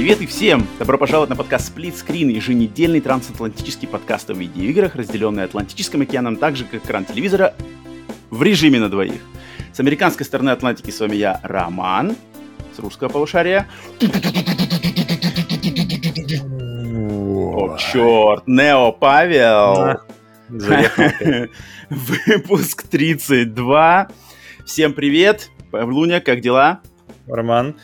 Привет и всем! Добро пожаловать на подкаст Split Screen, еженедельный трансатлантический подкаст о видеоиграх, разделенный Атлантическим океаном, так же как экран телевизора в режиме на двоих. С американской стороны Атлантики с вами я, Роман, с русского полушария. О, черт, Нео Павел. Выпуск 32. Всем привет. Павлуня, как дела? Роман.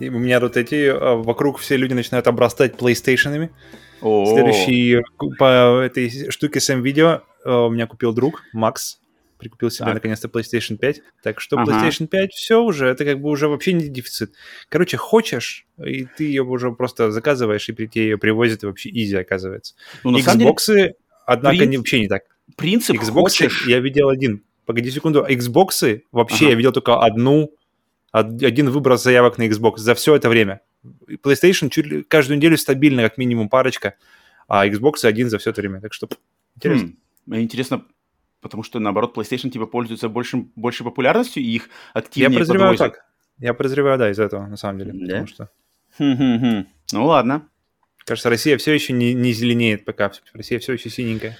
И у меня вот эти, а, вокруг все люди начинают обрастать PlayStation. Следующий по этой штуке с видео у меня купил друг, Макс, прикупил себе так. наконец-то PlayStation 5. Так что ага. PlayStation 5 все уже, это как бы уже вообще не дефицит. Короче, хочешь, и ты ее уже просто заказываешь, и тебе ее привозят, и вообще изи оказывается. Ну, Xbox, деле, однако, принцип, не, вообще не так. Принцип Xbox хочешь... я видел один. Погоди секунду, Xbox вообще ага. я видел только одну один выброс заявок на Xbox за все это время. PlayStation чуть ли каждую неделю стабильно, как минимум парочка, а Xbox один за все это время. Так что интересно. Хм, интересно, потому что, наоборот, PlayStation типа пользуется большим, большей популярностью, и их активнее Я подозреваю подвозят. так. Я подозреваю, да, из этого, на самом деле. Да? Потому что... Хм-хм-хм. Ну, ладно. Кажется, Россия все еще не, не зеленеет пока. Россия все еще синенькая.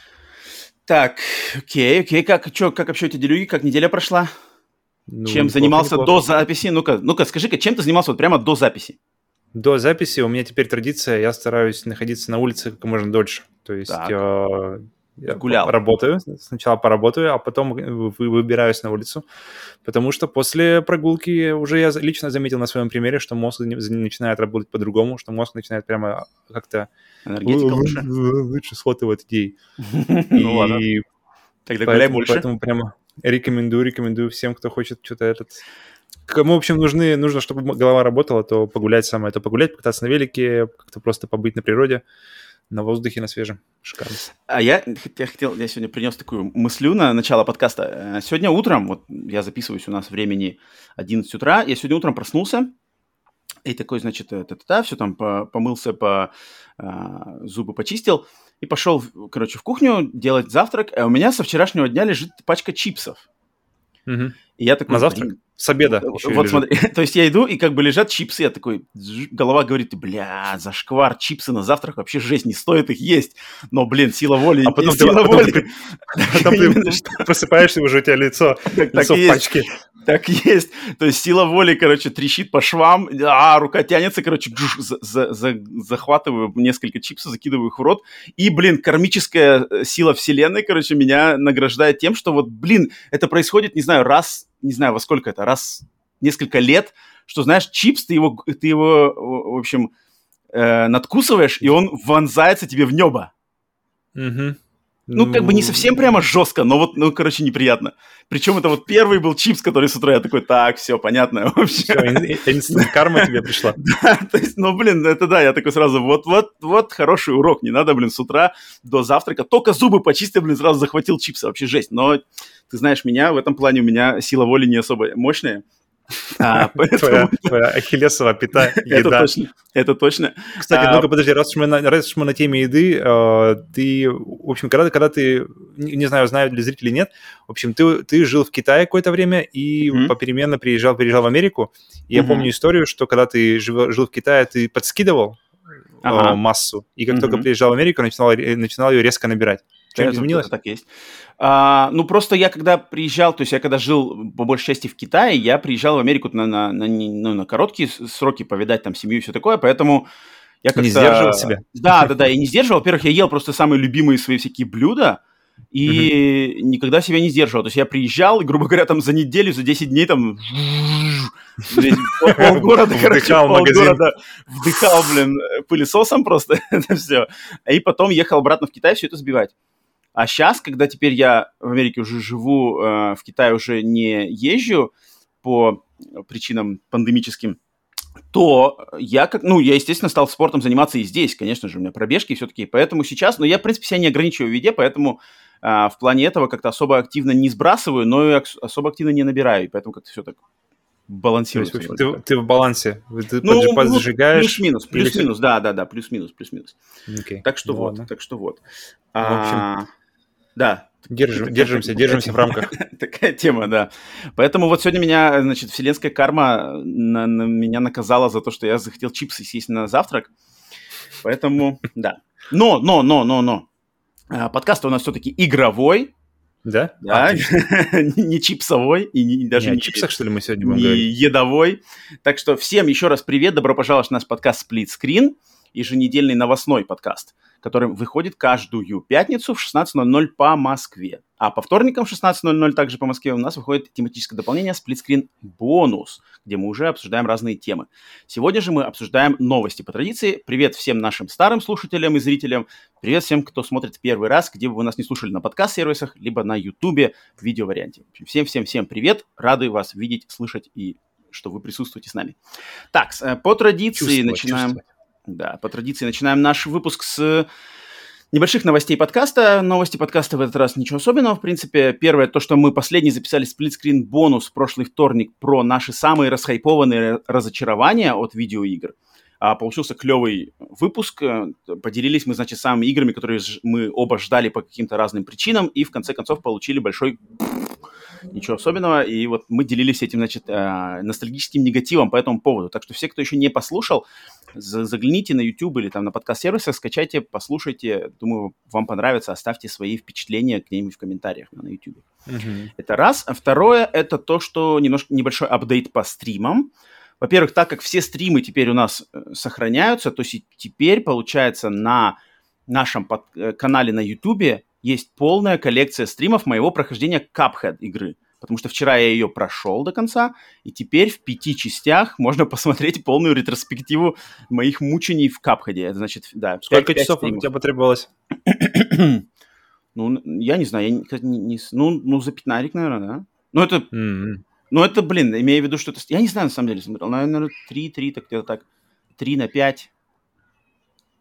Так, окей, окей. Как, чё, как вообще эти делюги? Как неделя прошла? Ну, чем занимался неплохо. до записи? Ну-ка, ну-ка, скажи-ка, чем ты занимался вот прямо до записи? До записи у меня теперь традиция, я стараюсь находиться на улице как можно дольше. То есть э, я Гулял. работаю, сначала поработаю, а потом выбираюсь на улицу, потому что после прогулки уже я лично заметил на своем примере, что мозг начинает работать по-другому, что мозг начинает прямо как-то. Лучше схватывать идей. Ну ладно. Тогда гуляй больше. Поэтому прямо Рекомендую, рекомендую всем, кто хочет что-то этот... Кому, в общем, нужны, нужно, чтобы голова работала, то погулять самое, то погулять, покататься на велике, как-то просто побыть на природе, на воздухе, на свежем. Шикарно. А я, я хотел, я сегодня принес такую мыслю на начало подкаста. Э, сегодня утром, вот я записываюсь, у нас времени 11 утра, я сегодня утром проснулся, и такой, значит, та-та-та, все там помылся, по а, зубы почистил, и пошел, короче, в кухню делать завтрак, а у меня со вчерашнего дня лежит пачка чипсов. Угу. И я такой... На завтрак? С обеда Вот смотри, то есть я иду, и как бы лежат чипсы, я такой, голова говорит, бля, зашквар, чипсы на завтрак, вообще жесть, не стоит их есть. Но, блин, сила воли, а потом сила воли. Ты, потом ты просыпаешься, уже у тебя лицо, лицо в пачке. Так есть. То есть сила воли, короче, трещит по швам, а рука тянется, короче, джуш, за, за, за, захватываю несколько чипсов, закидываю их в рот. И, блин, кармическая э, сила вселенной, короче, меня награждает тем, что вот, блин, это происходит, не знаю, раз, не знаю, во сколько это, раз несколько лет, что, знаешь, чипс, ты его, ты его в общем, э, надкусываешь, и он вонзается тебе в небо. Угу. Ну, как бы не совсем прямо жестко, но вот, ну, короче, неприятно. Причем это вот первый был чипс, который с утра я такой, так, все, понятно вообще. Все, карма тебе пришла. Да, то есть, ну, блин, это да, я такой сразу, вот, вот, вот хороший урок, не надо, блин, с утра до завтрака. Только зубы почистил, блин, сразу захватил чипсы, вообще жесть. Но, ты знаешь, меня в этом плане, у меня сила воли не особо мощная. А, поэтому... твоя, ахиллесова пята, еда. Это точно, это точно. Кстати, а... ну-ка, подожди, раз уж, мы на, раз уж мы на теме еды, э, ты, в общем, когда, когда ты, не, не знаю, знают ли зрители нет, в общем, ты, ты жил в Китае какое-то время и mm-hmm. попеременно приезжал, приезжал в Америку. И mm-hmm. я помню историю, что когда ты жил, жил в Китае, ты подскидывал ага. э, массу, и как mm-hmm. только приезжал в Америку, начинал, начинал ее резко набирать. Что изменилось? Так есть. А, ну, просто я когда приезжал, то есть я когда жил по большей части в Китае, я приезжал в Америку на, на, на, ну, на короткие сроки повидать там семью и все такое, поэтому я как-то... Не сдерживал себя? Да, да, да, я не сдерживал. Во-первых, я ел просто самые любимые свои всякие блюда, и угу. никогда себя не сдерживал. То есть я приезжал, и, грубо говоря, там за неделю, за 10 дней там полгорода, короче, полгорода вдыхал, блин, пылесосом просто это все. И потом ехал обратно в Китай все это сбивать. А сейчас, когда теперь я в Америке уже живу, э, в Китае уже не езжу по причинам пандемическим, то я как, ну, я, естественно, стал спортом заниматься и здесь, конечно же, у меня пробежки все-таки, поэтому сейчас, но я, в принципе, себя не ограничиваю в виде, поэтому а, в плане этого как-то особо активно не сбрасываю, но и особо активно не набираю, и поэтому как-то все так балансируется. есть, ты, ты в балансе, ты ну, поджигаешь. Плюс-минус, плюс-минус, да, да, да, плюс-минус, плюс-минус. Okay. Так что ну, вот, ладно. так что вот. А, в общем... Да, Держим, держимся, держимся в рамках. Такая тема, да. Поэтому вот сегодня меня, значит, вселенская карма на, на меня наказала за то, что я захотел чипсы съесть на завтрак. Поэтому, да. Но, но, но, но, но. А, подкаст у нас все-таки игровой, да? Да, а, не чипсовой и не, даже не, не чипсах, что ли, мы сегодня будем не говорить? едовой. Так что всем еще раз привет, добро пожаловать в наш подкаст Split Screen, еженедельный новостной подкаст который выходит каждую пятницу в 16.00 по Москве. А по вторникам в 16.00 также по Москве у нас выходит тематическое дополнение сплитскрин бонус, где мы уже обсуждаем разные темы. Сегодня же мы обсуждаем новости по традиции. Привет всем нашим старым слушателям и зрителям. Привет всем, кто смотрит первый раз, где бы вы нас не слушали на подкаст-сервисах, либо на ютубе в видеоварианте. Всем-всем-всем привет. Рады вас видеть, слышать и что вы присутствуете с нами. Так, э, по традиции чувствовать, начинаем... Чувствовать. Да, по традиции начинаем наш выпуск с небольших новостей подкаста. Новости подкаста в этот раз ничего особенного, в принципе. Первое, то, что мы последний записали сплитскрин бонус прошлый вторник про наши самые расхайпованные разочарования от видеоигр. А, получился клевый выпуск. Поделились мы, значит, самыми играми, которые мы оба ждали по каким-то разным причинам, и в конце концов получили большой ничего особенного. И вот мы делились этим, значит, э, ностальгическим негативом по этому поводу. Так что все, кто еще не послушал, загляните на YouTube или там на подкаст-сервисах, скачайте, послушайте. Думаю, вам понравится. Оставьте свои впечатления к ним в комментариях на YouTube. Uh-huh. Это раз. А второе, это то, что немножко небольшой апдейт по стримам. Во-первых, так как все стримы теперь у нас э, сохраняются, то теперь, получается, на нашем под- э, канале на YouTube есть полная коллекция стримов моего прохождения Cuphead игры. Потому что вчера я ее прошел до конца, и теперь в пяти частях можно посмотреть полную ретроспективу моих мучений в Капхеде. Это значит, да. Сколько 5, часов 5 у тебя потребовалось? ну, я не знаю, я не, не, ну, ну, за пятнарик, наверное, да. Ну, это, mm-hmm. ну, это, блин, имея в виду, что это... Я не знаю, на самом деле, смотрел. Наверное, 3, 3, так где-то так. 3 на 5.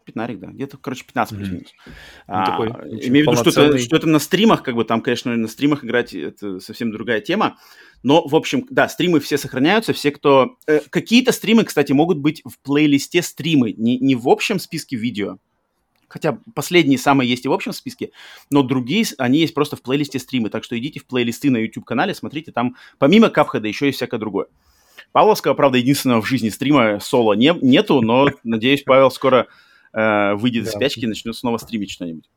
Пятнарик, да, где-то, короче, 15 плюс-минус. Mm-hmm. А, такой, имею в виду, что это, что это на стримах, как бы там, конечно, на стримах играть это совсем другая тема. Но, в общем, да, стримы все сохраняются, все, кто... Э, какие-то стримы, кстати, могут быть в плейлисте стримы, не, не в общем списке видео. Хотя последние самые есть и в общем списке, но другие, они есть просто в плейлисте стримы. Так что идите в плейлисты на YouTube-канале, смотрите, там помимо Капхеда еще есть всякое другое. Павловского, правда, единственного в жизни стрима соло не, нету, но, надеюсь, Павел скоро э, выйдет да. из спячки и начнет снова стримить что-нибудь.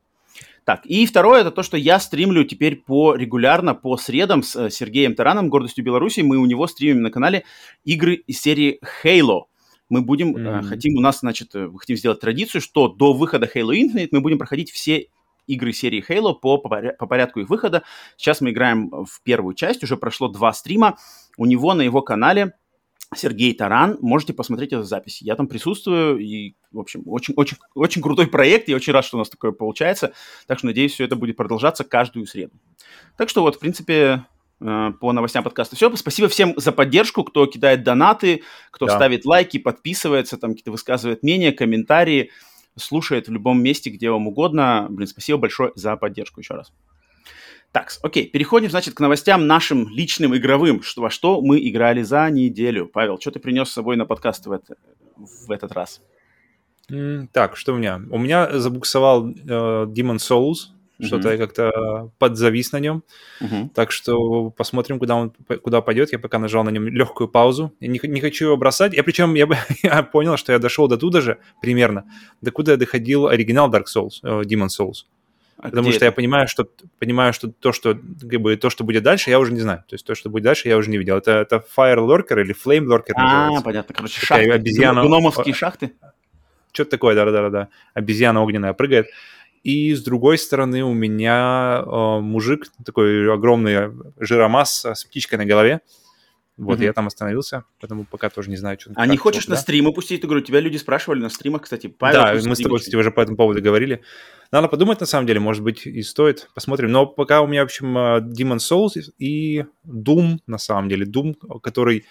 Так, и второе, это то, что я стримлю теперь по регулярно по средам с э, Сергеем Тараном, гордостью Беларуси. Мы у него стримим на канале игры из серии Halo. Мы будем, mm-hmm. э, хотим, у нас, значит, э, хотим сделать традицию, что до выхода Halo Infinite мы будем проходить все игры серии Halo по, по порядку их выхода. Сейчас мы играем в первую часть, уже прошло два стрима. У него на его канале Сергей Таран. Можете посмотреть эту запись. Я там присутствую, и, в общем, очень, очень, очень крутой проект. Я очень рад, что у нас такое получается. Так что, надеюсь, все это будет продолжаться каждую среду. Так что вот, в принципе, э, по новостям подкаста все. Спасибо всем за поддержку, кто кидает донаты, кто да. ставит лайки, подписывается, там какие-то высказывает мнения, комментарии, слушает в любом месте, где вам угодно. Блин, спасибо большое за поддержку еще раз. Так, окей, переходим, значит, к новостям нашим личным игровым. Что, во что мы играли за неделю. Павел, что ты принес с собой на подкаст в, это, в этот раз? Mm, так, что у меня? У меня забуксовал э, Demon Souls. Что-то я как-то подзавис на нем. Uh-huh. Так что посмотрим, куда он куда пойдет. Я пока нажал на нем легкую паузу. Я не, не хочу его бросать. Я причем я, я понял, что я дошел до туда же примерно, до куда я доходил оригинал Dark Souls, э, Demon Souls. А Потому что это? я понимаю, что понимаю, что то, что как бы то, что будет дальше, я уже не знаю. То есть то, что будет дальше, я уже не видел. Это, это Fire Lurker или Flame Lurker а, называется. понятно. Короче, Такая шахты. Обезьяна... Гномовские шахты? Что-то такое, да-да-да. Обезьяна огненная прыгает. И с другой стороны у меня э, мужик, такой огромный жиромасса с птичкой на голове. Вот, mm-hmm. я там остановился, поэтому пока тоже не знаю, что... А не хочешь что, на да? стримы пустить игру? Тебя люди спрашивали на стримах, кстати. Павел да, мы с тобой, кстати, уже по этому поводу говорили. Надо подумать, на самом деле, может быть, и стоит. Посмотрим. Но пока у меня, в общем, э, Demon Souls и Doom, на самом деле. Doom, который...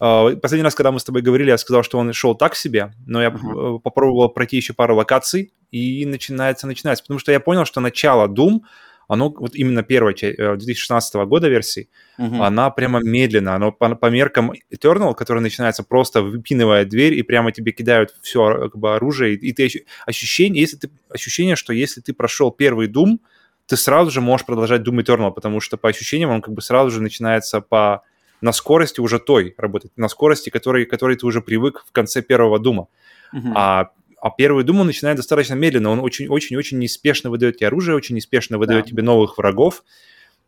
Э, последний раз, когда мы с тобой говорили, я сказал, что он шел так себе, но я uh-huh. попробовал пройти еще пару локаций, и начинается, начинается. Потому что я понял, что начало Doom — оно вот именно первая часть 2016 э, года версии, угу. она прямо медленно, оно по, по меркам Eternal, который начинается просто выпинывая дверь и прямо тебе кидают все как бы, оружие, и, и ты ощущение, если ты ощущение, что если ты прошел первый Doom, ты сразу же можешь продолжать Doom Eternal, потому что по ощущениям он как бы сразу же начинается по на скорости уже той работать, на скорости, которой, которой ты уже привык в конце первого Дума. Uh-huh. А, а первый Дум он начинает достаточно медленно, он очень-очень-очень неспешно выдает тебе оружие, очень неспешно выдает да. тебе новых врагов,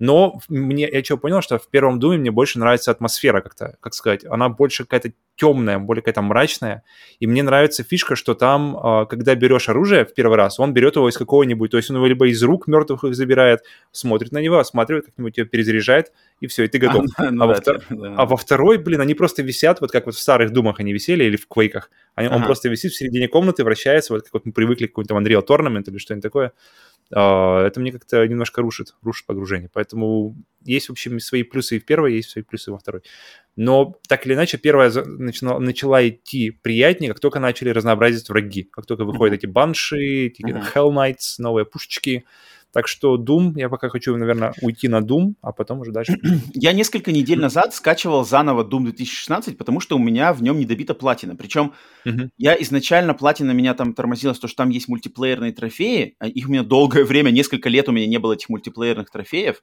но мне, я чего понял, что в первом Думе мне больше нравится атмосфера как-то, как сказать, она больше какая-то темная, более какая-то мрачная. И мне нравится фишка, что там, а, когда берешь оружие в первый раз, он берет его из какого-нибудь, то есть он его либо из рук мертвых их забирает, смотрит на него, осматривает, как-нибудь его перезаряжает, и все, и ты готов. А, ну, а, да, во втор... да. а во второй, блин, они просто висят, вот как вот в старых думах они висели, или в квейках. Они, ага. Он просто висит в середине комнаты, вращается, вот как вот мы привыкли к какому-то Unreal Tournament или что-нибудь такое. А, это мне как-то немножко рушит, рушит погружение. Поэтому есть, в общем, свои плюсы и в первой, есть свои плюсы и во второй. Но так или иначе, первая начала, начала идти приятнее, как только начали разнообразить враги. Как только выходят mm-hmm. эти банши, эти mm-hmm. Hell Knights, новые пушечки, так что Doom, я пока хочу, наверное, уйти на Doom, а потом уже дальше. Я несколько недель назад скачивал заново Doom 2016, потому что у меня в нем не добита платина. Причем uh-huh. я изначально платина меня там тормозила, то, что там есть мультиплеерные трофеи. А их у меня долгое время, несколько лет у меня не было этих мультиплеерных трофеев.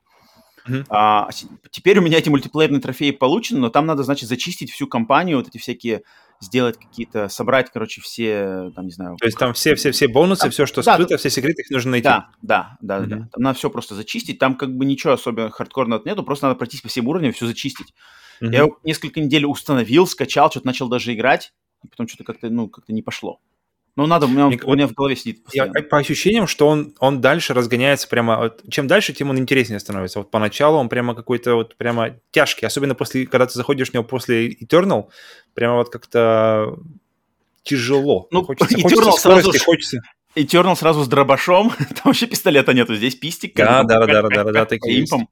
Uh-huh. А, теперь у меня эти мультиплеерные трофеи получены, но там надо, значит, зачистить всю компанию, вот эти всякие сделать какие-то, собрать, короче, все, там, не знаю... То есть там все-все-все бонусы, там, все, что да, скрыто, все секреты, их нужно найти? Да, да, да, mm-hmm. да. Там надо все просто зачистить, там как бы ничего особенно хардкорного нету, просто надо пройтись по всем уровням, все зачистить. Mm-hmm. Я несколько недель установил, скачал, что-то начал даже играть, и потом что-то как-то, ну, как-то не пошло. Ну, надо, у меня, Мне, у меня в голове сидит постоянно. Я, по ощущениям, что он, он дальше разгоняется прямо... Вот, чем дальше, тем он интереснее становится. Вот поначалу он прямо какой-то вот прямо тяжкий. Особенно после, когда ты заходишь в него после Eternal, прямо вот как-то тяжело. Ну, хочется, Eternal хочется скорости, сразу хочется... Eternal сразу с дробашом. Там вообще пистолета нету. Здесь пистик. Да, да, да, да, да, да, такие импом.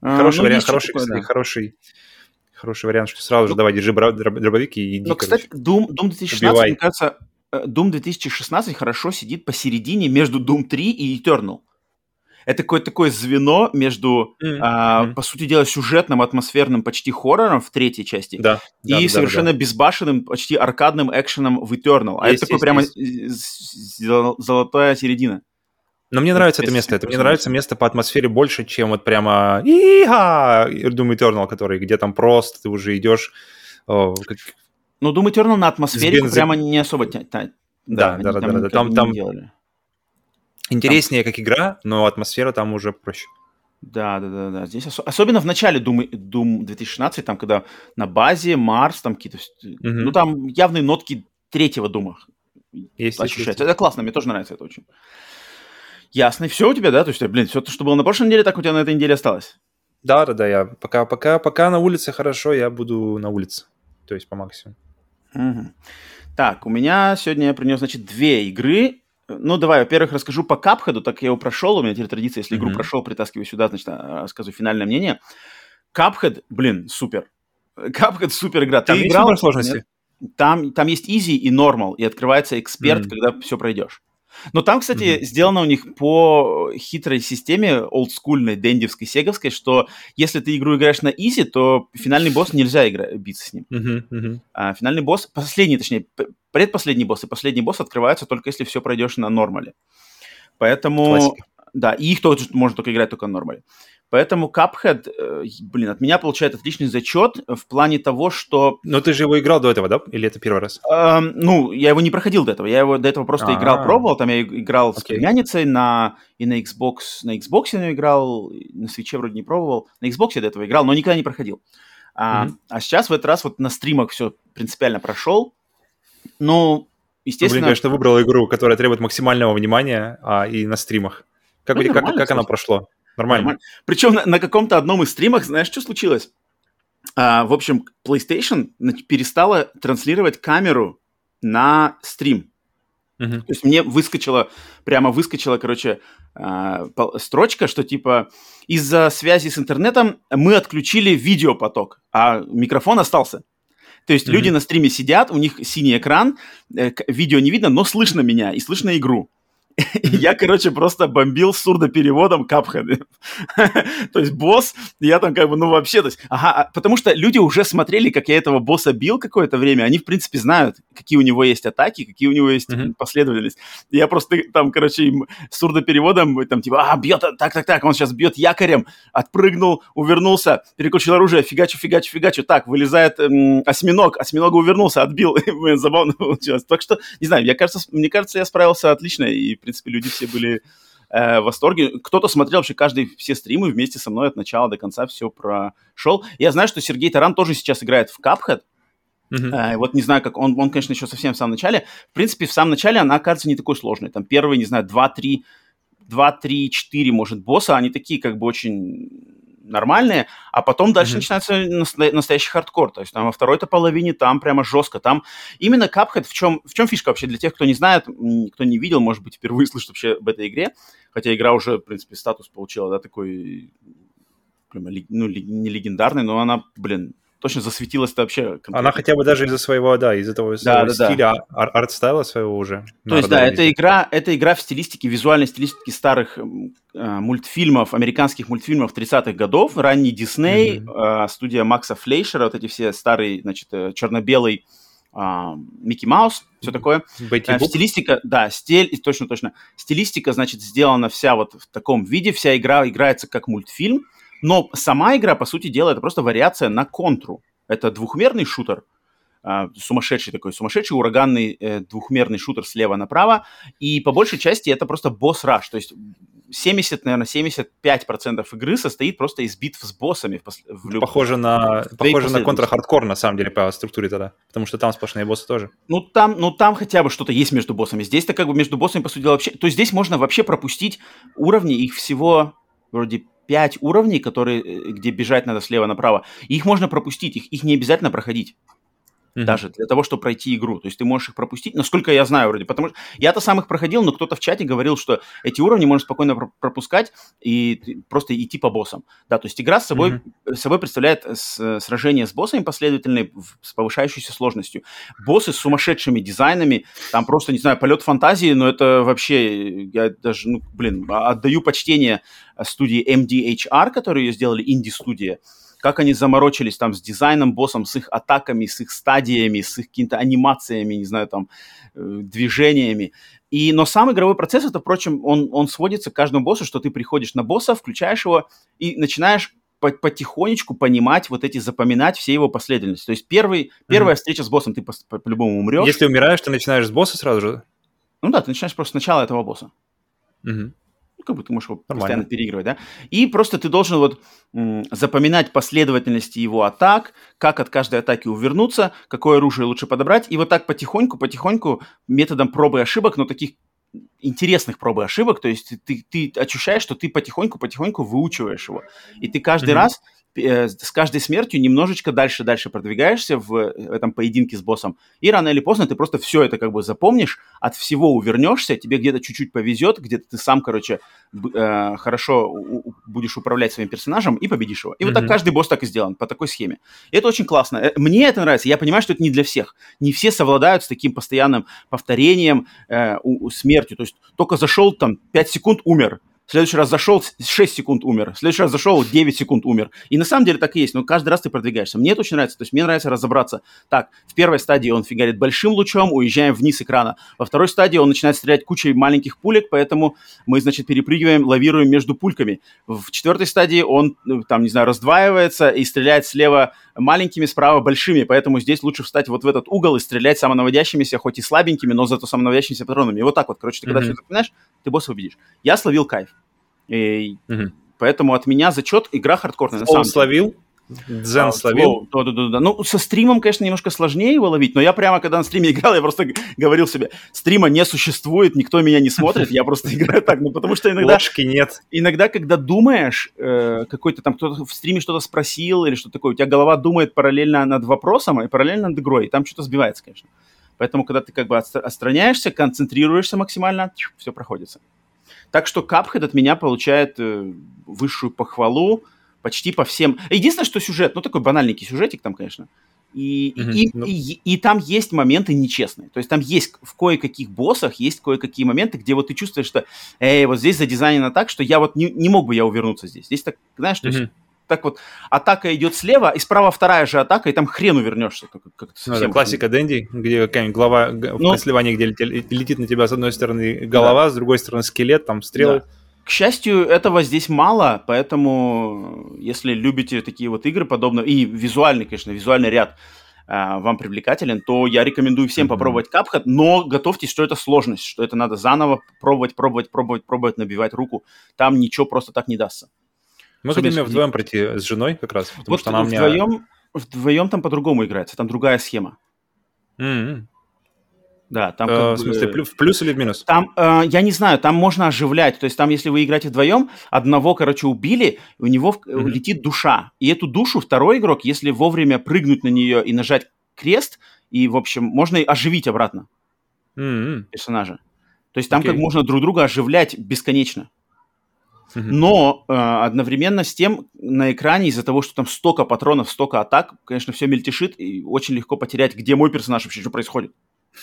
Хороший ну, вариант, хороший, хороший хороший вариант, что сразу же давай, держи дробовик и иди, Ну, кстати, Doom, Doom 2016, мне кажется, Doom 2016 хорошо сидит посередине между Doom 3 и Eternal. Это какое-то такое звено между, mm-hmm. а, по сути дела, сюжетным, атмосферным, почти хоррором в третьей части да, и да, совершенно да. безбашенным, почти аркадным экшеном в Eternal. А есть, это такой есть, прямо есть. золотая середина. Но мне нравится это место. Это мне нравится место по атмосфере больше, чем вот прямо Иха! Doom Eternal, который, где там просто ты уже идешь как, ну, Doom Eternal на атмосфере бенз... прямо не особо... Та, та, да, да, да, да, да, там, там делали. интереснее там... как игра, но атмосфера там уже проще. Да, да, да, да. Здесь ос... особенно в начале Doom, Doom 2016, там, когда на базе Марс, там какие-то... Угу. Ну, там явные нотки третьего Дума есть, ощущаются. Есть. Это классно, мне тоже нравится это очень. Ясно. Все у тебя, да? То есть, блин, все то, что было на прошлой неделе, так у тебя на этой неделе осталось? Да, да, да. Я пока, пока, пока на улице хорошо, я буду на улице. То есть по максимуму. Угу. Так, у меня сегодня я принес, значит, две игры. Ну, давай, во-первых, расскажу по капхеду, так я его прошел, у меня теперь традиция, если mm-hmm. игру прошел, притаскиваю сюда, значит, а, рассказываю финальное мнение. Капхед, блин, супер. Капхед супер игра. Там Ты играл? сложности? Там, там есть easy и normal, и открывается эксперт, mm-hmm. когда все пройдешь. Но там, кстати, mm-hmm. сделано у них по хитрой системе, олдскульной, дендевской, сеговской, что если ты игру играешь на изи, то финальный босс нельзя игра- биться с ним. Mm-hmm. Mm-hmm. А финальный босс, последний, точнее, предпоследний босс и последний босс открываются только если все пройдешь на нормале. Поэтому... Классика. Да, и их тоже можно только играть только на нормале. Поэтому Cuphead, э, блин, от меня получает отличный зачет в плане того, что... Но ты же его играл до этого, да? Или это первый раз? Э, ну, я его не проходил до этого. Я его до этого просто А-а-а. играл, пробовал. Там я играл okay. с племянницей на... и на Xbox. На Xbox я играл, на Switch вроде не пробовал. На Xbox я до этого играл, но никогда не проходил. А, mm-hmm. а сейчас в этот раз вот на стримах все принципиально прошел. Ну, естественно... Ну, блин, конечно, выбрал игру, которая требует максимального внимания а, и на стримах. Как, ну, как, как она прошло? Нормально. Нормально. Причем на, на каком-то одном из стримах, знаешь, что случилось? А, в общем, PlayStation перестала транслировать камеру на стрим. Uh-huh. То есть мне выскочила, прямо выскочила, короче, а, строчка, что типа из-за связи с интернетом мы отключили видеопоток, а микрофон остался. То есть uh-huh. люди на стриме сидят, у них синий экран, э, видео не видно, но слышно меня и слышно игру. я, короче, просто бомбил сурдопереводом капхеды. то есть босс, я там как бы, ну вообще, то есть, ага, а, потому что люди уже смотрели, как я этого босса бил какое-то время, они, в принципе, знают, какие у него есть атаки, какие у него есть mm-hmm. последовательность. Я просто там, короче, им сурдопереводом, там, типа, а, бьет, так, так, так, он сейчас бьет якорем, отпрыгнул, увернулся, переключил оружие, фигачу, фигачу, фигачу, так, вылезает м, осьминог, осьминога увернулся, отбил, забавно получилось. Так что, не знаю, мне кажется, мне кажется, я справился отлично, и, в принципе, люди все были э, в восторге. Кто-то смотрел вообще каждый, все стримы вместе со мной от начала до конца все прошел. Я знаю, что Сергей Таран тоже сейчас играет в Cuphead. Uh-huh. Э, вот не знаю, как он, он, конечно, еще совсем в самом начале. В принципе, в самом начале она кажется не такой сложной. Там первые, не знаю, 2-3 2-3-4, может, босса, они такие как бы очень нормальные, а потом дальше mm-hmm. начинается настоящий хардкор. То есть там во второй-то половине там прямо жестко. Там именно Cuphead, в чем, в чем фишка вообще для тех, кто не знает, кто не видел, может быть, впервые слышит вообще об этой игре, хотя игра уже, в принципе, статус получила, да, такой, ну, не легендарный, но она, блин, точно засветилась-то вообще. Конкретно. Она хотя бы даже из-за своего, да, из-за того да, да, стиля, да. Ар- art style-а своего уже. То есть, да, это игра, это игра в стилистике, визуальной стилистике старых э, мультфильмов, американских мультфильмов 30-х годов, ранний Дисней, mm-hmm. э, студия Макса Флейшера, вот эти все старые, значит, э, черно-белый Э, Микки Маус, все такое. Э, стилистика, да, стиль, точно, точно. Стилистика, значит, сделана вся вот в таком виде, вся игра играется как мультфильм, но сама игра, по сути дела, это просто вариация на контру. Это двухмерный шутер, Uh, сумасшедший такой, сумасшедший ураганный э, двухмерный шутер слева направо, и по большей части это просто босс-раш, то есть 70, наверное, 75% игры состоит просто из битв с боссами. В, пос... в люб... Похоже на, похоже на контр-хардкор, на самом деле, по структуре тогда, потому что там сплошные боссы тоже. Ну там, ну, там хотя бы что-то есть между боссами. Здесь-то как бы между боссами, по сути дела, вообще... То есть здесь можно вообще пропустить уровни, их всего вроде 5 уровней, которые, э, где бежать надо слева направо. Их можно пропустить, их, их не обязательно проходить. Mm-hmm. Даже для того, чтобы пройти игру. То есть ты можешь их пропустить, насколько я знаю вроде. Потому что я-то сам их проходил, но кто-то в чате говорил, что эти уровни можно спокойно пропускать и просто идти по боссам. Да, то есть игра с собой, mm-hmm. собой представляет с, сражение с боссами последовательные с повышающейся сложностью. Боссы с сумасшедшими дизайнами, там просто, не знаю, полет фантазии, но это вообще, я даже, ну, блин, отдаю почтение студии MDHR, которые ее сделали, инди-студия как они заморочились там с дизайном боссом, с их атаками, с их стадиями, с их какими-то анимациями, не знаю, там, э, движениями. И, но сам игровой процесс, это, впрочем, он, он сводится к каждому боссу, что ты приходишь на босса, включаешь его и начинаешь потихонечку понимать вот эти, запоминать все его последовательности. То есть первый, первая mm-hmm. встреча с боссом, ты по-любому по, умрешь. Если умираешь, ты начинаешь с босса сразу же? Ну да, ты начинаешь просто с начала этого босса. Mm-hmm ну, как бы ты можешь его Нормально. постоянно переигрывать, да, и просто ты должен вот м, запоминать последовательности его атак, как от каждой атаки увернуться, какое оружие лучше подобрать, и вот так потихоньку, потихоньку методом пробы и ошибок, но таких интересных проб и ошибок, то есть ты, ты ощущаешь, что ты потихоньку-потихоньку выучиваешь его, и ты каждый mm-hmm. раз с каждой смертью немножечко дальше-дальше продвигаешься в, этом поединке с боссом. И рано или поздно ты просто все это как бы запомнишь, от всего увернешься, тебе где-то чуть-чуть повезет, где-то ты сам, короче, э, хорошо будешь управлять своим персонажем и победишь его. И mm-hmm. вот так каждый босс так и сделан, по такой схеме. И это очень классно. Э, мне это нравится. Я понимаю, что это не для всех. Не все совладают с таким постоянным повторением э, у, у смертью. То есть только зашел там 5 секунд, умер в следующий раз зашел, 6 секунд умер, в следующий раз зашел, 9 секунд умер. И на самом деле так и есть, но каждый раз ты продвигаешься. Мне это очень нравится, то есть мне нравится разобраться. Так, в первой стадии он фигарит большим лучом, уезжаем вниз экрана. Во второй стадии он начинает стрелять кучей маленьких пулек, поэтому мы, значит, перепрыгиваем, лавируем между пульками. В четвертой стадии он, э, там, не знаю, раздваивается и стреляет слева маленькими, справа большими, поэтому здесь лучше встать вот в этот угол и стрелять самонаводящимися, хоть и слабенькими, но зато самонаводящимися патронами. И вот так вот, короче, ты когда mm-hmm. все запоминаешь, ты босса увидишь. Я словил кайф. И угу. Поэтому от меня зачет игра хардкорная. Он словил? Дзен а, словил? Да, да, да, да. Ну, со стримом, конечно, немножко сложнее его ловить, но я прямо, когда на стриме играл, я просто говорил себе, стрима не существует, никто меня не смотрит, я просто играю так, ну, потому что иногда... Ложки нет. Иногда, когда думаешь, э, какой-то там кто-то в стриме что-то спросил или что-то такое, у тебя голова думает параллельно над вопросом и параллельно над игрой, и там что-то сбивается, конечно. Поэтому, когда ты как бы отстраняешься, концентрируешься максимально, все проходится. Так что Cuphead от меня получает э, высшую похвалу почти по всем. Единственное, что сюжет, ну такой банальненький сюжетик там, конечно. И, mm-hmm. и, ну... и, и, и там есть моменты нечестные. То есть там есть в кое-каких боссах есть кое-какие моменты, где вот ты чувствуешь, что, эй, вот здесь задизайнено так, что я вот не, не мог бы я увернуться здесь. Здесь так, знаешь, mm-hmm. то есть так вот атака идет слева, и справа вторая же атака, и там хрен увернешься. Как, ну, это классика Дэнди, где какая-нибудь глава ну, в сливании, где летит на тебя с одной стороны голова, да. с другой стороны скелет, там стрелы. Да. К счастью, этого здесь мало, поэтому если любите такие вот игры подобные, и визуальный, конечно, визуальный ряд э, вам привлекателен, то я рекомендую всем mm-hmm. попробовать Cuphead, но готовьтесь, что это сложность, что это надо заново пробовать, пробовать, пробовать, пробовать, набивать руку. Там ничего просто так не дастся. Мы хотим ее вдвоем пройти с женой как раз, потому вот что она вдвоем, меня... вдвоем там по-другому играется, там другая схема. Mm-hmm. Да, там э, как В смысле, в плюс или в минус? Там, э, я не знаю, там можно оживлять. То есть там, если вы играете вдвоем, одного, короче, убили, у него mm-hmm. летит душа. И эту душу второй игрок, если вовремя прыгнуть на нее и нажать крест, и, в общем, можно оживить обратно mm-hmm. персонажа. То есть там okay. как можно друг друга оживлять бесконечно. Но э, одновременно с тем на экране из-за того, что там столько патронов, столько атак, конечно, все мельтешит, и очень легко потерять, где мой персонаж вообще, что происходит.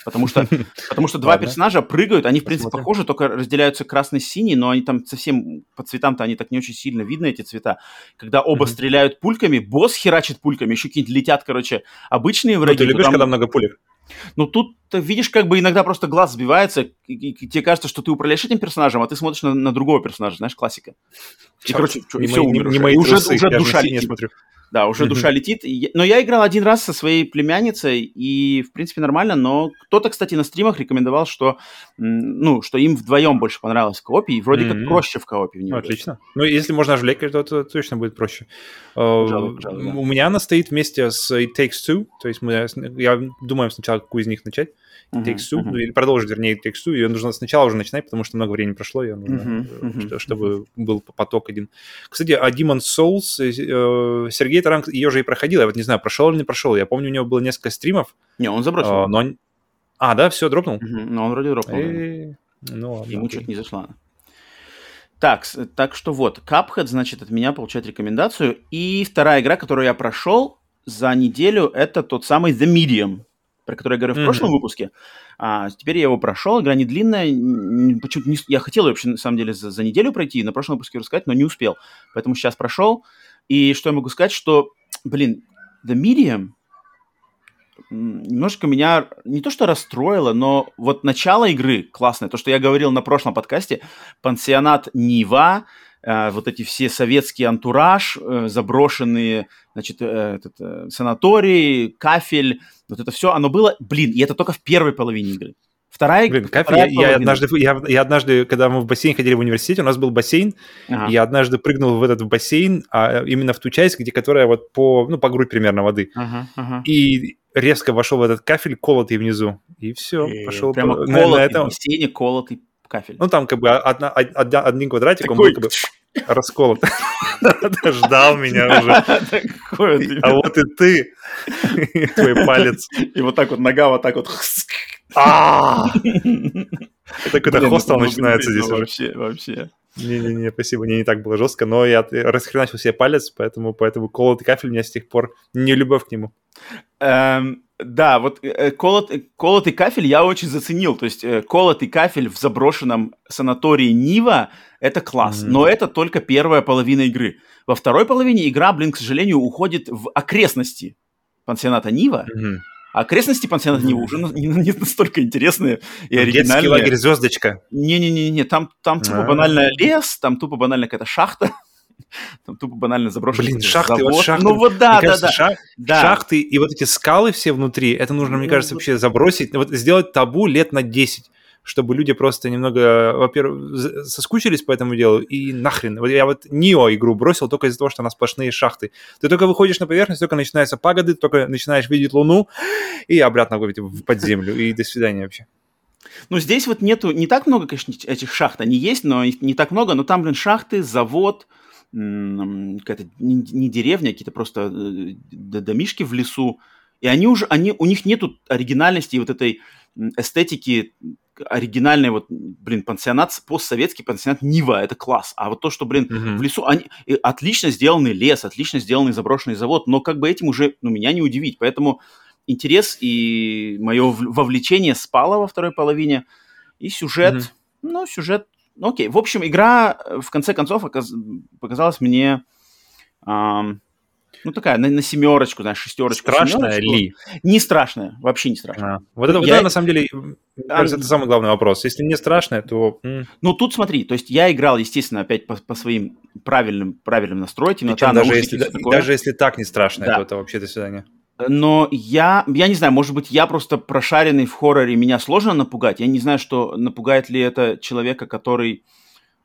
Потому что, потому что два персонажа прыгают, они, в принципе, похожи, только разделяются красный синий, но они там совсем по цветам-то они так не очень сильно видны, эти цвета. Когда оба стреляют пульками, босс херачит пульками, еще какие-нибудь летят, короче, обычные враги. Ну, ты любишь, там... когда много пулек? Ну, тут, видишь, как бы иногда просто глаз сбивается, и, и, тебе кажется, что ты управляешь этим персонажем, а ты смотришь на, на другого персонажа, знаешь, классика. И, короче, не и все, мои, умер не, не мои уже, трусы, уже душа летит. смотрю. Да, уже mm-hmm. душа летит. Но я играл один раз со своей племянницей, и, в принципе, нормально. Но кто-то, кстати, на стримах рекомендовал, что, ну, что им вдвоем больше понравилось в коопе, и вроде mm-hmm. как проще в коопе в. Отлично. Ну, если можно оживлять, то, то точно будет проще. Пожалуй, пожалуй, да. У меня она стоит вместе с It Takes Two, то есть мы, я думаю сначала, какую из них начать. It Takes Two, uh-huh. или продолжить, вернее, It Takes Two, ее нужно сначала уже начинать, потому что много времени прошло, ее нужно, uh-huh. Uh-huh. чтобы был поток один. Кстати, а Demon's Souls, э, э, Сергей Таранг ее же и проходил, я вот не знаю, прошел или не прошел, я помню, у него было несколько стримов. Не, он забросил. А, но... А, да, все, дропнул? Uh-huh. Ну, он вроде дропнул. И... Ну, ладно, Ему что-то не зашло. Так, так что вот, Cuphead, значит, от меня получает рекомендацию. И вторая игра, которую я прошел за неделю, это тот самый The Medium про который я говорил mm-hmm. в прошлом выпуске. А, теперь я его прошел, игра не длинная. Почему-то не, я хотел ее вообще, на самом деле, за, за неделю пройти, на прошлом выпуске рассказать, но не успел. Поэтому сейчас прошел. И что я могу сказать, что, блин, The Medium немножко меня не то что расстроило, но вот начало игры классное. То, что я говорил на прошлом подкасте, пансионат Нива, вот эти все советские антураж, э, заброшенные, значит, э, этот, э, санаторий, кафель, вот это все, оно было, блин, и это только в первой половине игры. Вторая, Блин, кафель, вторая я, я, однажды, я, я однажды, когда мы в бассейн ходили в университете, у нас был бассейн, ага. я однажды прыгнул в этот бассейн, а именно в ту часть, где которая вот по, ну, по грудь примерно воды. Ага, ага. И резко вошел в этот кафель, колотый внизу, и все, и пошел прямо по, колотый, на, на этом. в бассейне колотый кафель. Ну, там как бы одна, одна, один квадратик, Такой... был как бы расколот. Ждал меня уже. А вот и ты, твой палец. И вот так вот нога вот так вот. Это какой-то хостел начинается здесь Вообще, вообще. Не-не-не, спасибо, мне не так было жестко, но я расхреначил себе палец, поэтому, поэтому колотый кафель у меня с тех пор не любовь к нему. Эм, да, вот э, колот, колотый кафель я очень заценил. То есть э, колотый кафель в заброшенном санатории Нива – это класс. Mm-hmm. Но это только первая половина игры. Во второй половине игра, блин, к сожалению, уходит в окрестности пансионата Нива. Mm-hmm. А окрестности пансионата Нива уже не, не настолько интересные и оригинальные. Детский лагерь «Звездочка». Не-не-не, там, там тупо А-а-а. банально лес, там тупо банально какая-то шахта. Там тупо банально заброшенный Блин, шахты, завод. вот шахты. Ну вот да, да, кажется, да. Шах, да. Шахты и вот эти скалы все внутри, это нужно, мне ну, кажется, вообще забросить, вот сделать табу лет на 10 чтобы люди просто немного, во-первых, соскучились по этому делу, и нахрен. Вот я вот Нио игру бросил только из-за того, что она сплошные шахты. Ты только выходишь на поверхность, только начинаются пагоды, только начинаешь видеть Луну, и обратно в под землю, и до свидания вообще. Ну, здесь вот нету, не так много, конечно, этих шахт, они есть, но не так много, но там, блин, шахты, завод, какая-то не, не деревня, какие-то просто э, домишки в лесу, и они уже, они, у них нету оригинальности и вот этой эстетики оригинальный вот, блин, пансионат, постсоветский пансионат Нива, это класс. А вот то, что, блин, mm-hmm. в лесу, они, отлично сделанный лес, отлично сделанный заброшенный завод, но как бы этим уже, ну, меня не удивить. Поэтому интерес и мое вовлечение спало во второй половине. И сюжет, mm-hmm. ну, сюжет, ну, окей. В общем, игра, э, в конце концов, оказ... показалась мне... Эм, ну, такая, на, на семерочку, знаешь, шестерочку. Страшная семерочку. ли? Не страшная, вообще не страшная. А, вот это, я... это, на самом деле, а... это самый главный вопрос. Если не страшная, то... Ну, тут смотри, то есть я играл, естественно, опять по, по своим правильным, правильным настройкам. даже, если, даже если так не страшная, да. то это вообще до свидания. Но я, я не знаю, может быть, я просто прошаренный в хорроре, меня сложно напугать. Я не знаю, что напугает ли это человека, который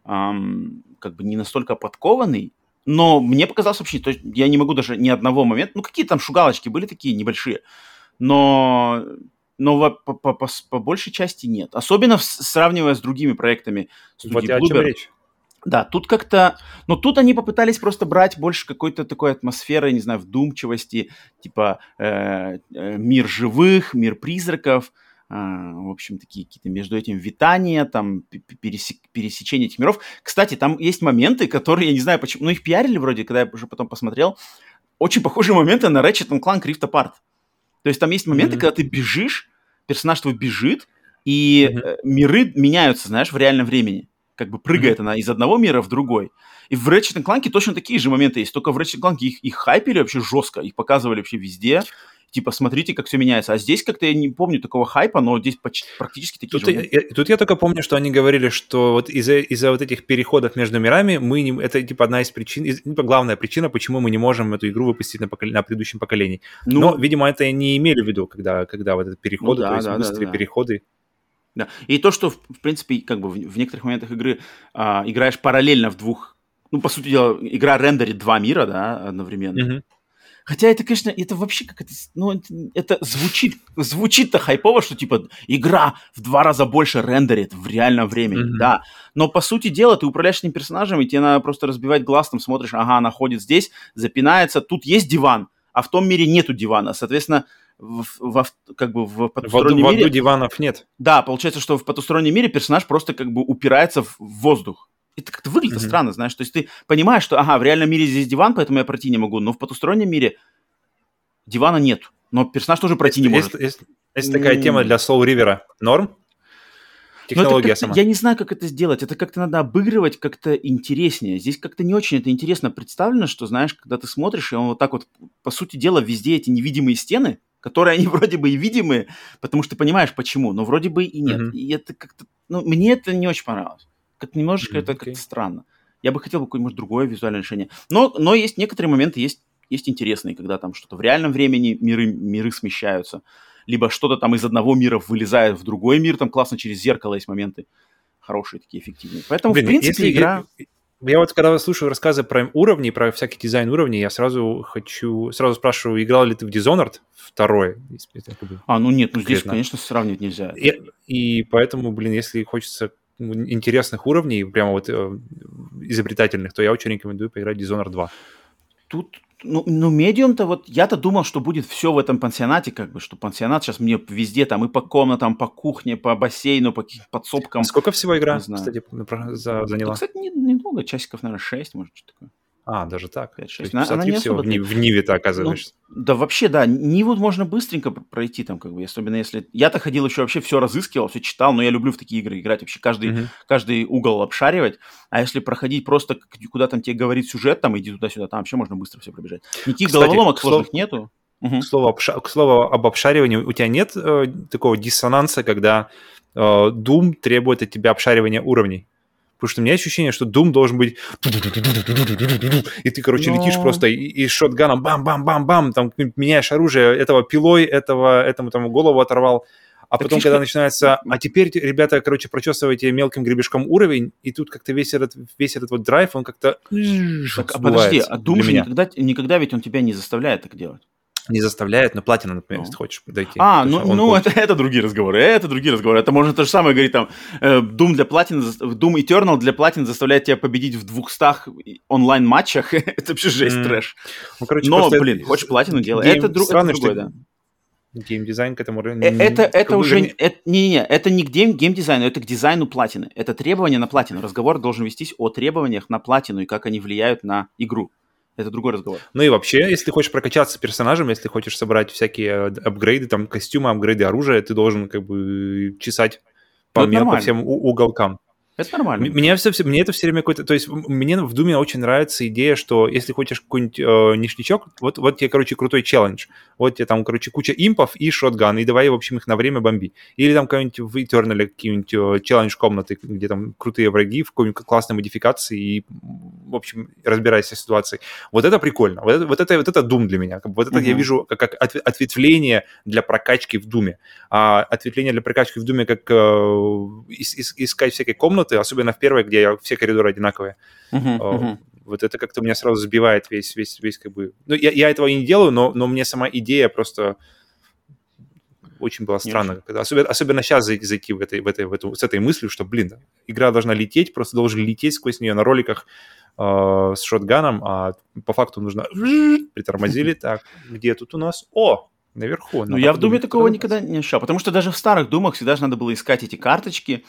эм, как бы не настолько подкованный, но мне показалось вообще, то есть я не могу даже ни одного момента, ну какие там шугалочки были такие небольшие, но, но по, по, по, по большей части нет. Особенно в, сравнивая с другими проектами студии вот Bloober. о чем речь. Да, тут как-то... Но тут они попытались просто брать больше какой-то такой атмосферы, не знаю, вдумчивости, типа э, э, мир живых, мир призраков, в общем, такие какие-то между этим витания, там, пересек, пересечение этих миров. Кстати, там есть моменты, которые, я не знаю почему, ну, их пиарили вроде, когда я уже потом посмотрел, очень похожие моменты на Ratchet Clank Rift Apart. То есть там есть моменты, mm-hmm. когда ты бежишь, персонаж твой бежит, и mm-hmm. миры меняются, знаешь, в реальном времени как бы прыгает mm-hmm. она из одного мира в другой. И в Ratchet Clank точно такие же моменты есть, только в Ratchet Clank их, их хайпили вообще жестко, их показывали вообще везде. Типа, смотрите, как все меняется. А здесь как-то я не помню такого хайпа, но здесь почти, практически такие тут же я, Тут я только помню, что они говорили, что вот из-за из вот этих переходов между мирами мы не, это типа одна из причин, из, типа главная причина, почему мы не можем эту игру выпустить на, покол... на предыдущем поколении. Ну, но, видимо, это не имели в виду, когда, когда вот этот переход, ну, да, то есть да, быстрые да, да. переходы. Да. И то, что, в, в принципе, как бы в, в некоторых моментах игры а, играешь параллельно в двух... Ну, по сути дела, игра рендерит два мира, да, одновременно. Mm-hmm. Хотя это, конечно, это вообще как это, ну, это, это звучит, звучит-то хайпово, что типа игра в два раза больше рендерит в реальном времени, mm-hmm. да. Но по сути дела ты управляешь этим персонажем, и тебе надо просто разбивать глаз, там смотришь, ага, она ходит здесь, запинается, тут есть диван, а в том мире нету дивана. Соответственно, в, в, как бы в потустороннем в, мире... В диванов нет. Да, получается, что в потустороннем мире персонаж просто как бы упирается в воздух. Это как-то выглядит mm-hmm. странно, знаешь. То есть ты понимаешь, что, ага, в реальном мире здесь диван, поэтому я пройти не могу, но в потустороннем мире дивана нет. Но персонаж тоже пройти есть, не может. Есть, есть, такая mm-hmm. тема для Soul River. Норм? Технология сама. Я не знаю, как это сделать. Это как-то надо обыгрывать как-то интереснее. Здесь как-то не очень это интересно представлено, что, знаешь, когда ты смотришь, и он вот так вот, по сути дела, везде эти невидимые стены, которые они вроде бы и видимые, потому что ты понимаешь, почему, но вроде бы и нет. Mm-hmm. И это как-то, ну, мне это не очень понравилось. Как немножечко mm-hmm. это как-то странно. Я бы хотел бы какое-нибудь другое визуальное решение. Но, но есть некоторые моменты, есть, есть интересные, когда там что-то в реальном времени миры, миры смещаются, либо что-то там из одного мира вылезает в другой мир, там классно через зеркало есть моменты хорошие, такие эффективные. Поэтому, Блин, в принципе, если, игра... Я вот когда слушаю рассказы про уровни, про всякий дизайн уровней, я сразу хочу, сразу спрашиваю, играл ли ты в Dishonored второй? А, ну нет, ну здесь, конечно, сравнивать нельзя. И, и поэтому, блин, если хочется интересных уровней, прямо вот э, изобретательных, то я очень рекомендую поиграть Dishonored 2. Тут ну, ну медиум-то вот, я-то думал, что будет все в этом пансионате, как бы, что пансионат сейчас мне везде там и по комнатам, по кухне, по бассейну, по каким-то подсобкам. Сколько всего игра, кстати, за, заняла? Ну, кстати, недолго, часиков, наверное, 6, может, что такое. А, даже так. 5-6. Она, она не всего в, в Ниве-то оказываешься. Ну, да вообще, да. Ниву можно быстренько пройти там, как бы, особенно если... Я-то ходил еще вообще все разыскивал, все читал, но я люблю в такие игры играть, вообще каждый, uh-huh. каждый угол обшаривать. А если проходить просто, куда там тебе говорит сюжет, там, иди туда-сюда, там вообще можно быстро все пробежать. Никаких Кстати, головоломок сложных слов... нету. Угу. К, слову, обша... к слову об обшаривании, у тебя нет э, такого диссонанса, когда э, Doom требует от тебя обшаривания уровней? Потому что у меня ощущение, что Doom должен быть... И ты, короче, Но... летишь просто и, и шотганом бам-бам-бам-бам, там меняешь оружие, этого пилой, этого, этому там голову оторвал. А так потом, фишка... когда начинается, а теперь, ребята, короче, прочесываете мелким гребешком уровень, и тут как-то весь этот, весь этот вот драйв, он как-то так, а подожди, а Doom же никогда, никогда ведь он тебя не заставляет так делать не заставляет, но платина, например, ну. если хочешь дойти. А, ну, ну это, это другие разговоры, это другие разговоры. Это можно то же самое говорить, там, э, Doom для платины, Doom Eternal для платины заставляет тебя победить в 200 онлайн-матчах. это вообще жесть, мм. трэш. Ну, короче, но, блин, хочешь платину делай. Это, друг, это другое, да. геймдизайн к этому... Э, это, это уже... Не, это, не, не, это не к гейм, геймдизайну, это к дизайну платины. Это требования на платину. Разговор должен вестись о требованиях на платину и как они влияют на игру. Это другой разговор. Ну и вообще, если ты хочешь прокачаться персонажем, если хочешь собрать всякие э, апгрейды, там, костюмы, апгрейды оружия, ты должен как бы чесать по, ну, по всем уголкам. Это нормально. Мне, все, мне это все время какой-то... То есть мне в Думе очень нравится идея, что если хочешь какой-нибудь э, ништячок, вот, вот тебе, короче, крутой челлендж. Вот тебе там, короче, куча импов и шотган, и давай, в общем, их на время бомби. Или там какой-нибудь в Eternal какие-нибудь э, челлендж комнаты, где там крутые враги в какой-нибудь классной модификации и, в общем, разбирайся с ситуацией. Вот это прикольно. Вот это, вот это, вот это Doom для меня. Вот это mm-hmm. я вижу как, как ответвление для прокачки в Думе. А ответвление для прокачки в Думе как э, искать всякие комнаты, комнаты, особенно в первой, где все коридоры одинаковые. Uh-huh, uh-huh. Вот это как-то меня сразу сбивает весь, весь, весь как бы... Ну, я, я этого и не делаю, но, но мне сама идея просто очень была странно. Когда, особенно, особенно сейчас зайти, зайти в этой, в этой, в эту, с этой мыслью, что, блин, игра должна лететь, просто должен лететь сквозь нее на роликах э, с шотганом, а по факту нужно... Притормозили, так, где тут у нас? О, наверху. Ну, я в Думе такого никогда не ощущал, потому что даже в старых Думах всегда же надо было искать эти карточки,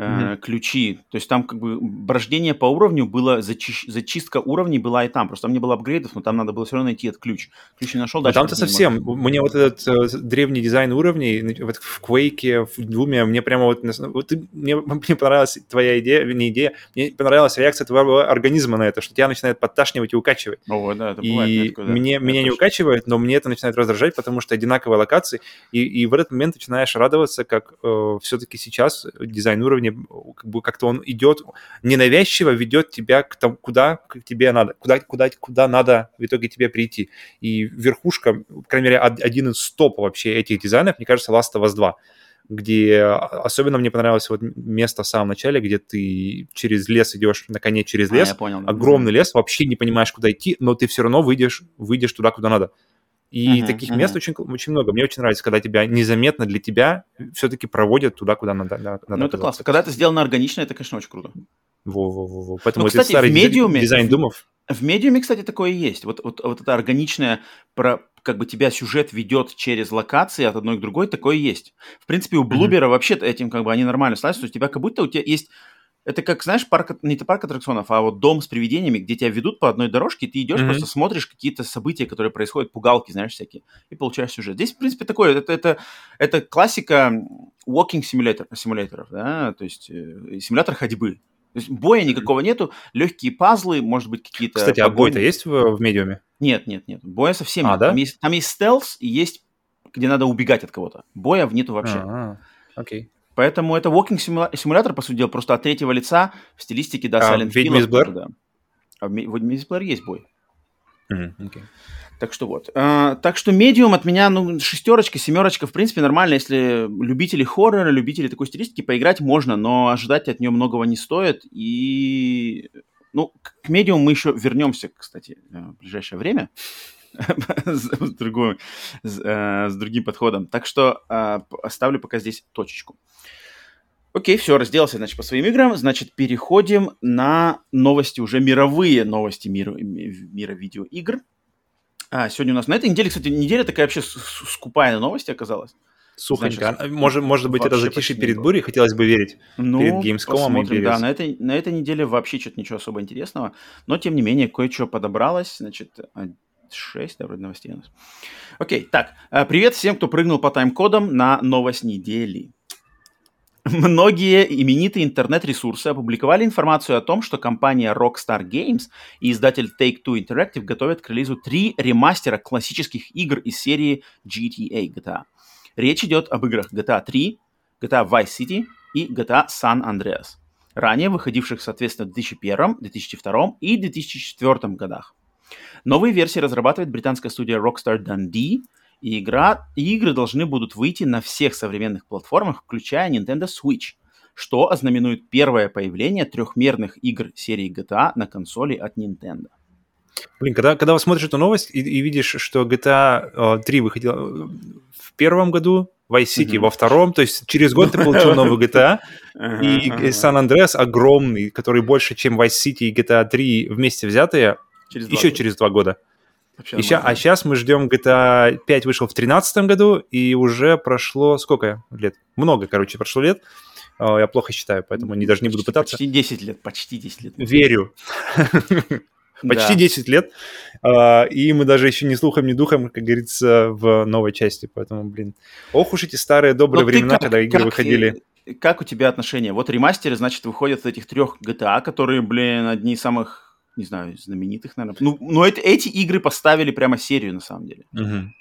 mm-hmm. ключи. То есть там как бы брождение по уровню было, зачи- зачистка уровней была и там. Просто там не было апгрейдов, но там надо было все равно найти этот ключ. Ключ не нашел, дальше... Там-то совсем. Мне вот этот э, древний дизайн уровней вот в Quake, в Doom, мне прямо вот... вот мне, мне понравилась твоя идея, не идея, мне понравилась реакция твоего организма на это, что тебя начинает подташнивать и укачивать. О, да, это бывает. И такое, да. мне, это меня точно. не укачивает, но мне это начинает раздражать, потому что одинаковые локации, и, и в этот момент начинаешь радоваться, как э, все-таки сейчас дизайн уровня уровне, как бы как-то он идет ненавязчиво, ведет тебя к тому, куда к тебе надо, куда, куда, куда надо в итоге тебе прийти. И верхушка, по крайней мере, один из топ вообще этих дизайнов, мне кажется, Last of Us 2 где особенно мне понравилось вот место в самом начале, где ты через лес идешь на коне через а, лес, а, понял, огромный да. лес, вообще не понимаешь, куда идти, но ты все равно выйдешь, выйдешь туда, куда надо. И uh-huh, таких uh-huh. мест очень, очень много. Мне очень нравится, когда тебя незаметно для тебя все-таки проводят туда, куда надо. надо ну, это классно. Когда это сделано органично, это, конечно, очень круто. Во-во-во. Поэтому ну, кстати, старый в медиуме, дизайн думов. В медиуме, кстати, такое есть. Вот, вот, вот это органичное, про, как бы тебя сюжет ведет через локации от одной к другой, такое есть. В принципе, у Блубера mm-hmm. вообще этим как бы они нормально слазят. То есть у тебя как будто у тебя есть это как, знаешь, парк, не парк аттракционов, а вот дом с привидениями, где тебя ведут по одной дорожке, и ты идешь, mm-hmm. просто смотришь какие-то события, которые происходят, пугалки, знаешь, всякие, и получаешь сюжет. Здесь, в принципе, такое, это, это, это классика walking simulator, симуляторов, да, то есть э, симулятор ходьбы. То есть боя никакого нету, легкие пазлы, может быть, какие-то... Кстати, погони. а бой-то есть в, в медиуме? Нет, нет, нет. Боя совсем а, нет. Да? Там, есть, там есть стелс и есть, где надо убегать от кого-то. Боя нету вообще. А, окей. Поэтому это walking симулятор, по сути дела, просто от третьего лица в стилистике, да, а, Silent Hill. Blair? Да. А в Ведьмис Blair есть бой. Mm-hmm, okay. Так что вот. А, так что медиум от меня, ну, шестерочка, семерочка, в принципе, нормально. Если любители хоррора, любители такой стилистики, поиграть можно, но ожидать от нее многого не стоит. И, ну, к медиуму мы еще вернемся, кстати, в ближайшее время. С, другой, с, э, с другим подходом. Так что э, оставлю пока здесь точечку. Окей, все, разделался, значит, по своим играм. Значит, переходим на новости, уже мировые новости мира, мира видеоигр. А, сегодня у нас на этой неделе, кстати, неделя такая вообще скупая на новости оказалась. Сухонько. Значит, может, может быть, это затишье перед бурей, хотелось бы верить. Ну, перед Gamescom и да, на этой, на этой неделе вообще что-то ничего особо интересного. Но, тем не менее, кое-что подобралось. Значит, 6, да, вроде новостей у нас. Окей, так, э, привет всем, кто прыгнул по тайм-кодам на новость недели. Многие именитые интернет-ресурсы опубликовали информацию о том, что компания Rockstar Games и издатель Take-Two Interactive готовят к релизу три ремастера классических игр из серии GTA GTA. Речь идет об играх GTA 3, GTA Vice City и GTA San Andreas, ранее выходивших, соответственно, в 2001, 2002 и 2004 годах. Новые версии разрабатывает британская студия Rockstar Dundee, и, игра, и игры должны будут выйти на всех современных платформах, включая Nintendo Switch, что ознаменует первое появление трехмерных игр серии GTA на консоли от Nintendo. Блин, когда, когда смотришь эту новость и, и видишь, что GTA 3 выходила э, в первом году, Vice City mm-hmm. во втором, то есть через год ты получил новый GTA, и San Andreas огромный, который больше, чем Vice City и GTA 3 вместе взятые, Через еще через два года. И ща, а сейчас мы ждем GTA 5 вышел в 2013 году, и уже прошло сколько лет? Много, короче, прошло лет. А, я плохо считаю, поэтому не, даже не буду пытаться. Почти 10 лет, почти 10 лет. Верю. Почти да. 10 лет. А, и мы даже еще ни слухом, ни духом, как говорится, в новой части. Поэтому, блин. Ох уж эти старые добрые Но времена, как, когда игры как, выходили. Как у тебя отношения? Вот ремастеры, значит, выходят из этих трех GTA, которые, блин, одни из самых не знаю, знаменитых, наверное. Ну, но это, эти игры поставили прямо серию, на самом деле. Угу.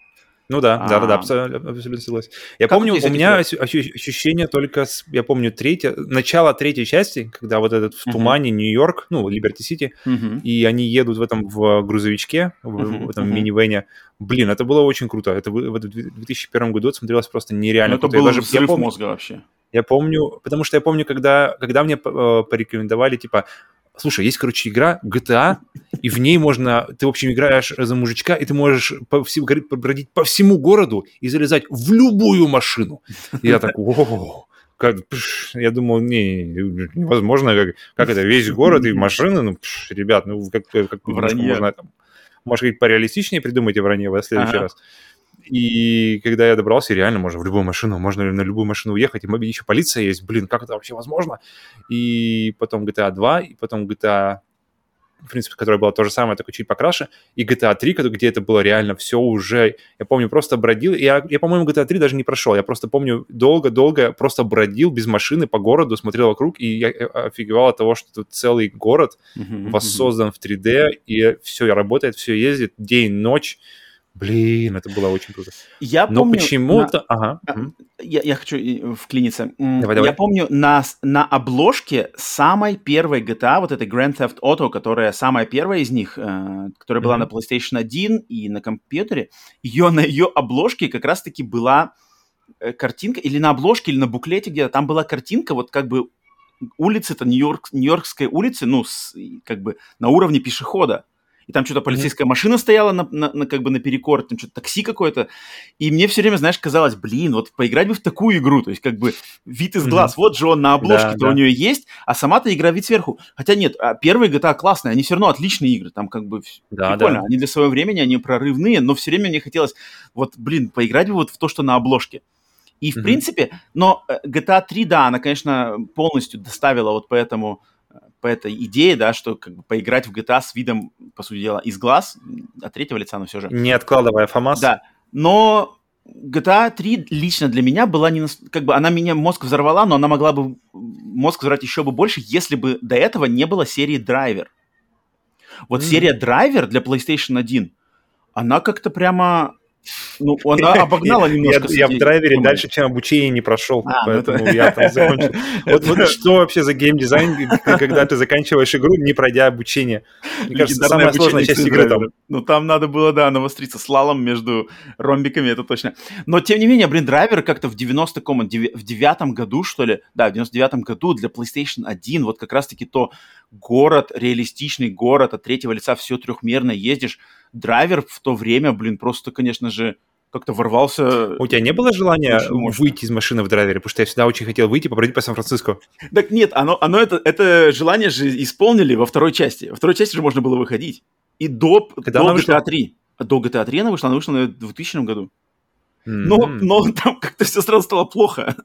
Ну да, да, да, да, абсолютно, абсолютно согласен. Я как помню, у меня ощущение только, с, я помню, третье, начало третьей части, когда вот этот в тумане Нью-Йорк, ну, Либерти-Сити, и они едут в этом в грузовичке, в, этом минивене. Блин, это было очень круто. Это в 2001 году смотрелось просто нереально ну, это круто. был даже, взрыв мозга вообще. Я помню, потому что я помню, когда, когда мне э, порекомендовали, типа, Слушай, есть, короче, игра GTA, и в ней можно... Ты, в общем, играешь за мужичка, и ты можешь по всему, бродить по всему городу и залезать в любую машину. И я так, о как, я думал, не, невозможно, как, как это, весь город и машины, ну, пш, ребят, ну, как, как можно, там, может, быть, пореалистичнее придумайте вранье в следующий ага. раз. И когда я добрался, реально можно в любую машину, можно на любую машину уехать, и еще полиция есть, блин, как это вообще возможно? И потом GTA 2, и потом GTA в принципе, которая была то же самое, только чуть покраше, и GTA 3, где это было реально все уже, я помню, просто бродил, я, я по-моему, GTA 3 даже не прошел, я просто помню, долго-долго просто бродил без машины по городу, смотрел вокруг, и я офигевал от того, что тут целый город воссоздан в 3D, и все работает, все ездит день, ночь, Блин, это было очень круто. Я Но помню, почему-то... На... Ага. Я, я хочу вклиниться. Давай, давай. Я помню, на, на обложке самой первой GTA, вот этой Grand Theft Auto, которая самая первая из них, э, которая была mm-hmm. на PlayStation 1 и на компьютере, ее на ее обложке как раз-таки была э, картинка, или на обложке, или на буклете где-то, там была картинка, вот как бы улицы-то Нью-Йорк, Нью-Йоркской улицы, ну, с, как бы на уровне пешехода и там что-то полицейская mm-hmm. машина стояла на, на, на, как бы наперекор, там что-то такси какое-то, и мне все время, знаешь, казалось, блин, вот поиграть бы в такую игру, то есть как бы вид из глаз, mm-hmm. вот же он на обложке-то да, да. у нее есть, а сама-то игра вид сверху. Хотя нет, а первые GTA классные, они все равно отличные игры, там как бы да, прикольно, да. они для своего времени, они прорывные, но все время мне хотелось, вот, блин, поиграть бы вот в то, что на обложке. И, в mm-hmm. принципе, но э, GTA 3, да, она, конечно, полностью доставила вот по этому по этой идее, да, что как бы поиграть в GTA с видом, по сути дела, из глаз, от третьего лица, но все же. Не откладывая ФАМАС. Да, но GTA 3 лично для меня была не... Как бы она меня мозг взорвала, но она могла бы мозг взорвать еще бы больше, если бы до этого не было серии Драйвер. Вот mm. серия Драйвер для PlayStation 1, она как-то прямо ну, она обогнала немножко. Я, я в драйвере дальше, чем обучение не прошел, а, ну поэтому ну я там закончил. Вот, вот что вообще за геймдизайн, когда ты заканчиваешь игру, не пройдя обучение? Мне кажется, самая сложная часть игры там. Ну, там надо было, да, навостриться слалом между ромбиками, это точно. Но, тем не менее, блин, драйвер как-то в 90-ком, в девятом году, что ли, да, в 99-м году для PlayStation 1, вот как раз-таки то город, реалистичный город, от третьего лица все трехмерно ездишь, драйвер в то время, блин, просто, конечно же, как-то ворвался. У тебя не было желания выйти из машины в драйвере? Потому что я всегда очень хотел выйти, побродить по Сан-Франциско. Так нет, оно, оно это, это желание же исполнили во второй части. Во второй части же можно было выходить. И до, Когда до GTA 3. До GTA 3 она вышла, она вышла в 2000 году. Mm-hmm. Но, но там как-то все сразу стало плохо.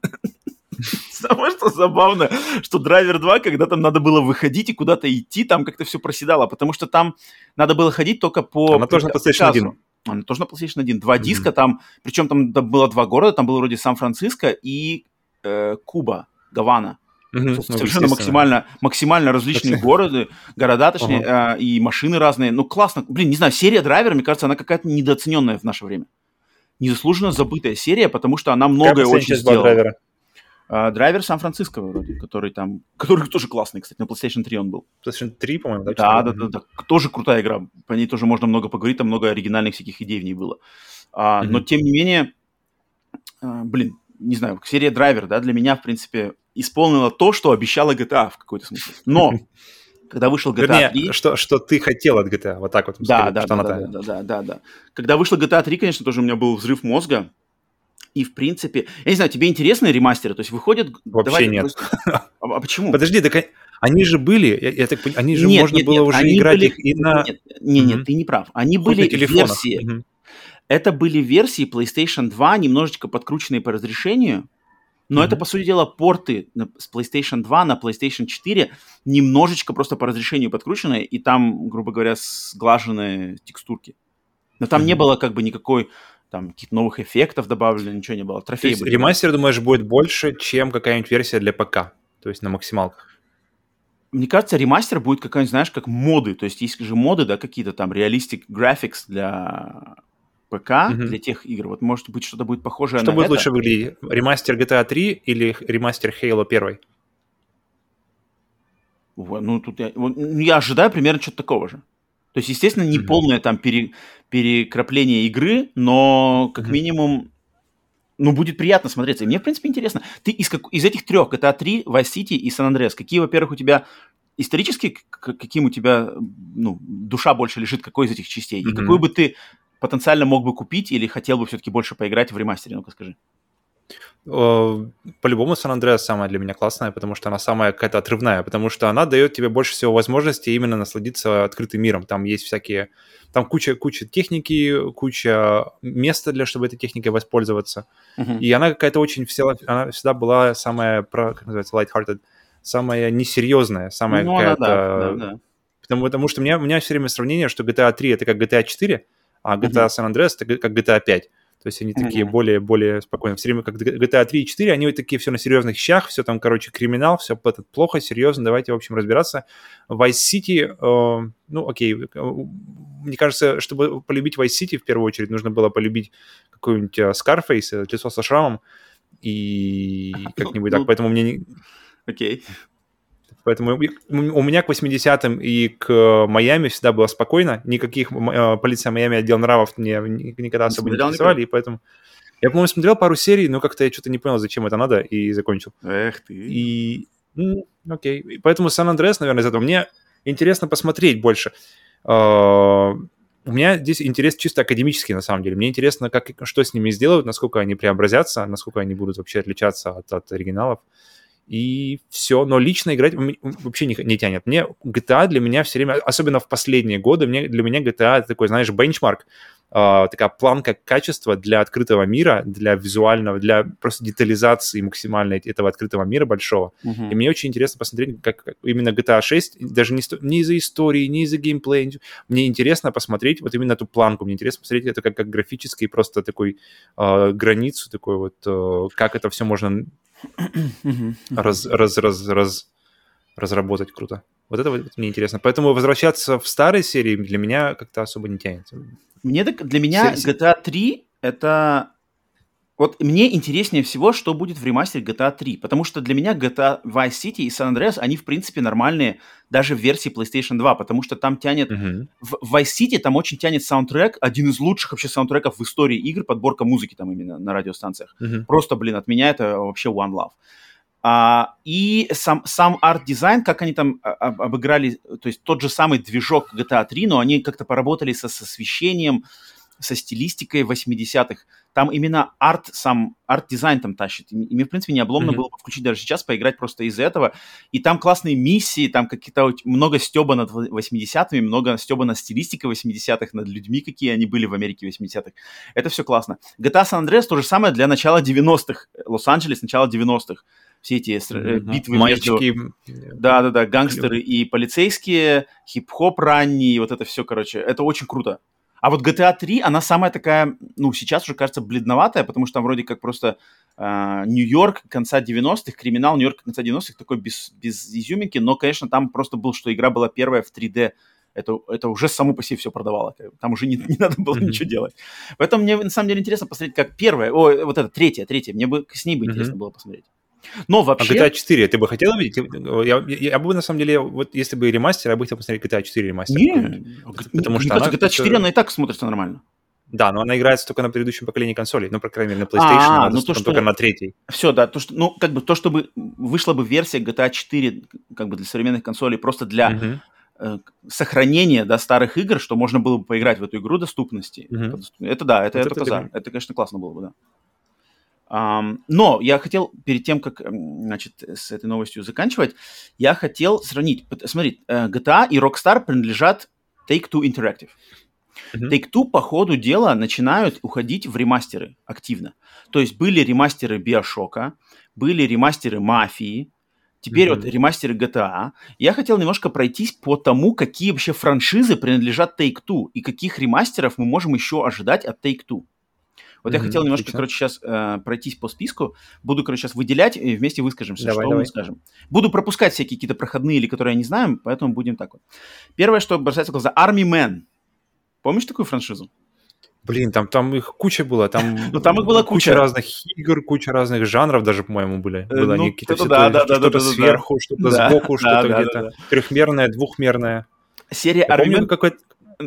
Самое что забавно, что Драйвер 2, когда там надо было выходить и куда-то идти, там как-то все проседало, потому что там надо было ходить только по... Она тоже на PlayStation 1. Она тоже на PlayStation 1. Два mm-hmm. диска там, причем там было два города, там было вроде Сан-Франциско и э, Куба, Гавана. Mm-hmm. Совершенно максимально, максимально различные города, города, точнее, uh-huh. э, и машины разные. Ну, классно. Блин, не знаю, серия Драйвер, мне кажется, она какая-то недооцененная в наше время. Незаслуженно забытая серия, потому что она многое очень сделала. Драйвера? А, драйвер Сан-Франциско вроде, который там, который тоже классный, кстати, на PlayStation 3 он был. PlayStation 3, по-моему, да? Да, да, да, да, тоже крутая игра, по ней тоже можно много поговорить, там много оригинальных всяких идей в ней было. А, mm-hmm. Но тем не менее, а, блин, не знаю, серия Драйвер, да, для меня, в принципе, исполнила то, что обещала GTA в какой-то смысле. Но когда вышел GTA Вернее, 3... что, что ты хотел от GTA, вот так вот. Да, да, да, да, да, да, да, да. Когда вышел GTA 3, конечно, тоже у меня был взрыв мозга, и, в принципе, я не знаю, тебе интересны ремастеры? То есть выходят... Вообще давай, нет. А, а почему? Подожди, так они же были, я, я так понимаю, они же нет, можно нет, было нет, уже играть были, их и на... Нет, нет, нет, mm-hmm. ты не прав. Они были версии... Mm-hmm. Это были версии PlayStation 2, немножечко подкрученные по разрешению, но mm-hmm. это, по сути дела, порты с PlayStation 2 на PlayStation 4, немножечко просто по разрешению подкрученные, и там, грубо говоря, сглаженные текстурки. Но там mm-hmm. не было как бы никакой там каких-то новых эффектов добавлено, ничего не было. Трофеи То есть ремастер, думаешь, будет больше, чем какая-нибудь версия для ПК? То есть на максималках? Мне кажется, ремастер будет какая-нибудь, знаешь, как моды. То есть есть же моды, да, какие-то там realistic graphics для ПК, mm-hmm. для тех игр. Вот может быть что-то будет похожее что на будет это. лучше выглядеть? Ремастер GTA 3 или ремастер Halo 1? Ну, тут я, ну, я ожидаю примерно что-то такого же. То есть, естественно, не mm-hmm. полное там пере, перекрапление игры, но как mm-hmm. минимум, ну, будет приятно смотреться. И мне, в принципе, интересно. Ты из, как, из этих трех, GTA 3, Vice City и San Andreas, какие, во-первых, у тебя исторически, каким у тебя, ну, душа больше лежит, какой из этих частей? Mm-hmm. И какую бы ты потенциально мог бы купить или хотел бы все-таки больше поиграть в ремастере? Ну-ка скажи. По-любому San Andreas самая для меня классная, потому что она самая какая-то отрывная, потому что она дает тебе больше всего возможности именно насладиться открытым миром. Там есть всякие... Там куча, куча техники, куча места для, чтобы этой техникой воспользоваться. Uh-huh. И она какая-то очень... Всегда, она всегда была самая, как называется, light-hearted, самая несерьезная, самая ну, какая-то... Да, да, да. Потому, потому что у меня, у меня все время сравнение, что GTA 3 это как GTA 4, а GTA uh-huh. San Andreas это как GTA 5. То есть они mm-hmm. такие более-более спокойные. Все время как GTA 3 и 4, они вот такие все на серьезных щах, все там, короче, криминал, все этот плохо, серьезно, давайте, в общем, разбираться. Vice City, э, ну, окей, э, мне кажется, чтобы полюбить Vice City, в первую очередь, нужно было полюбить какой-нибудь uh, Scarface, лицо со шрамом, и как-нибудь так, ну, поэтому мне... Окей. Поэтому у меня к 80-м и к Майами всегда было спокойно. Никаких э, полиция Майами, отдел нравов мне никогда особо не интересовали, и поэтому... Я, по-моему, смотрел пару серий, но как-то я что-то не понял, зачем это надо, и закончил. Эх ты. И... Ну, окей. И поэтому Сан-Андреас, наверное, из этого. Мне интересно посмотреть больше. Uh, у меня здесь интерес чисто академический, на самом деле. Мне интересно, как, что с ними сделают, насколько они преобразятся, насколько они будут вообще отличаться от, от оригиналов. Uh, и все. Но лично играть вообще не, не тянет. Мне GTA для меня все время, особенно в последние годы, мне, для меня GTA это такой, знаешь, бенчмарк, э, такая планка качества для открытого мира, для визуального, для просто детализации максимальной этого открытого мира большого. Uh-huh. И мне очень интересно посмотреть, как, как именно GTA 6, даже не, не из-за истории, не из-за геймплея, мне интересно посмотреть вот именно эту планку, мне интересно посмотреть это как, как графический просто такой э, границу, такой вот, э, как это все можно раз, раз, раз, раз, разработать круто. Вот это вот мне интересно. Поэтому возвращаться в старые серии для меня как-то особо не тянет. Мне так, для меня GTA 3 это вот мне интереснее всего, что будет в ремастере GTA 3, потому что для меня GTA Vice City и San Andreas, они, в принципе, нормальные даже в версии PlayStation 2, потому что там тянет... Uh-huh. В Vice City там очень тянет саундтрек, один из лучших вообще саундтреков в истории игр, подборка музыки там именно на радиостанциях. Uh-huh. Просто, блин, от меня это вообще one love. А, и сам, сам арт-дизайн, как они там а, об, обыграли, то есть тот же самый движок GTA 3, но они как-то поработали со, с освещением, со стилистикой 80-х. Там именно арт, сам арт-дизайн там тащит. И, мне, в принципе, не обломно mm-hmm. было бы включить даже сейчас, поиграть просто из-за этого. И там классные миссии, там какие-то много стеба над 80-ми, много стеба над стилистикой 80-х, над людьми, какие они были в Америке 80-х. Это все классно. GTA San Andreas то же самое для начала 90-х. Лос-Анджелес, начала 90-х все эти mm-hmm. битвы Мальчики. между... Да-да-да, гангстеры и полицейские, хип-хоп ранний, вот это все, короче, это очень круто. А вот GTA 3, она самая такая, ну, сейчас уже кажется бледноватая, потому что там вроде как просто э, Нью-Йорк конца 90-х, криминал Нью-Йорк конца 90-х, такой без, без изюминки, но, конечно, там просто был, что игра была первая в 3D, это, это уже само по себе все продавало. Там уже не, не надо было mm-hmm. ничего делать. Поэтому мне на самом деле интересно посмотреть, как первая, о, вот это третья, третья, мне бы с ней бы mm-hmm. интересно было посмотреть. Но вообще... А GTA 4 ты бы хотел видеть? Я, я, я бы, на самом деле, вот если бы ремастер, я бы хотел посмотреть GTA 4 ремастер. Не, потому что она... GTA 4, она и так смотрится нормально. Да, но она играется только на предыдущем поколении консолей, ну, по крайней мере, на PlayStation, а, ну, то, что... только на третьей. Все, да, то, что, ну, как бы то, чтобы вышла бы версия GTA 4, как бы для современных консолей, просто для uh-huh. э, сохранения, да, старых игр, что можно было бы поиграть в эту игру доступности. Uh-huh. Это да, это, вот это, это, это, это, конечно, классно было бы, да. Um, но я хотел, перед тем, как, значит, с этой новостью заканчивать, я хотел сравнить. Смотри, э, GTA и Rockstar принадлежат Take-Two Interactive. Mm-hmm. Take-Two по ходу дела начинают уходить в ремастеры активно. То есть были ремастеры Биошока, были ремастеры Мафии, теперь mm-hmm. вот ремастеры GTA. Я хотел немножко пройтись по тому, какие вообще франшизы принадлежат Take-Two и каких ремастеров мы можем еще ожидать от Take-Two. Вот mm-hmm, я хотел немножко, отлично. короче, сейчас э, пройтись по списку. Буду, короче, сейчас выделять и вместе выскажемся, давай, что давай. мы скажем. Буду пропускать всякие какие-то проходные или которые я не знаю, поэтому будем так вот. Первое, что бросается в глаза, Army Man. Помнишь такую франшизу? Блин, там, там их куча было, там, ну, там их была куча. куча разных игр, куча разных жанров даже, по-моему, были. Э, было ну, какие-то все, да, да, да, что-то да, сверху, да. что-то да, сбоку, да, что-то да, где-то да, да. трехмерное, двухмерное. Серия какой-то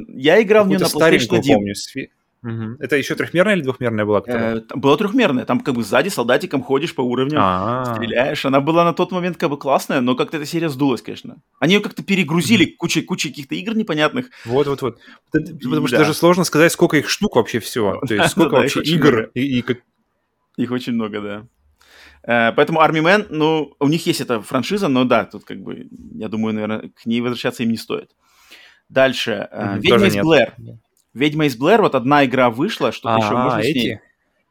я играл в нее на PlayStation 1. помню. Сфе- Мгм. Это еще трехмерная или двухмерная была? которая? Э, там Была трехмерная, там как бы сзади солдатиком ходишь по уровням, А, стреляешь. Она была на тот момент как бы классная, но как-то эта серия сдулась, конечно. Они ее как-то перегрузили кучей кучей каких-то игр непонятных. Вот, вот, вот. Это- Потому что да. даже сложно сказать, сколько их штук вообще всего. То есть сколько вообще игр и, Их очень много, да. Э, Поэтому Army Man, ну, у них есть эта франшиза, но да, тут как бы, я думаю, наверное, к ней возвращаться им не стоит. Дальше. э, Ведьма из. Блэр. Ведьма из Блэр, вот одна игра вышла, что-то еще А, можно с ней. эти?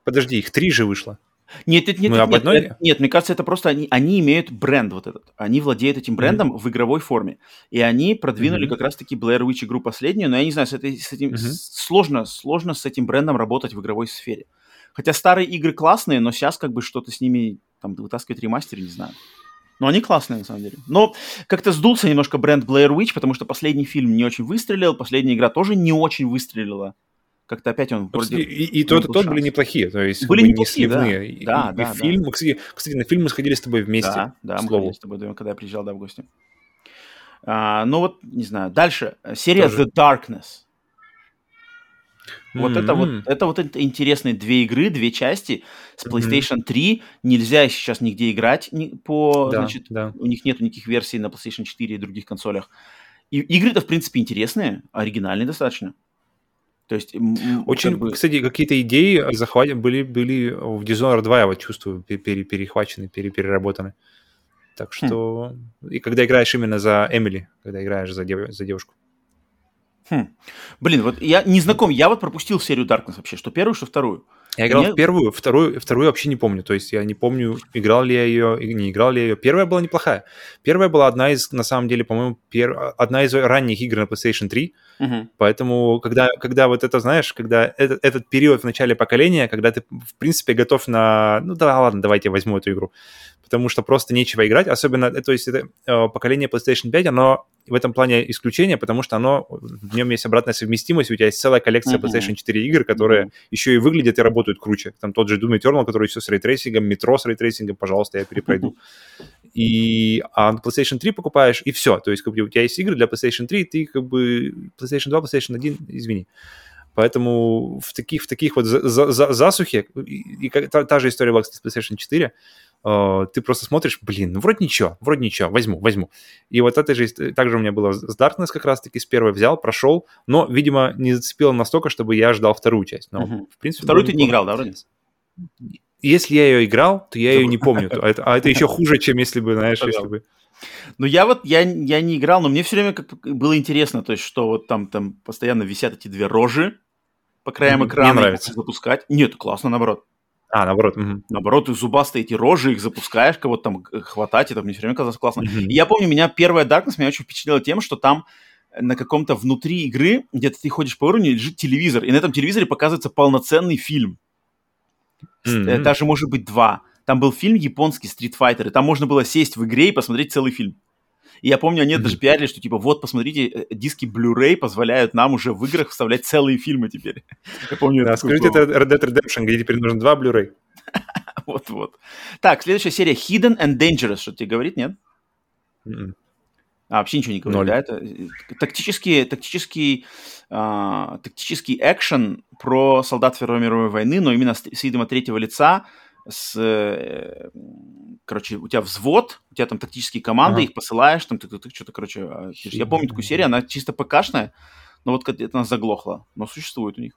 Подожди, их три же вышло. Нет, нет, нет, Мы нет, нет, одной? это- нет, мне кажется, это просто они, они имеют бренд вот этот. Они владеют этим брендом в игровой форме. И они продвинули Мгм. как раз-таки Blair Witch игру последнюю, но я не знаю, с, этой, с этим с- сложно, сложно с этим брендом работать в игровой сфере. Хотя старые игры классные, но сейчас как бы что-то с ними там вытаскивать ремастеры, не знаю. Но они классные, на самом деле. Но как-то сдулся немножко бренд Blair Witch, потому что последний фильм не очень выстрелил, последняя игра тоже не очень выстрелила. Как-то опять он вроде... И, и тот, и тот были неплохие, то есть Были неплохие, да. не сливные. Да, и, да, и да. фильм, мы, кстати, кстати, на фильм мы сходили с тобой вместе. Да, да, мы слову. ходили с тобой когда я приезжал, да, в гости. А, ну вот, не знаю. Дальше. Серия Тоже. The Darkness. Вот это вот, это вот это интересные две игры, две части с. PlayStation 3. Нельзя сейчас нигде играть по, Да, значит, да. у них нет никаких версий на PlayStation 4 и других консолях. И игры-то, в принципе, интересные, оригинальные достаточно. То есть, Очень, как бы- кстати, какие-то идеи захват... были, были в Dishonored 2, я вот чувствую, пе- пере- перехвачены, пере- переработаны. Так Хм. что... И когда играешь именно за Эмили, когда играешь за, дев- за девушку. Хм. Блин, вот я не знаком, я вот пропустил серию Darkness вообще, что первую, что вторую. Я играл Мне- в первую, вторую, вторую вообще не помню. То есть я не помню, играл ли я ее, не играл ли я ее. Первая была неплохая. Первая была одна из, на самом деле, по-моему, пер... одна из ранних игр на PlayStation 3. Мгм. Поэтому, когда, когда вот это, знаешь, когда этот, этот период в начале поколения, когда ты, в принципе, готов на... Ну да, ладно, давайте я возьму эту игру. Потому что просто нечего играть. Особенно, э, то есть это э, поколение PlayStation 5, оно в этом плане исключение, потому что оно, в нем есть обратная совместимость, у тебя есть целая коллекция. PlayStation 4 игр, которые Мгм. еще и выглядят и работают круче. Там тот же Doom Eternal, который все с ray tracing-ом, Метро с ray tracing-ом, пожалуйста, я перепройду. И а на PlayStation 3 покупаешь, и все. То есть как бы, у тебя есть игры для PlayStation 3, ты как бы PlayStation 2, PlayStation 1, извини. Поэтому в таких, в таких вот за, за- за- засухе, и, и та, та же история была, кстати, с PlayStation 4, э, ты просто смотришь, блин, ну вроде ничего, вроде ничего, возьму, возьму. И вот это же, также у меня было с Darkness как раз-таки, с первой взял, прошел, но, видимо, не зацепило настолько, чтобы я ждал вторую часть. Но, Мгм. в принципе, Вторую ты не играл, да, вроде? Если я ее играл, то я ее не помню. То это- а это еще хуже, чем если бы, знаешь, если бы... Ну, я вот, я, я не играл, но мне все время как было интересно, то есть, что вот там, там постоянно висят эти две рожи по краям экрана. Мне нравится. Запускать. Нет, классно, наоборот. А, наоборот. мгм. Наоборот, их зубастые эти рожи, их запускаешь, кого-то там э, хватать, это мне все время казалось классно. И я помню, меня первая Darkness меня очень впечатлила тем, что там на каком-то внутри игры, где-то ты ходишь по уровню, лежит телевизор, и на этом телевизоре показывается полноценный фильм. Э, Мгм. Даже, может быть, два. Там был фильм японский Street Fighter, и там можно было сесть в игре и посмотреть целый фильм. И я помню, они Мгм. даже пиарили, что типа, вот, посмотрите, э, диски Blu-ray позволяют нам уже в играх вставлять целые фильмы теперь. Я помню, Да, скажите, это Red Dead Redemption, где теперь нужен два Blu-ray. Вот-вот. Так, следующая серия Hidden and Dangerous. Что тебе говорит, нет? Мгм. А, вообще ничего не говорит, Ноль. да? Это э, тактический, тактический, а, тактический экшен про солдат Второй мировой войны, но именно с, от третьего лица, с, э, короче, у тебя взвод, у тебя там тактические команды, Ага. их посылаешь, там ты, ты- ты что-то, короче, а, я помню такую серию, она чисто ПКшная, но вот это она заглохла, но существует у них.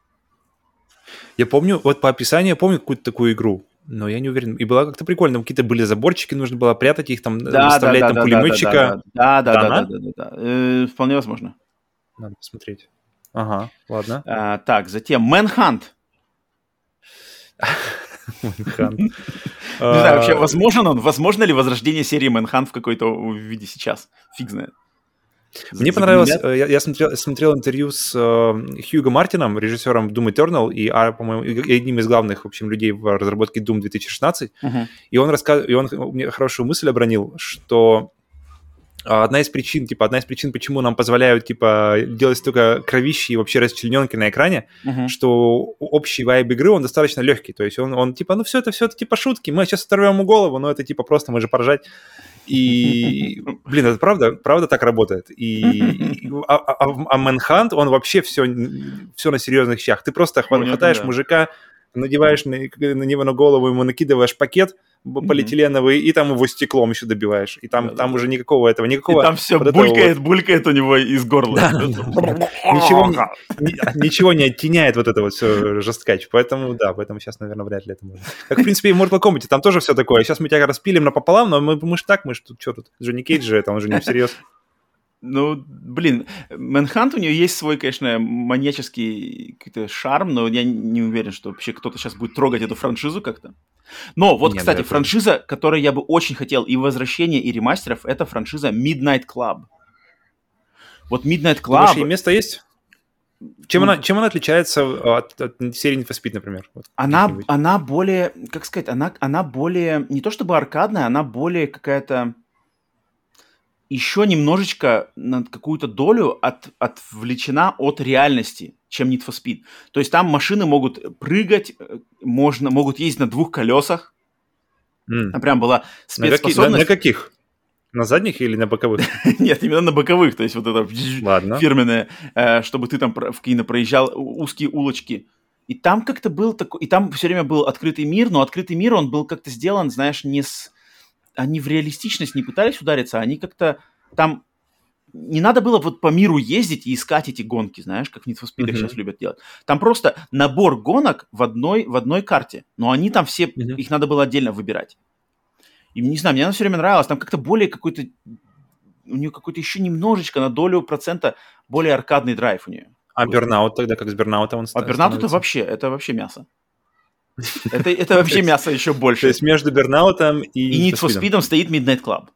Я помню, вот по описанию, я помню какую-то такую игру. Но я не уверен. И было как-то прикольно. Какие-то были заборчики, нужно было прятать их, там, да, выставлять да, там да, пулеметчика. Да, да, да, да, да, да, да, да. Э, вполне возможно. Надо посмотреть. Ага, ладно. А, так, затем Мэнхант. Мэнхант. Не знаю, вообще, возможен он? Возможно ли возрождение серии Мэнхант в какой-то виде сейчас? Фиг знает. Мне понравилось, э, я, я смотрел, смотрел интервью с э, Хьюго Мартином, режиссером Doom Eternal и, а, по-моему, одним из главных, в общем, людей в разработке Doom 2016. Uh-huh. И он рассказывал, и он мне хорошую мысль обронил, что а, одна из причин, типа, одна из причин, почему нам позволяют, типа, делать столько кровищи и вообще расчлененки на экране, uh-huh. что общий вайб игры, он достаточно легкий, то есть он, он типа, ну все это, все это, типа, шутки, мы сейчас оторвем ему голову, но это, типа, просто мы же поражать. И, блин, это правда, правда так работает. И, а, а, а Manhunt, он вообще все, все на серьезных щах. Ты просто хватаешь мужика, надеваешь на, на него на голову, ему накидываешь пакет, полиэтиленовый, mm-hmm. и там его стеклом еще добиваешь. И там, да, там да. уже никакого этого, никакого... И там все вот булькает, вот... булькает у него из горла. ничего, ничего не оттеняет вот это вот все жесткач. Поэтому, да, поэтому сейчас, наверное, вряд ли это можно. Как, в принципе, и в Mortal Kombat, там тоже все такое. Сейчас мы тебя распилим напополам, но мы, мы ж так, мы ж тут, что тут, Джонни Кейдж же, это он же не всерьез. Ну, блин, Мэнхант у нее есть свой, конечно, маньяческий какой-то шарм, но я не уверен, что вообще кто-то сейчас будет трогать эту франшизу как-то. Но вот, Нет, кстати, франшиза, которой я бы очень хотел и возвращения, и ремастеров, это франшиза Midnight Club. Вот Midnight Club... Думаешь, ей место есть? Чем, ну, она, чем она отличается от, от серии Need for Speed, например? Вот, она, она более, как сказать, она, она более, не то чтобы аркадная, она более какая-то еще немножечко на какую-то долю от, отвлечена от реальности, чем Need for Speed. То есть там машины могут прыгать, э, можно, могут ездить на двух колесах. Mm. Там прям была спецспособность. На, какие, на, на каких? На задних или на боковых? Нет, именно на боковых. То есть вот это Ладно. фирменное, э, чтобы ты там в кино проезжал узкие улочки. И там как-то был такой... И там все время был открытый мир, но открытый мир, он был как-то сделан, знаешь, не с они в реалистичность не пытались удариться, они как-то там не надо было вот по миру ездить и искать эти гонки, знаешь, как в Need for Speed uh-huh. сейчас любят делать. Там просто набор гонок в одной, в одной карте, но они там все, uh-huh. их надо было отдельно выбирать. И не знаю, мне она все время нравилась, там как-то более какой-то, у нее какой-то еще немножечко на долю процента более аркадный драйв у нее. А Бернаут тогда, как с Бернаутом он А Бернаут это вообще, это вообще мясо. Это, это вообще мясо еще больше. То есть между Бернаутом и... И Need for Speed стоит Midnight Club.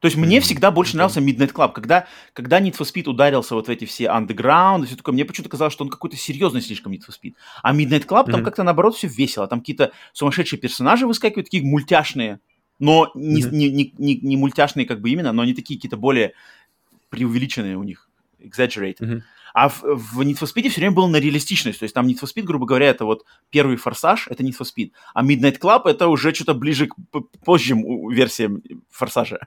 То есть мне всегда больше нравился Midnight Club. Когда, когда Need for Speed ударился вот в эти все underground и все такое, мне почему-то казалось, что он какой-то серьезный слишком Need for Speed. А Midnight Club, там как-то наоборот все весело. Там какие-то сумасшедшие персонажи выскакивают, такие мультяшные. Но не, не, не, не, не мультяшные как бы именно, но они такие какие-то более преувеличенные у них. Exaggerated. А в, в Need for Speed все время было на реалистичность. То есть там Need for Speed, грубо говоря, это вот первый форсаж, это Need for Speed. А Midnight Club это уже что-то ближе к позжим версиям форсажа.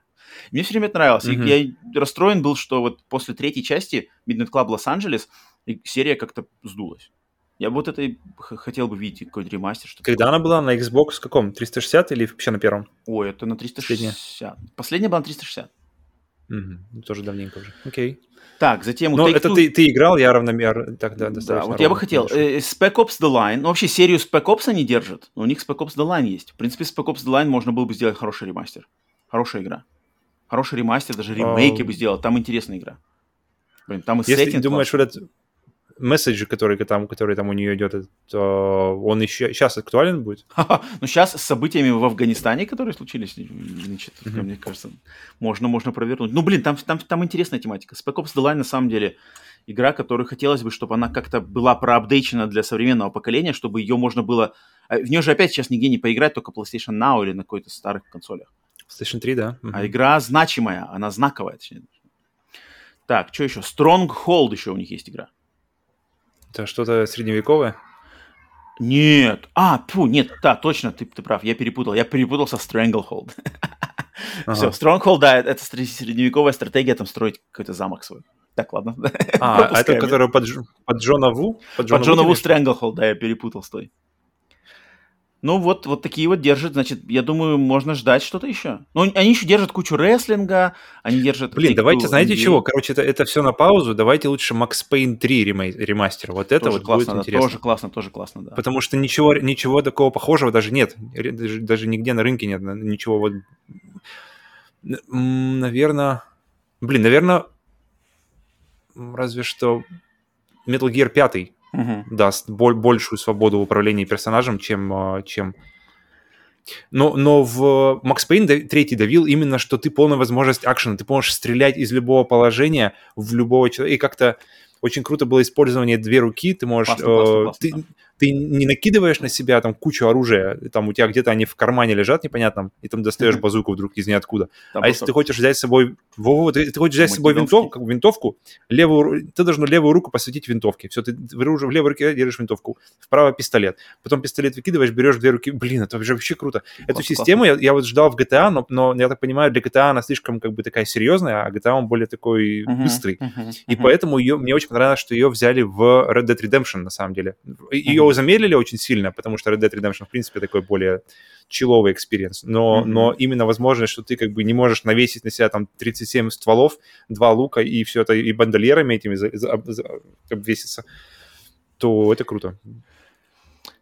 Мне все время это нравилось. Mm-hmm. я расстроен был, что вот после третьей части Midnight Club Лос-Анджелес серия как-то сдулась. Я вот это и хотел бы видеть какой-то ремастер. Что Когда она была на Xbox каком? 360 или вообще на первом? Ой, это на 360. Последняя, Последняя была на 360. Угу. Тоже давненько уже. Окей. Так, затем... Ну, это ты, ты играл, я равномерно тогда достаточно. Да, вот я бы хотел. Э, Spec Ops The Line. Ну, вообще серию Spec Ops они держат. Но у них Spec Ops The Line есть. В принципе, Spec Ops The Line можно было бы сделать хороший ремастер. Хорошая игра. Хороший ремастер, даже ремейки uh, бы сделал. Там интересная игра. Блин, там и Если думаешь, вот этот месседж, который там, который там у нее идет, то он еще сейчас актуален будет? ну, сейчас с событиями в Афганистане, которые случились, значит, mm-hmm. мне кажется, можно, можно провернуть. Ну, блин, там, там, там интересная тематика. Spec Ops The Line, на самом деле, игра, которую хотелось бы, чтобы она как-то была проапдейчена для современного поколения, чтобы ее можно было... А, в нее же опять сейчас нигде не поиграть, только PlayStation Now или на какой-то старых консолях. PlayStation 3, да. А игра значимая, она знаковая, точнее. Так, что еще? Stronghold еще у них есть игра. Это что-то средневековое? Нет. А, фу, нет, да, точно, ты, ты прав, я перепутал. Я перепутал со Stranglehold. Ага. Все, Stronghold, да, это средневековая стратегия, там строить какой-то замок свой. Так, ладно. А, а это, который под, под Джона Ву? Под Джона, под Джона Ву, Ву Stranglehold, да, я перепутал, стой. Ну вот, вот такие вот держат, значит, я думаю, можно ждать что-то еще. Ну, они еще держат кучу рестлинга, они держат... Блин, давайте, знаете NBA. чего? Короче, это, это все на паузу, давайте лучше Max Payne 3 ремастер. Вот это тоже вот классно, будет да, интересно. Тоже классно, тоже классно, да. Потому что ничего, ничего такого похожего даже нет. Даже, даже нигде на рынке нет ничего вот... Наверное... Блин, наверное, разве что Metal Gear 5 угу. даст боль, большую свободу в управлении персонажем, чем, а, чем... Но, но в Max Payne 3 давил именно, что ты полная возможность акшена, ты можешь стрелять из любого положения в любого человека, и как-то очень круто было использование две руки, ты можешь... Классно, э, классно, ты, ты не накидываешь на себя там кучу оружия, там у тебя где-то они в кармане лежат непонятно, и там достаешь базуку вдруг из ниоткуда. Там а если ты хочешь взять с собой, во, ты, ты хочешь взять с собой винтовку, винтовку, левую, ты должен левую руку посвятить винтовке. Все, ты в, в левой руке держишь винтовку, в правой пистолет. Потом пистолет выкидываешь, берешь две руки. Блин, это вообще круто. Класс, Эту систему я, я вот ждал в GTA, но, но я так понимаю, для GTA она слишком как бы такая серьезная, а GTA он более такой uh-huh, быстрый. Uh-huh, и uh-huh. поэтому ее, мне очень понравилось, что ее взяли в Red Dead Redemption на самом деле. Ее uh-huh. замедлили очень сильно, потому что Red Dead Redemption, в принципе, такой более чиловый experience, но, mm-hmm. но именно возможность, что ты как бы не можешь навесить на себя там 37 стволов, два лука и все это, и бандольерами этими за, за, за, обвеситься, то это круто.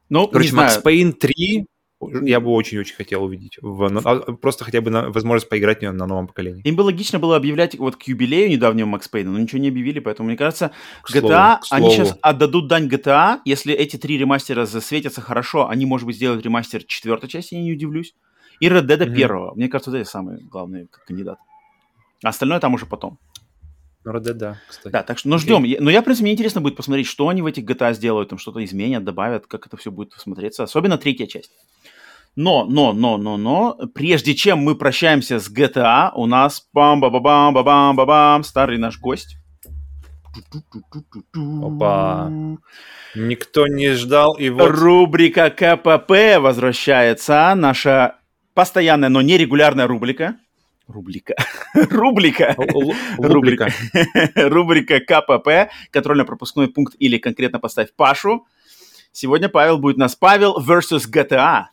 Ну, Короче, Max Payne 3 я бы очень-очень хотел увидеть. В, а, просто хотя бы на, возможность поиграть в нее на новом поколении. Им бы логично было объявлять вот к юбилею недавнего Макс Пейна, но ничего не объявили, поэтому мне кажется, к GTA, слову, к они сейчас отдадут дань GTA, если эти три ремастера засветятся хорошо, они, может быть, сделают ремастер четвертой части, я не удивлюсь, и Red Dead mm-hmm. первого. Мне кажется, это самый главный кандидат. А остальное там уже потом. Ну, Red Dead, да, кстати. Да, так что, ну, ждем. Okay. Но я, в принципе, мне интересно будет посмотреть, что они в этих GTA сделают, там что-то изменят, добавят, как это все будет смотреться. Особенно третья часть. Но, но, но, но, но, прежде чем мы прощаемся с GTA, у нас бам ба ба бам ба бам ба бам старый наш гость. Опа. Никто не ждал, и вот... Рубрика КПП возвращается. Наша постоянная, но нерегулярная рубрика. Рубрика. Рубрика. Рубрика. Рубрика КПП. Контрольно-пропускной пункт или конкретно поставь Пашу. Сегодня Павел будет нас Павел versus GTA.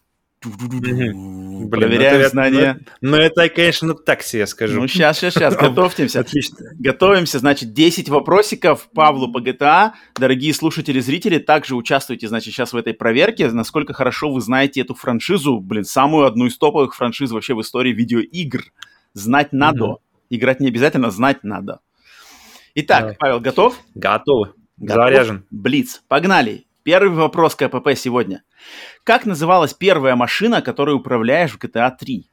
Блин, Проверяем это, знания. Ну, это, конечно, так себе скажу. Ну, сейчас, сейчас, сейчас, готовьтесь. Отлично. Готовимся, значит, 10 вопросиков Павлу по GTA. Дорогие слушатели, зрители, также участвуйте, значит, сейчас в этой проверке, насколько хорошо вы знаете эту франшизу, блин, самую одну из топовых франшиз вообще в истории видеоигр. Знать надо. Mm-hmm. Играть не обязательно, знать надо. Итак, Давай. Павел, готов? Готов. Готов. Заряжен. Блиц. Погнали. Первый вопрос КПП сегодня. Как называлась первая машина, которой управляешь в GTA 3?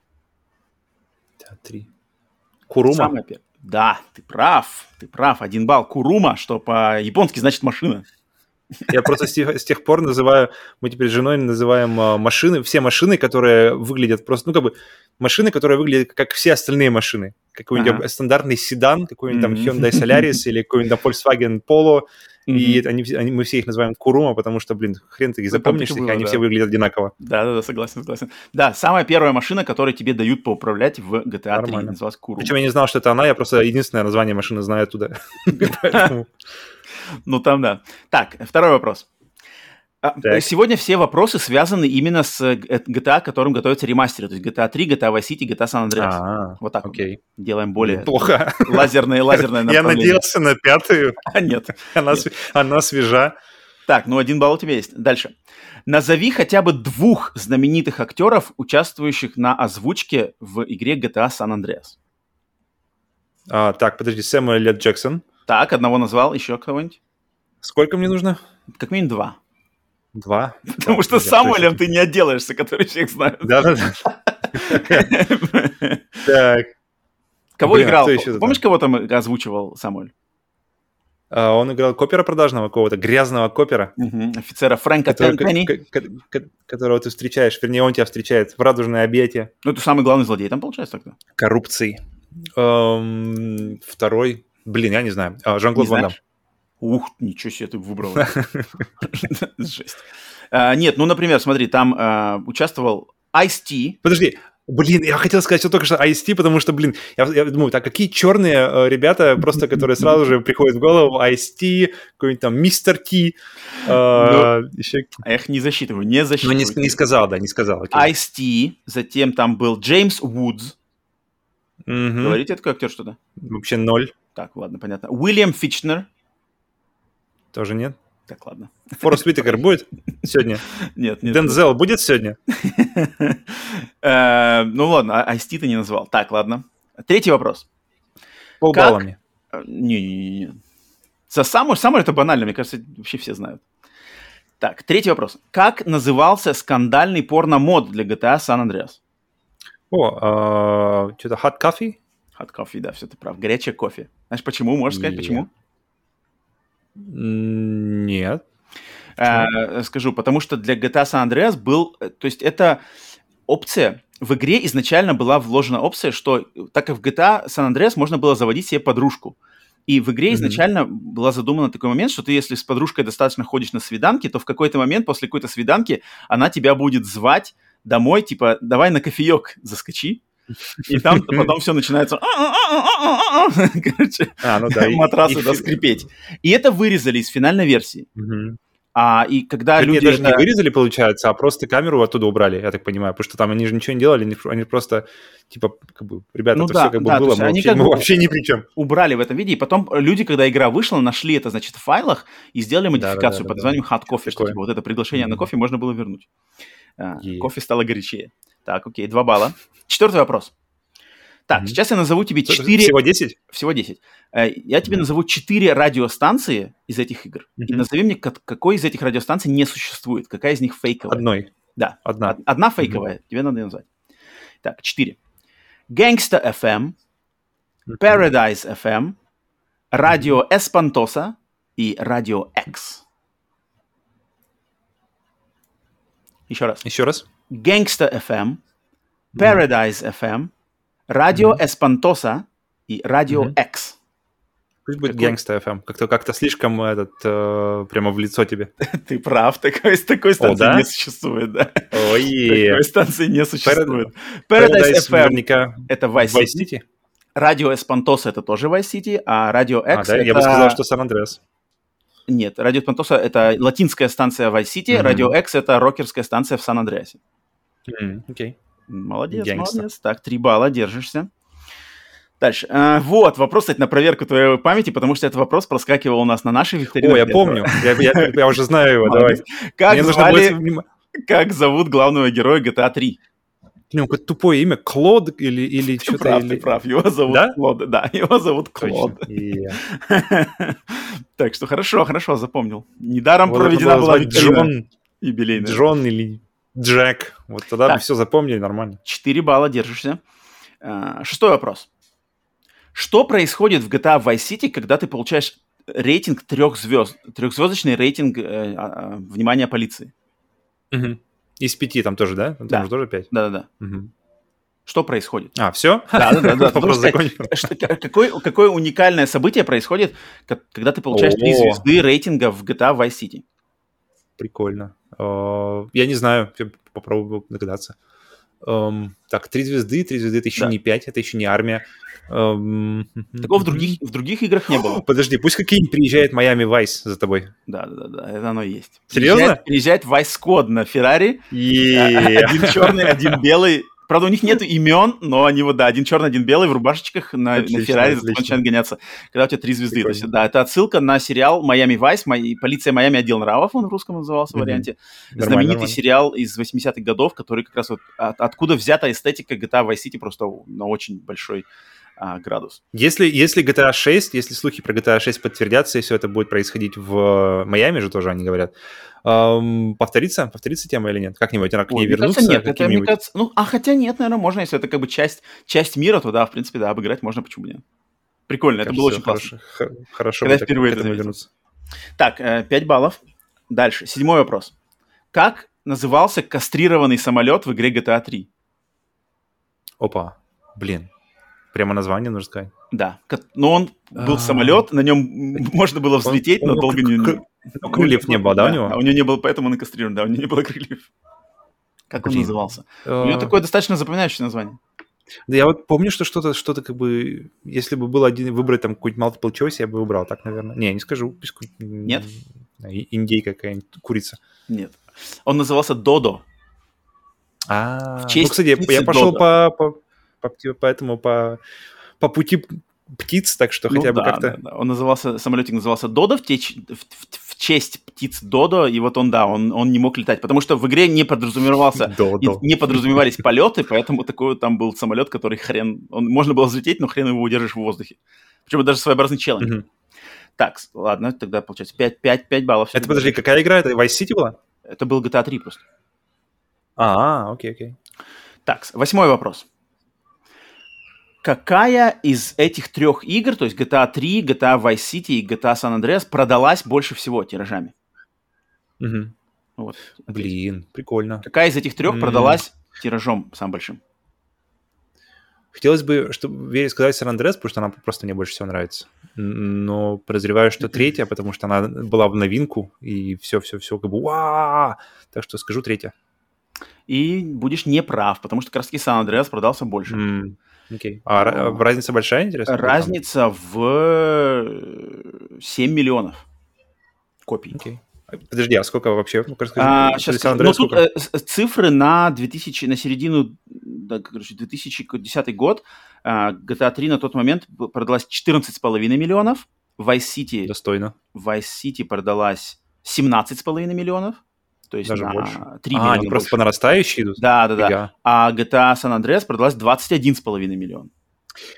GTA 3. Курума? Самая первая. Да, ты прав, ты прав. Один балл. Курума, что по-японски значит машина. Я просто с тех, пор называю, мы теперь с женой называем а, машины, все машины, которые выглядят просто, ну, как бы, машины, которые выглядят как все остальные машины. Какой-нибудь ага. стандартный седан, какой-нибудь там Hyundai Solaris или какой-нибудь Volkswagen Polo и они, они, мы все их называем Курума, потому что, блин, хрен ты их запомнишь, их, они все выглядят одинаково. Да-да-да, согласен, согласен. Да, самая первая машина, которую тебе дают поуправлять в GTA Нормально. 3, называлась Курума. Причем я не знал, что это она, я просто единственное название машины знаю оттуда. Ну там да. Так, второй вопрос. А, сегодня все вопросы связаны именно с э, GTA, которым готовятся ремастеры. То есть GTA 3, GTA Vice City, GTA San Andreas. А, вот так окей. Вот. Делаем более Плохо. лазерные, лазерные Я надеялся на пятую. А нет. Она, нет. она свежа. Так, ну один балл у тебя есть. Дальше. Назови хотя бы двух знаменитых актеров, участвующих на озвучке в игре GTA San Andreas. А, так, подожди, Сэмюэл. Джексон. Так, одного назвал, еще кого-нибудь? Сколько мне нужно? Как минимум два. Два. Потому да, что с Самуэлем ты не отделаешься, который всех знает. Да-да-да. Так. Кого играл? Помнишь, кого там озвучивал Самуэль? А, он играл копера продажного какого-то, грязного копера. Офицера Фрэнка Тенкани. Которого ты встречаешь, вернее, он тебя встречает в радужное объятие. Ну, это самый главный злодей там, получается, тогда? Коррупции. Эм, второй, блин, я не знаю. А, Жан-Клод Ван Дам. Ух, ничего себе ты выбрал. Жесть. А, нет, ну, например, смотри, там а, участвовал Ice-T. Подожди, Блин, я хотел сказать что только что IST, потому что, блин, я, я думаю, так какие черные э, ребята, просто которые сразу же приходят в голову, IST, какой-нибудь там Мистер T, э, ну, еще... Я их не засчитываю, не засчитываю. Ну, не, не сказал, да, не сказал. IST, затем там был Джеймс Вудс. Угу. Говорите, это какой актер что-то? Вообще ноль. Так, ладно, понятно. Уильям Фичнер. Тоже нет? Так, ладно. Форест Уитакер будет сегодня? Нет, нет. Дензел будет сегодня? Э, ну ладно, Айсти ты не назвал. Так, ладно. Третий вопрос. Полбалла мне. Не-не-не. За самое, самое это банально, мне кажется, вообще все знают. Так, третий вопрос. Как назывался скандальный порно-мод для GTA San Andreas? О, а, что-то Hot Coffee? Hot Coffee, да, все ты прав. Горячее кофе. Знаешь, почему? Можешь сказать, почему? Нет. А, скажу, потому что для GTA San Andreas был... Э, то есть это опция... В игре изначально была вложена опция, что так как в GTA San Andreas можно было заводить себе подружку. И в игре mm-hmm. изначально была задумана такой момент, что ты, если с подружкой достаточно ходишь на свиданки, то в какой-то момент после какой-то свиданки она тебя будет звать домой, типа, давай на кофеек заскочи. И там потом все начинается... Короче, а, ну да, матрасы да, скрипеть. И это вырезали из финальной версии. А, и когда так люди... даже это... не вырезали, получается, а просто камеру оттуда убрали, я так понимаю, потому что там они же ничего не делали, они просто, типа, как бы, ребята, ну, это да, все как да, бы было, мы, они вообще, как мы бы вообще ни при чем. Убрали в этом виде, и потом люди, когда игра вышла, нашли это, значит, в файлах и сделали модификацию да, да, да, под названием Hot Coffee, что типа, вот это приглашение mm-hmm. на кофе можно было вернуть. Yeah. Кофе стало горячее. Так, окей, два балла. Четвертый вопрос. Так, mm-hmm. сейчас я назову тебе 4... Всего 10? Всего 10. Э, я тебе mm-hmm. назову 4 радиостанции из этих игр. Mm-hmm. И назови мне, какой из этих радиостанций не существует. Какая из них фейковая. Одной. Да. Одна. Одна фейковая. Mm-hmm. Тебе надо ее назвать. Так, 4. Gangsta FM, Paradise FM, Радио Эспантоса и Радио X. Еще раз. Еще раз. Gangsta FM, Paradise mm-hmm. FM, Радио mm-hmm. Эспантоса и Радио mm-hmm. X. Пусть будет Гангста FM. Как-то как слишком этот э, прямо в лицо тебе. Ты прав, такой, такой станции О, да? не существует, да. Ой. Такой станции не существует. Paradise, Paradise FM наверняка это Vice, Vice City. Радио Эспантоса это тоже Vice City, а Радио X а, да? это... Я бы сказал, что Сан-Андреас. Нет, Радио Эспантоса это латинская станция Vice City, mm-hmm. Радио X это рокерская станция в Сан-Андреасе. Окей. Mm, okay. Молодец, Гангста. молодец. Так, три балла, держишься. Дальше. А, вот, вопрос, кстати, на проверку твоей памяти, потому что этот вопрос проскакивал у нас на нашей викторине. О, я помню. Я, я, я уже знаю его, давай. Как, Мне звали, будет... как зовут главного героя GTA 3? У него какое-то тупое имя, Клод или, или ты что-то. Прав, или... ты прав, его зовут да? Клод. Да, его зовут Клод. Так что хорошо, хорошо, запомнил. Недаром проведена была викторина юбилейная. Джон или Джек. Вот тогда так. мы все запомнили нормально. 4 балла держишься. А, шестой вопрос. Что происходит в GTA Vice City, когда ты получаешь рейтинг трех звезд, трехзвездочный рейтинг э, э, внимания полиции? Угу. Из пяти там тоже, да? Там да. тоже пять? Да-да-да. Угу. Что происходит? А, все? Да-да-да. Какое, какое уникальное событие происходит, когда ты получаешь три звезды рейтинга в GTA Vice City? Прикольно. Э, я не знаю, я попробую догадаться. Um, так, три звезды, три звезды, это еще да. не пять, это еще не армия. Um, Такого в других, в других играх не было. Подожди, пусть какие-нибудь приезжает Майами Вайс за тобой. Да, да, да, это оно есть. Серьезно? Приезжает, Vice Squad на Феррари. Один черный, один белый. Правда, у них нет имен, но они вот, да, один черный, один белый в рубашечках на, отлично, на Феррари начинают гоняться, когда у тебя три звезды. То есть, да, это отсылка на сериал «Майами Вайс», «Полиция Майами. Отдел нравов», он в русском назывался в варианте. Mm-hmm. Знаменитый нормально. сериал из 80-х годов, который как раз вот от, откуда взята эстетика GTA Vice City просто на очень большой а, градус. Если, если GTA 6, если слухи про GTA 6 подтвердятся, и все это будет происходить в Майами же тоже, они говорят, эм, повторится, повторится тема или нет? Как-нибудь она к ней Ой, вернуться? Кажется, нет, это, мне кажется, ну, а хотя нет, наверное, можно, если это как бы часть, часть мира, то да, в принципе, да, обыграть можно, почему нет. Прикольно, кажется, это было очень хорошо, классно. Хорошо, Когда впервые это вернуться. Так, э, 5 баллов. Дальше, седьмой вопрос. Как назывался кастрированный самолет в игре GTA 3? Опа, блин, Прямо название нужно сказать. Да. Но он был а. самолет, на нем можно было взлететь, но долго не... Крыльев не было, да, у него? А у него не было, поэтому он и кастрирован, да, у него не было крыльев. Как он назывался? У него а. такое достаточно запоминающее название. Да я вот помню, что что-то, что-то как бы, если бы был один выбрать там какой-нибудь multiple choice, я бы выбрал так, наверное. Не, не скажу. Нет? Индейка какая-нибудь, курица. Нет. Он назывался Додо. А, в честь ну, кстати, я пошел по, по, по, по этому, по, по пути птиц, так что ну, хотя бы да, как-то... Да, да. Он назывался, самолетик назывался Додо в, теч, в, в, в честь птиц Додо, и вот он, да, он, он не мог летать, потому что в игре не подразумевался, не, не подразумевались полеты, поэтому такой там был самолет, который хрен, он, можно было взлететь, но хрен его удержишь в воздухе. Причем даже своеобразный челлендж. Угу. Так, ладно, тогда получается 5, 5, 5 баллов. Это, подожди, какая игра? Это Vice City была? Это был GTA 3 просто. А, окей, окей. Так, восьмой вопрос. Какая из этих трех игр, то есть GTA 3, GTA Vice City и GTA San Andreas, продалась больше всего тиражами? Угу. Вот. Блин, прикольно. Какая из этих трех mm. продалась тиражом самым большим? Хотелось бы, чтобы верить сказать San Andreas, потому что она просто мне больше всего нравится. Но подозреваю, что третья, потому что она была в новинку, и все-все-все как бы ва Так что скажу третья и будешь неправ, потому что как раз San Andreas продался больше. Mm. Okay. А Но... разница большая, интересно? Разница в 7 миллионов копий. Okay. Подожди, а сколько вообще? Ну, расскажи, а, сейчас, Andreas, ну, тут э, цифры на 2000, на середину, да, короче, 2010 год, э, GTA 3 на тот момент продалась 14,5 миллионов, Vice City... Достойно. Vice City продалась 17,5 миллионов, то есть Даже на больше. 3 а, они просто по нарастающей идут? Да, да, да. А GTA San Andreas продалась 21,5 миллион.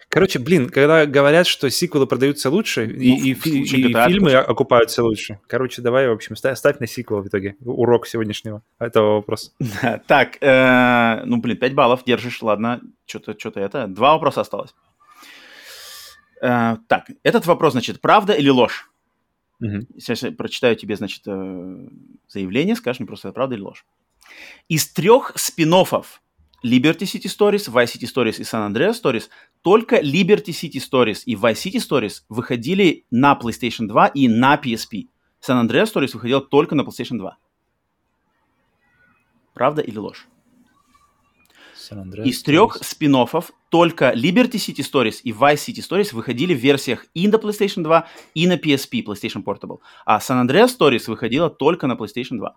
Короче, блин, когда говорят, что сиквелы продаются лучше, ну, и, и, и фильмы просто. окупаются лучше. Короче, давай, в общем, ставь, ставь на сиквел в итоге. Урок сегодняшнего этого вопроса. так, э, ну, блин, 5 баллов держишь, ладно. Что-то что это. Два вопроса осталось. Э, так, этот вопрос, значит, правда или ложь? Угу. Сейчас я прочитаю тебе, значит, э, заявление, скажешь мне просто, правда или ложь. Из трех спин Liberty City Stories, Vice City Stories и San Andreas Stories только Liberty City Stories и Vice City Stories выходили на PlayStation 2 и на PSP. San Andreas Stories выходил только на PlayStation 2. Правда или ложь? Из трех спин только Liberty City Stories и Vice City Stories выходили в версиях и на PlayStation 2, и на PSP, PlayStation Portable. А San Andreas Stories выходила только на PlayStation 2.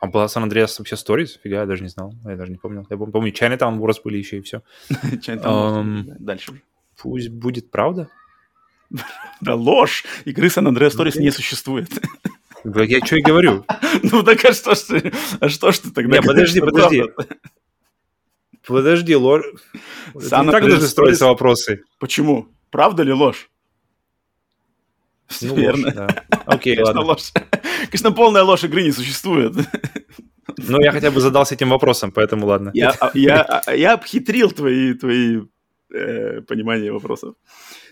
А была San Andreas вообще Stories? Фига, я даже не знал. Я даже не помнил. Я помню, Chinatown Wars были еще и все. Дальше. Пусть будет правда. Да ложь! Игры San Andreas Stories не существует. Я что и говорю. Ну так а что ж ты, а что ж ты тогда Не, подожди, подожди. Подожди, ложь. Сам не так должны строиться вопросы. Почему? Правда ли ложь? Ну, Верно. Ложь, да. Окей, Конечно, ладно. ложь. Конечно, полная ложь игры не существует. Ну, я хотя бы задался этим вопросом, поэтому ладно. Я, а, я, а, я обхитрил твои, твои э, понимания вопросов.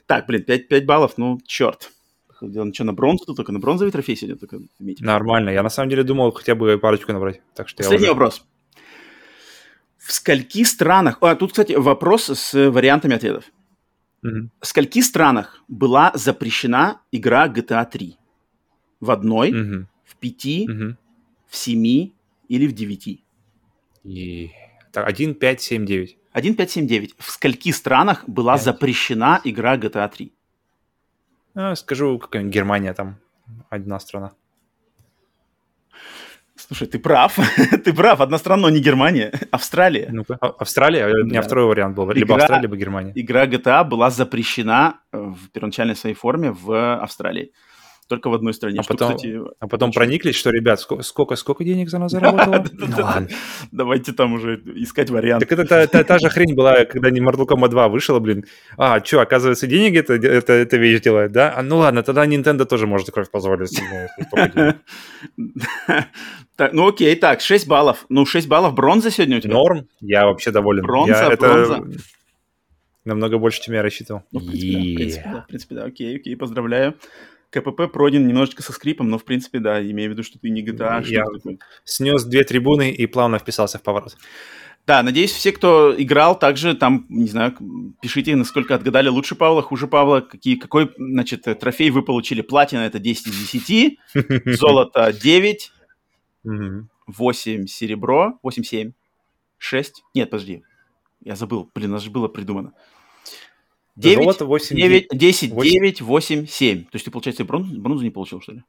Так, блин, 5, 5 баллов, ну, черт. Он что, на бронзу только на бронзовый трофей сегодня только Нормально. Я на самом деле думал хотя бы парочку набрать. Так что Последний уже... вопрос. В скольки странах... А, тут, кстати, вопрос с вариантами ответов. Mm-hmm. В скольки странах была запрещена игра GTA 3? В одной, mm-hmm. в пяти, mm-hmm. в семи или в девяти? И... Так, 1, 5, 7, 9. 1, 5, 7, 9. В скольки странах была 5. запрещена игра GTA 3? А, скажу, какая-нибудь Германия там, одна страна. Слушай, ты прав, ты прав. Одна страна, не Германия, Австралия. ну а, Австралия? У меня да. второй вариант был. Либо игра, Австралия, либо Германия. Игра GTA была запрещена в первоначальной своей форме в Австралии только в одной стране. А что, потом, кстати, а потом очень... прониклись, что, ребят, сколько, сколько денег за нас заработало? Ну ладно. Давайте там уже искать вариант. Так это та же хрень была, когда не Mortal Kombat 2 вышла, блин. А, что, оказывается, деньги это, вещь делает, да? А, ну ладно, тогда Nintendo тоже может кровь позволить. Так, ну окей, так, 6 баллов. Ну, 6 баллов бронза сегодня у тебя? Норм, я вообще доволен. Бронза, бронза. Намного больше, чем я рассчитывал. Ну, в принципе, да, в принципе, да, в принципе, да, окей, окей, поздравляю. КПП пройден немножечко со скрипом, но в принципе, да, имею в виду, что ты не GTA. Я снес две трибуны и плавно вписался в поворот. Да, надеюсь, все, кто играл, также там, не знаю, пишите, насколько отгадали лучше Павла, хуже Павла, какие, какой, значит, трофей вы получили. Платина это 10 из 10, золото 9, 8 серебро, 8-7, 6, нет, подожди, я забыл, блин, у нас же было придумано. 9, Золото 8, 9, 10, 8. 9, 8, 7. То есть ты, получается, бронзу, бронзу не получил, что ли?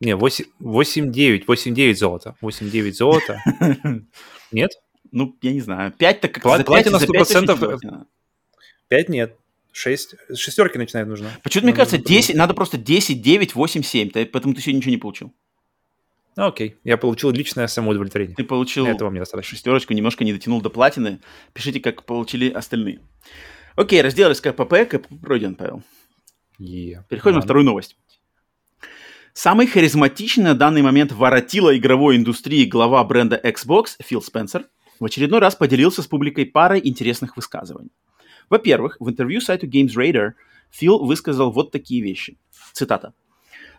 Не, 8, 8 9, 8 9 золота. 8 9 золота. Нет? Ну, я не знаю. 5 так как Пла- за 5, Платина 100%. 5 нет. 6, шестерки начинает нужно. Почему-то, мне кажется, 10, надо просто 10, 9, 8, 7, поэтому ты сегодня ничего не получил. Ну, окей, я получил личное самоудовлетворение. Ты получил Этого мне достаточно. шестерочку, немножко не дотянул до платины. Пишите, как получили остальные. Окей, разделались КПП, КПП пройден, Павел. Yeah. Переходим Ладно. на вторую новость. Самый харизматичный на данный момент воротила игровой индустрии глава бренда Xbox Фил Спенсер в очередной раз поделился с публикой парой интересных высказываний. Во-первых, в интервью сайту Games Radar Фил высказал вот такие вещи. Цитата.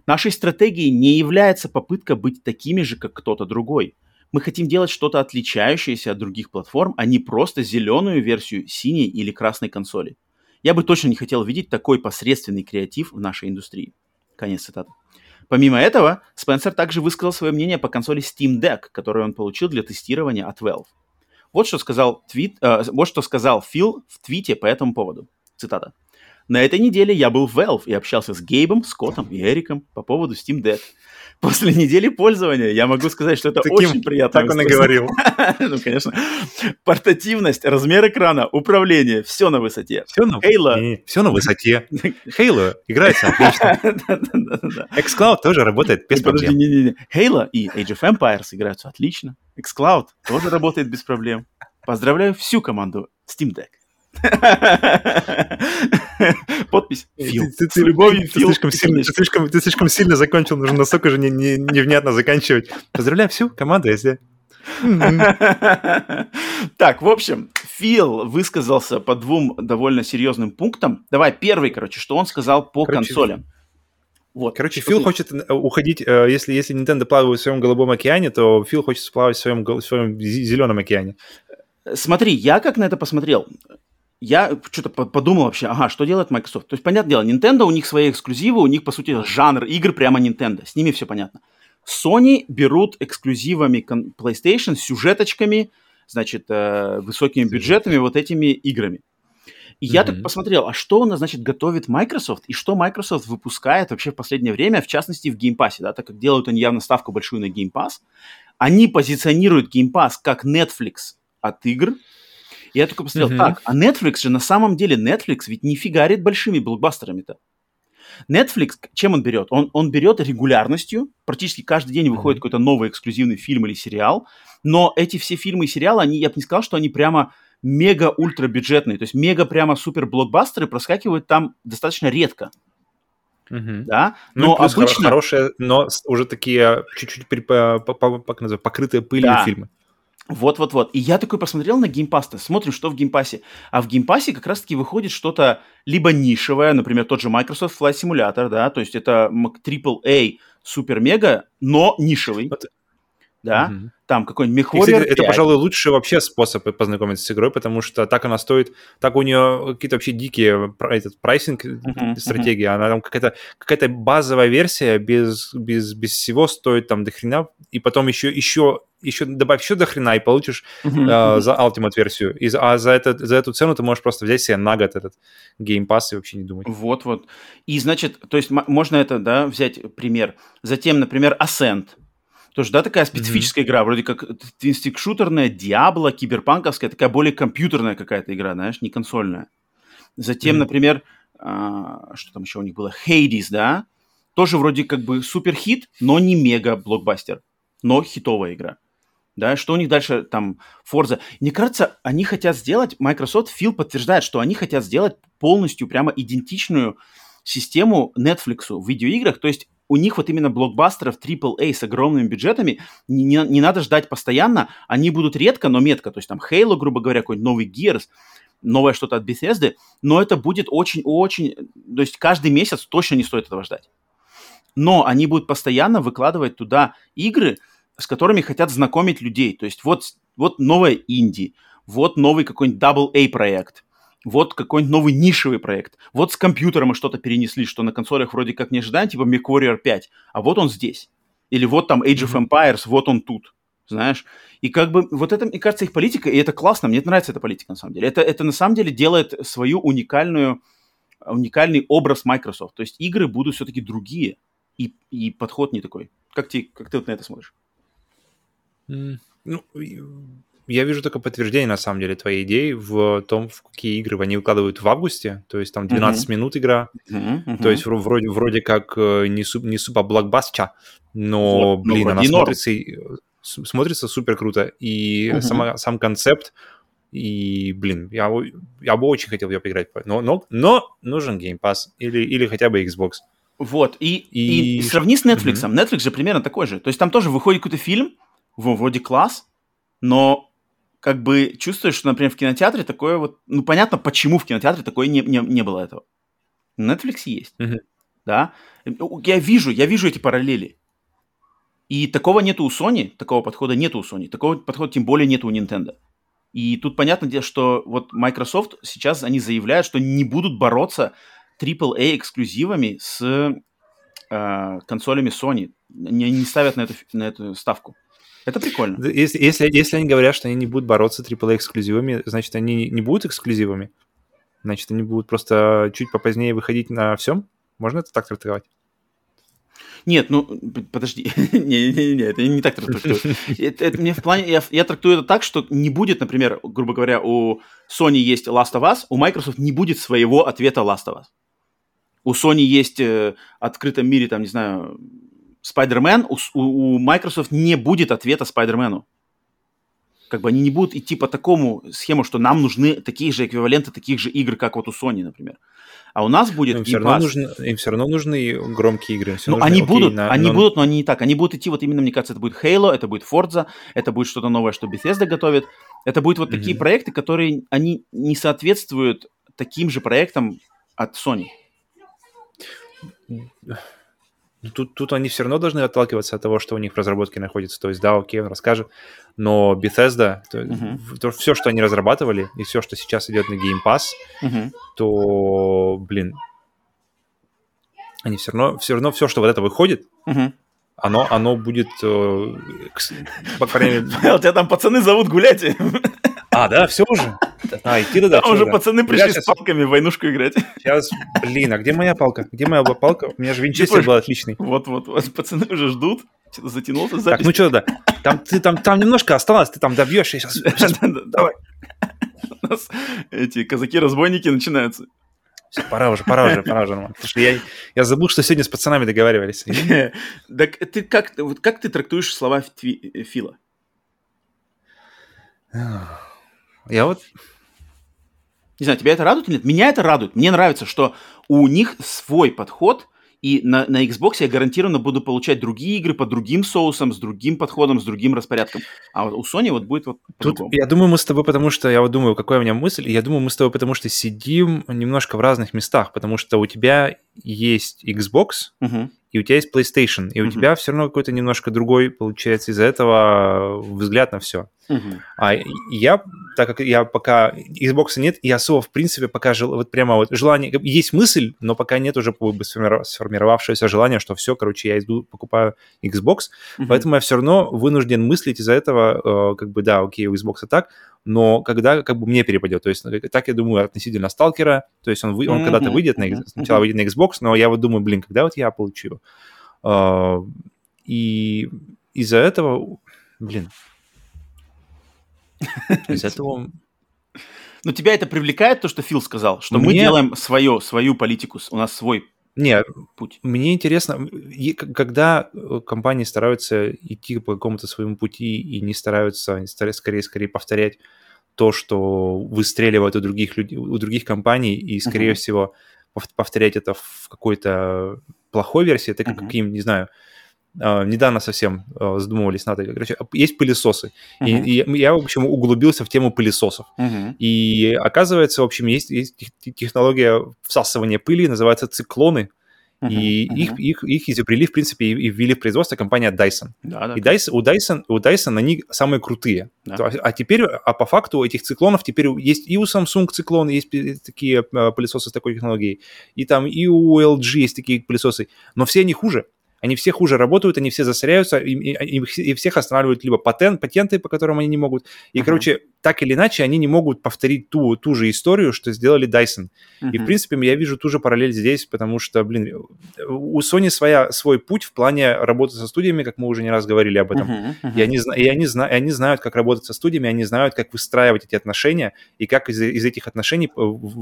«Нашей стратегией не является попытка быть такими же, как кто-то другой. Мы хотим делать что-то отличающееся от других платформ, а не просто зеленую версию синей или красной консоли. Я бы точно не хотел видеть такой посредственный креатив в нашей индустрии». Конец цитаты. Помимо этого, Спенсер также высказал свое мнение по консоли Steam Deck, которую он получил для тестирования от Valve. Вот что сказал, твит, э, вот что сказал Фил в твите по этому поводу. Цитата. На этой неделе я был в Valve и общался с Гейбом, Скоттом и Эриком по поводу Steam Deck. После недели пользования я могу сказать, что это Таким, очень приятно. Так он и говорил. ну, конечно. Портативность, размер экрана, управление, все на высоте. Все на, Halo... все на высоте. Halo играется отлично. xCloud тоже работает без проблем. не, не, не. Halo и Age of Empires играются отлично. xCloud тоже работает без проблем. Поздравляю всю команду Steam Deck. Подпись Фил. Ты, ты, любовью Фил. Ты слишком, сильно, ты, слишком, ты слишком сильно закончил, нужно настолько же не, не, невнятно заканчивать. Поздравляю всю команду, если... Так, в общем, Фил высказался по двум довольно серьезным пунктам. Давай первый, короче, что он сказал по короче, консолям. Вот. Короче, Фил хочет э, уходить, э, если, если Nintendo плавает в своем голубом океане, то Фил хочет плавать в своем, в своем зеленом океане. Смотри, я как на это посмотрел я что-то подумал вообще, ага, что делает Microsoft? То есть, понятное дело, Nintendo, у них свои эксклюзивы, у них, по сути, жанр игр прямо Nintendo, с ними все понятно. Sony берут эксклюзивами PlayStation, сюжеточками, значит, э, высокими бюджетами, вот этими играми. И mm-hmm. я так посмотрел, а что она, значит, готовит Microsoft, и что Microsoft выпускает вообще в последнее время, в частности, в Game Pass, да, так как делают они явно ставку большую на Game Pass. Они позиционируют Game Pass как Netflix от игр, я только посмотрел, mm-hmm. так, а Netflix же на самом деле, Netflix ведь не фигарит большими блокбастерами-то. Netflix, чем он берет? Он, он берет регулярностью, практически каждый день выходит mm-hmm. какой-то новый эксклюзивный фильм или сериал, но эти все фильмы и сериалы, они, я бы не сказал, что они прямо мега-ультра бюджетные, то есть мега прямо супер блокбастеры проскакивают там достаточно редко. Угу. Да, ну, но ну, обычно... хорошие, но уже такие чуть-чуть по, по, по, как называется, покрытые пылью да. фильмы. Вот-вот-вот. И я такой посмотрел на Game Pass, смотрим, что в Game Pass е. А в Game Pass е как раз-таки выходит что-то либо нишевое, например, тот же Microsoft Flight Simulator, да, то есть это AAA супер-мега, но нишевый. Вот. Да, угу. там какой-нибудь MechWarrior Это, пожалуй, лучший вообще способ познакомиться с игрой, потому что так она стоит, так у нее какие-то вообще дикие этот pricing uh-huh, стратегии, uh-huh. она там какая-то какая-то базовая версия без без без всего стоит там до хрена, и потом еще еще еще добавь еще до хрена и получишь uh-huh. э, за Ultimate версию. И, а за, это, за эту цену ты можешь просто взять себе на год этот Game Pass и вообще не думать. Вот-вот. И значит, то есть можно это, да, взять пример. Затем, например, Ascent. Тоже, да, такая специфическая mm-hmm. игра, вроде как твинстик-шутерная, Диабло, киберпанковская, такая более компьютерная какая-то игра, знаешь, не консольная. Затем, mm-hmm. например, а, что там еще у них было, Hades, да, тоже вроде как бы супер хит, но не мега блокбастер, но хитовая игра да, что у них дальше там Forza. Мне кажется, они хотят сделать, Microsoft, Фил подтверждает, что они хотят сделать полностью прямо идентичную систему Netflix в видеоиграх, то есть у них вот именно блокбастеров AAA с огромными бюджетами не, не, не надо ждать постоянно, они будут редко, но метко, то есть там Halo, грубо говоря, какой-нибудь новый Gears, новое что-то от Bethesda, но это будет очень-очень, то есть каждый месяц точно не стоит этого ждать. Но они будут постоянно выкладывать туда игры, с которыми хотят знакомить людей. То есть вот, вот новая инди, вот новый какой-нибудь AA проект, вот какой-нибудь новый нишевый проект, вот с компьютером мы что-то перенесли, что на консолях вроде как не ожидаем, типа MechWarrior 5, а вот он здесь. Или вот там Age of Empires, вот он тут. знаешь. И как бы вот это, мне кажется, их политика, и это классно, мне нравится эта политика, на самом деле. Это, это на самом деле делает свою уникальную, уникальный образ Microsoft. То есть игры будут все-таки другие, и, и подход не такой. Как ты, как ты вот на это смотришь? Ну, я вижу только подтверждение, на самом деле, твоей идеи в том, в какие игры они выкладывают в августе, то есть там 12 mm-hmm. минут игра, mm-hmm, mm-hmm. то есть вроде, вроде как э, не, суп, не супа блокбастча, но, вот, ну, блин, она смотрится, смотрится супер круто, и mm-hmm. сама, сам концепт, и, блин, я, я бы очень хотел ее поиграть, но, но, но нужен Game Pass или, или хотя бы Xbox. Вот, и, и... и сравни с Netflix. Mm-hmm. Netflix же примерно такой же. То есть там тоже выходит какой-то фильм, вроде класс, но как бы чувствуешь, что, например, в кинотеатре такое вот... Ну, понятно, почему в кинотеатре такое не, не, не было этого. Netflix есть, mm-hmm. да. Я вижу, я вижу эти параллели. И такого нету у Sony, такого подхода нету у Sony, такого подхода тем более нету у Nintendo. И тут понятно, что вот Microsoft сейчас они заявляют, что не будут бороться AAA эксклюзивами с э, консолями Sony. Они не ставят на эту, на эту ставку. Это прикольно. Если, если, если они говорят, что они не будут бороться AAA эксклюзивами, значит, они не будут эксклюзивами? Значит, они будут просто чуть попозднее выходить на всем? Можно это так трактовать? Нет, ну, подожди. Не-не-не, это не так трактую. это, это мне в плане, я, я трактую это так, что не будет, например, грубо говоря, у Sony есть Last of Us, у Microsoft не будет своего ответа Last of Us. У Sony есть э, в открытом мире, там, не знаю, Spider-Man, у, у Microsoft не будет ответа Spider-Man. Как бы они не будут идти по такому схему, что нам нужны такие же эквиваленты таких же игр, как вот у Sony, например. А у нас будет им все, равно нужны, им все равно нужны громкие игры. ну, нужны, они окей, будут, на, они но... будут, но они не так. Они будут идти, вот именно, мне кажется, это будет Halo, это будет Forza, это будет что-то новое, что Bethesda готовит. Это будут вот mm-hmm. такие проекты, которые, они не соответствуют таким же проектам от Sony. Ну, тут, тут они все равно должны отталкиваться от того, что у них в разработке находится. То есть, да, окей, он расскажет, но Bethesda, то, uh-huh. то, все, что они разрабатывали, и все, что сейчас идет на Game Pass, uh-huh. то, блин, они все равно, все равно все, что вот это выходит, uh-huh. оно, оно будет, э, по крайней мере... Тебя там пацаны зовут гулять. А, да, все уже? А, идти туда. Уже пацаны пришли с палками в войнушку играть. Сейчас, блин, а где моя палка? Где моя палка? У меня же винчестер был отличный. Вот-вот, вот, пацаны уже ждут. Что-то затянулся запись. Так, ну что, да. Там, ты, там, там немножко осталось, ты там добьешь. Сейчас, сейчас. Давай. У нас эти казаки-разбойники начинаются. Все, пора уже, пора уже, пора уже, Роман. Потому что я, я забыл, что сегодня с пацанами договаривались. Так ты как, вот как ты трактуешь слова Фила? Я вот... Не знаю, тебя это радует или нет? Меня это радует. Мне нравится, что у них свой подход, и на, на Xbox я гарантированно буду получать другие игры по другим соусам, с другим подходом, с другим распорядком. А вот у Sony вот будет вот Тут я думаю, мы с тобой, потому что, я вот думаю, какая у меня мысль, я думаю, мы с тобой, потому что сидим немножко в разных местах, потому что у тебя есть Xbox, uh-huh и у тебя есть PlayStation, и у uh-huh. тебя все равно какой-то немножко другой, получается, из-за этого взгляд на все. Uh-huh. А я, так как я пока Xbox нет, я особо, в принципе, пока жел, вот прямо вот желание, есть мысль, но пока нет уже как бы сформировавшегося желания, что все, короче, я иду, покупаю Xbox, uh-huh. поэтому я все равно вынужден мыслить из-за этого, э, как бы, да, окей, у Xbox так, но когда как бы мне перепадет. То есть так я думаю относительно Сталкера, то есть он, вы, он mm-hmm. когда-то выйдет, на, сначала выйдет на Xbox, но я вот думаю, блин, когда вот я получу? Uh, и из-за этого, блин, из за этого... Но тебя это привлекает, то, что Фил сказал, что мы делаем свое, свою политику, у нас свой нет, путь. Мне интересно, когда э, компании стараются идти по какому-то своему пути и не стараются скорее скорее повторять то, что выстреливает у других людей, у других компаний, и скорее uh-huh. всего повторять это в какой-то плохой версии, это uh-huh. каким, не знаю, недавно совсем uh, задумывались над этим. Короче, есть пылесосы. Uh-huh. И, и я, в общем, углубился в тему пылесосов. Uh-huh. И оказывается, в общем, есть, есть технология всасывания пыли, называется циклоны. Uh-huh, и uh-huh. Их, их, их изобрели, в принципе, и, и ввели в производство компания Dyson. Да, да, и Dyson, у, Dyson, у Dyson они самые крутые. Да. А, а теперь, а по факту этих циклонов теперь есть и у Samsung циклоны, есть такие а, пылесосы с такой технологией, и там и у LG есть такие пылесосы, но все они хуже. Они все хуже работают, они все засоряются, и, и, и всех останавливают либо патент, патенты, по которым они не могут. И, uh-huh. короче, так или иначе, они не могут повторить ту, ту же историю, что сделали Dyson. Uh-huh. И, в принципе, я вижу ту же параллель здесь, потому что, блин, у Sony своя, свой путь в плане работы со студиями, как мы уже не раз говорили об этом. Uh-huh. Uh-huh. И, они, и, они, и они знают, как работать со студиями, они знают, как выстраивать эти отношения и как из, из этих отношений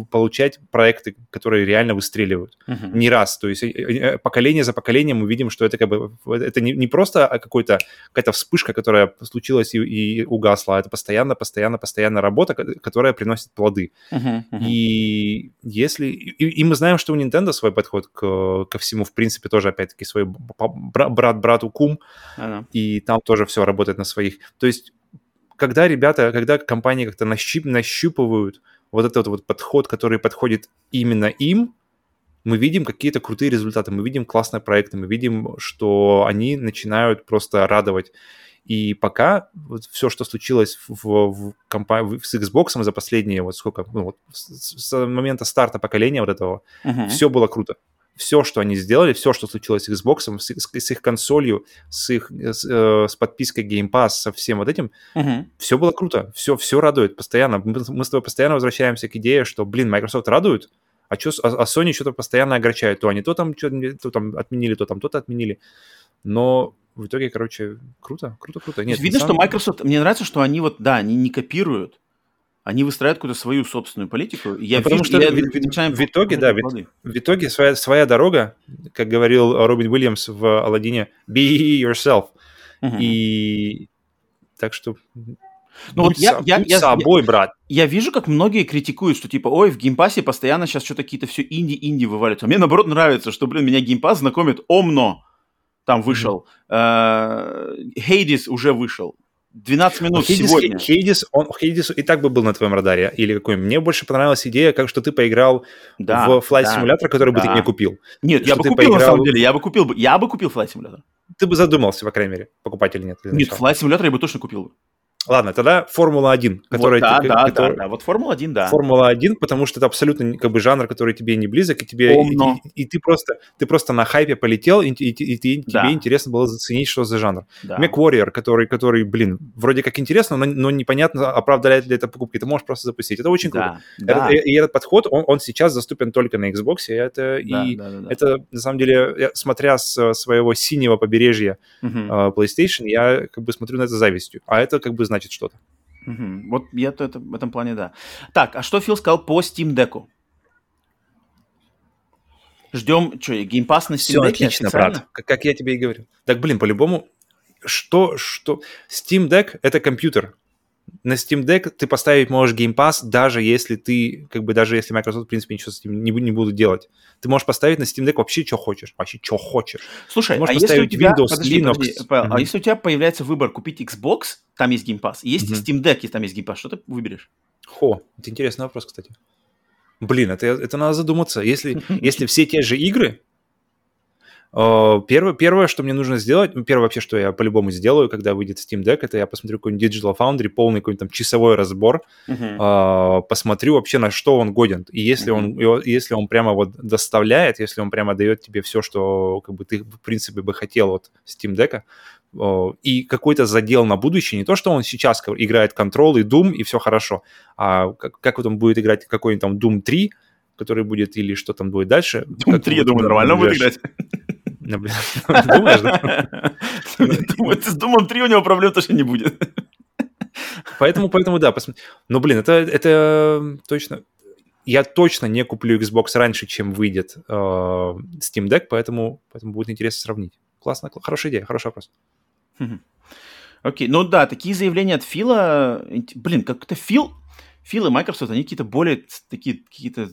получать проекты, которые реально выстреливают. Uh-huh. Не раз. То есть э, э, поколение за поколением мы видим, что это как бы это не, не просто какой-то, какая-то вспышка, которая случилась и, и угасла, а это постоянно, постоянно, постоянно работа, которая приносит плоды. Uh-huh, uh-huh. И если... И, и мы знаем, что у Nintendo свой подход к, ко всему, в принципе, тоже, опять-таки, свой брат брату кум, uh-huh. и там тоже все работает на своих. То есть когда ребята, когда компании как-то нащип, нащупывают вот этот вот подход, который подходит именно им, мы видим какие-то крутые результаты, мы видим классные проекты, мы видим, что они начинают просто радовать. И пока вот все, что случилось в, в, компа- с Xbox за последние вот сколько, ну вот с, с момента старта поколения вот этого, uh-huh. все было круто все, что они сделали, все, что случилось с Xbox, с, с их консолью, с их с, э, с подпиской Game Pass, со всем вот этим, угу. все было круто, все, все радует постоянно. Мы, мы с тобой постоянно возвращаемся к идее, что, блин, Microsoft радует, а, чё, а, а Sony что-то постоянно огорчает. То они то там, что, то там отменили, то там то-то отменили. Но в итоге, короче, круто, круто, круто. Нет, видно, самом... что Microsoft, мне нравится, что они вот, да, они не копируют, они выстраивают какую-то свою собственную политику. Я ну, потому вижу, что я, в, в, в итоге, да, в, в итоге своя, своя дорога, как говорил Робин Уильямс в Алладине, be yourself. Угу. И так что ну, будь, вот я, я, будь я, собой, я, брат. Я вижу, как многие критикуют, что типа, ой, в Game Pass е постоянно сейчас что-то какие-то все инди-инди вываливаются. А мне наоборот нравится, что, блин, меня Game Pass знакомит Omno, там вышел, Хейдис mm-hmm. uh, уже вышел, 12 минут Хейдис, сегодня. Хейдис, он, Хейдис и так бы был на твоем радаре. Или какой? Мне больше понравилась идея, как что ты поиграл да, в Flight да, Simulator, который да. бы ты не купил. Нет, что я бы купил поиграл... на самом деле. Я бы купил, я бы купил Flight Simulator. Ты бы задумался, по крайней мере, покупать или нет. Нет, Flight Simulator я бы точно купил. Ладно, тогда Формула-1, которая... Вот, да, ты, да, который... да, да, вот Формула-1, да. Формула-1, потому что это абсолютно как бы жанр, который тебе не близок, и тебе... И, и, и ты, просто, ты просто на хайпе полетел, и, и, и, и да. тебе интересно было заценить, что за жанр. Да. MacWarrior, который, который, блин, вроде как интересно, но, но непонятно, оправдает ли это покупки. Ты можешь просто запустить. Это очень круто. Да. Это, и, и этот подход, он, он сейчас доступен только на Xbox, и это, да, и да, да, да. это на самом деле, смотря с своего синего побережья угу. uh, PlayStation, я как бы смотрю на это завистью. А это как бы значит что-то. Угу. Вот я то это, в этом плане, да. Так, а что Фил сказал по Steam Deck? Ждем, что, геймпас на Steam Все Deck отлично, брат, как, как я тебе и говорю. Так, блин, по-любому, что, что... Steam Deck — это компьютер, на Steam Deck ты поставить можешь Game Pass, даже если ты, как бы, даже если Microsoft, в принципе, ничего с этим не, не будут делать. Ты можешь поставить на Steam Deck вообще, что хочешь. Вообще, что хочешь. Слушай, а если у тебя, Windows, подожди, Linux. Подожди, Павел, mm-hmm. а если у тебя появляется выбор купить Xbox, там есть Game Pass, есть mm-hmm. Steam Deck, если там есть Game Pass, что ты выберешь? Хо, это интересный вопрос, кстати. Блин, это, это надо задуматься. Если, если все те же игры, первое, первое, что мне нужно сделать, ну, первое вообще, что я по-любому сделаю, когда выйдет Steam Deck, это я посмотрю какой-нибудь Digital Foundry, полный какой-нибудь там часовой разбор, uh-huh. посмотрю вообще, на что он годен. И если, uh-huh. он, если он прямо вот доставляет, если он прямо дает тебе все, что как бы ты, в принципе, бы хотел от Steam Deck, и какой-то задел на будущее, не то, что он сейчас играет Control и Doom, и все хорошо, а как, как вот он будет играть какой-нибудь там Doom 3, который будет, или что там будет дальше. Doom 3, я думаю, нормально будет играть. Думаешь, да? С Думом 3 у него проблем точно не будет. Поэтому, поэтому да, посмотри. Но, блин, это, это точно... Я точно не куплю Xbox раньше, чем выйдет э, Steam Deck, поэтому, поэтому будет интересно сравнить. Классно, хорошая идея, хороший вопрос. Окей, okay. ну да, такие заявления от Фила, блин, как-то Фил, Фил и Microsoft, они какие-то более такие, какие-то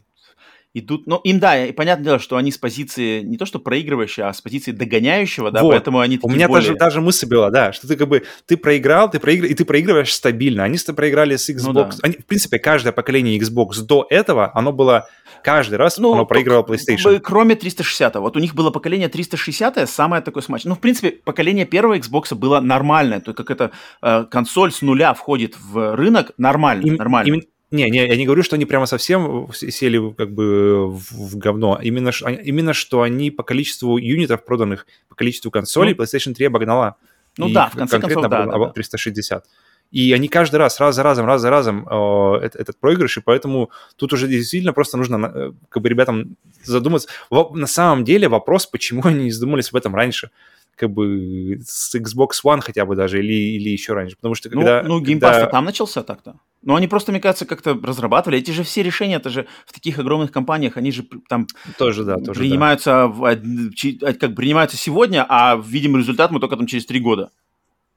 идут, ну, им, да, и понятное дело, что они с позиции не то что проигрывающего, а с позиции догоняющего, да, вот. поэтому они У меня более... даже, даже мысль была, да, что ты как бы, ты проиграл, ты проигр... и ты проигрываешь стабильно. Они с тобой проиграли с Xbox. Ну, да. они, в принципе, каждое поколение Xbox до этого, оно было, каждый раз ну, оно проигрывало PlayStation. Кроме 360 вот у них было поколение 360 самое такое смачное. Ну, в принципе, поколение первого Xbox было нормальное, то как это э, консоль с нуля входит в рынок, нормально, им, нормально. Им, Не, не, я не говорю, что они прямо совсем сели как бы в, говно. Именно, именно что они по количеству юнитов проданных, по количеству консолей ну, PlayStation 3 обогнала. Ну да, в конце концов, да, да, да. 360. И они каждый раз, раз за разом, раз за разом э, этот, этот проигрыш, и поэтому тут уже действительно просто нужно э, как бы ребятам задуматься. На самом деле вопрос, почему они не задумались об этом раньше как бы с Xbox One хотя бы даже, или, или еще раньше. Потому что ну, когда... Ну, Game Pass когда... там начался так-то. Но они просто, мне кажется, как-то разрабатывали. Эти же все решения, это же в таких огромных компаниях, они же там тоже, да, тоже, принимаются, да. В, как принимаются сегодня, а видим результат мы только там через три года.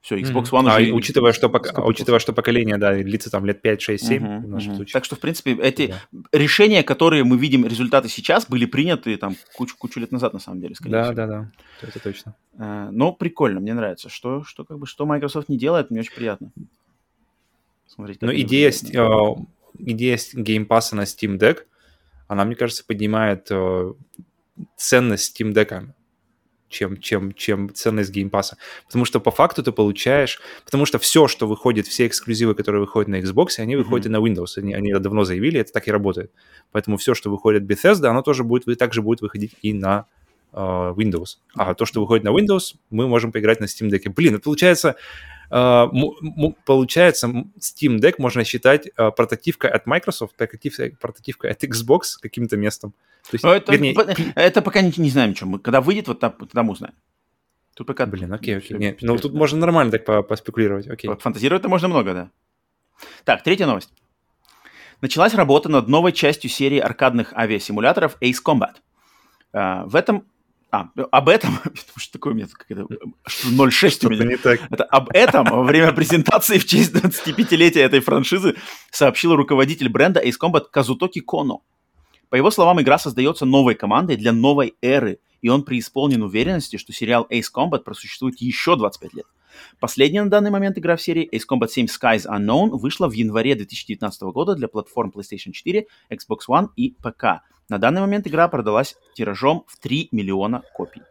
Все, Xbox One mm-hmm. уже... А, учитывая, что, пока, учитывая, что поколение, да, длится там лет 5, 6, 7 mm-hmm. в нашем mm-hmm. случае. Так что, в принципе, эти да. решения, которые мы видим, результаты сейчас, были приняты там кучу, кучу лет назад, на самом деле, скорее да, всего. Да, да, да, это точно. А, но прикольно, мне нравится. Что, что, как бы, что Microsoft не делает, мне очень приятно. Смотреть, Но идея, э, идея Pass на Steam Deck, она, мне кажется, поднимает э, ценность Steam Deck чем, чем, чем ценность геймпаса. Потому что по факту ты получаешь... Потому что все, что выходит, все эксклюзивы, которые выходят на Xbox, они выходят mm-hmm. на Windows. Они, они давно заявили, это так и работает. Поэтому все, что выходит Bethesda, оно тоже будет, также будет выходить и на uh, Windows. А то, что выходит на Windows, мы можем поиграть на Steam Deck. Блин, это получается... Uh, получается, Steam Deck можно считать uh, портативкой от Microsoft, портативкой от Xbox каким-то местом. То есть, это, вернее... это пока не, не знаем, мы. Когда выйдет, вот там, тогда мы узнаем. Тут пока... Блин, окей, окей. Нет, ну, тут можно нормально так поспекулировать, окей. Фантазировать-то можно много, да. Так, третья новость. Началась работа над новой частью серии аркадных авиасимуляторов Ace Combat. В этом а, об этом, что такое у меня как это, 0,6 у меня. Не так. Это об этом во время презентации в честь 25-летия этой франшизы сообщил руководитель бренда Ace Combat Казутоки Коно. По его словам, игра создается новой командой для новой эры, и он преисполнен уверенности, что сериал Ace Combat просуществует еще 25 лет. Последняя на данный момент игра в серии Ace Combat 7 Skies Unknown вышла в январе 2019 года для платформ PlayStation 4, Xbox One и ПК. На данный момент игра продалась тиражом в 3 миллиона копий.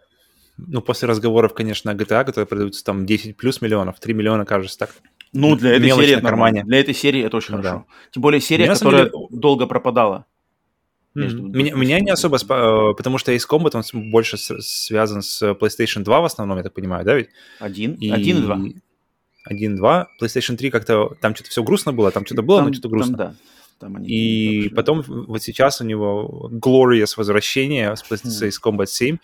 Ну, после разговоров, конечно, о GTA, которые продаются там 10 плюс миллионов, 3 миллиона, кажется, так ну, для этой серии это нормально. Для этой серии это очень ну, хорошо. Да. Тем более серия, которая деле... долго пропадала. Между меня, меня не особо, спа- э, потому что Ace Combat, он больше с- связан с PlayStation 2 в основном, я так понимаю, да ведь? Один, и... один и два. Один, два. PlayStation 3 как-то, там что-то все грустно было, там что-то было, там, но что-то грустно. Там, да. Там они и потом вот сейчас у него Glorious возвращение с PlayStation mm. Combat 7,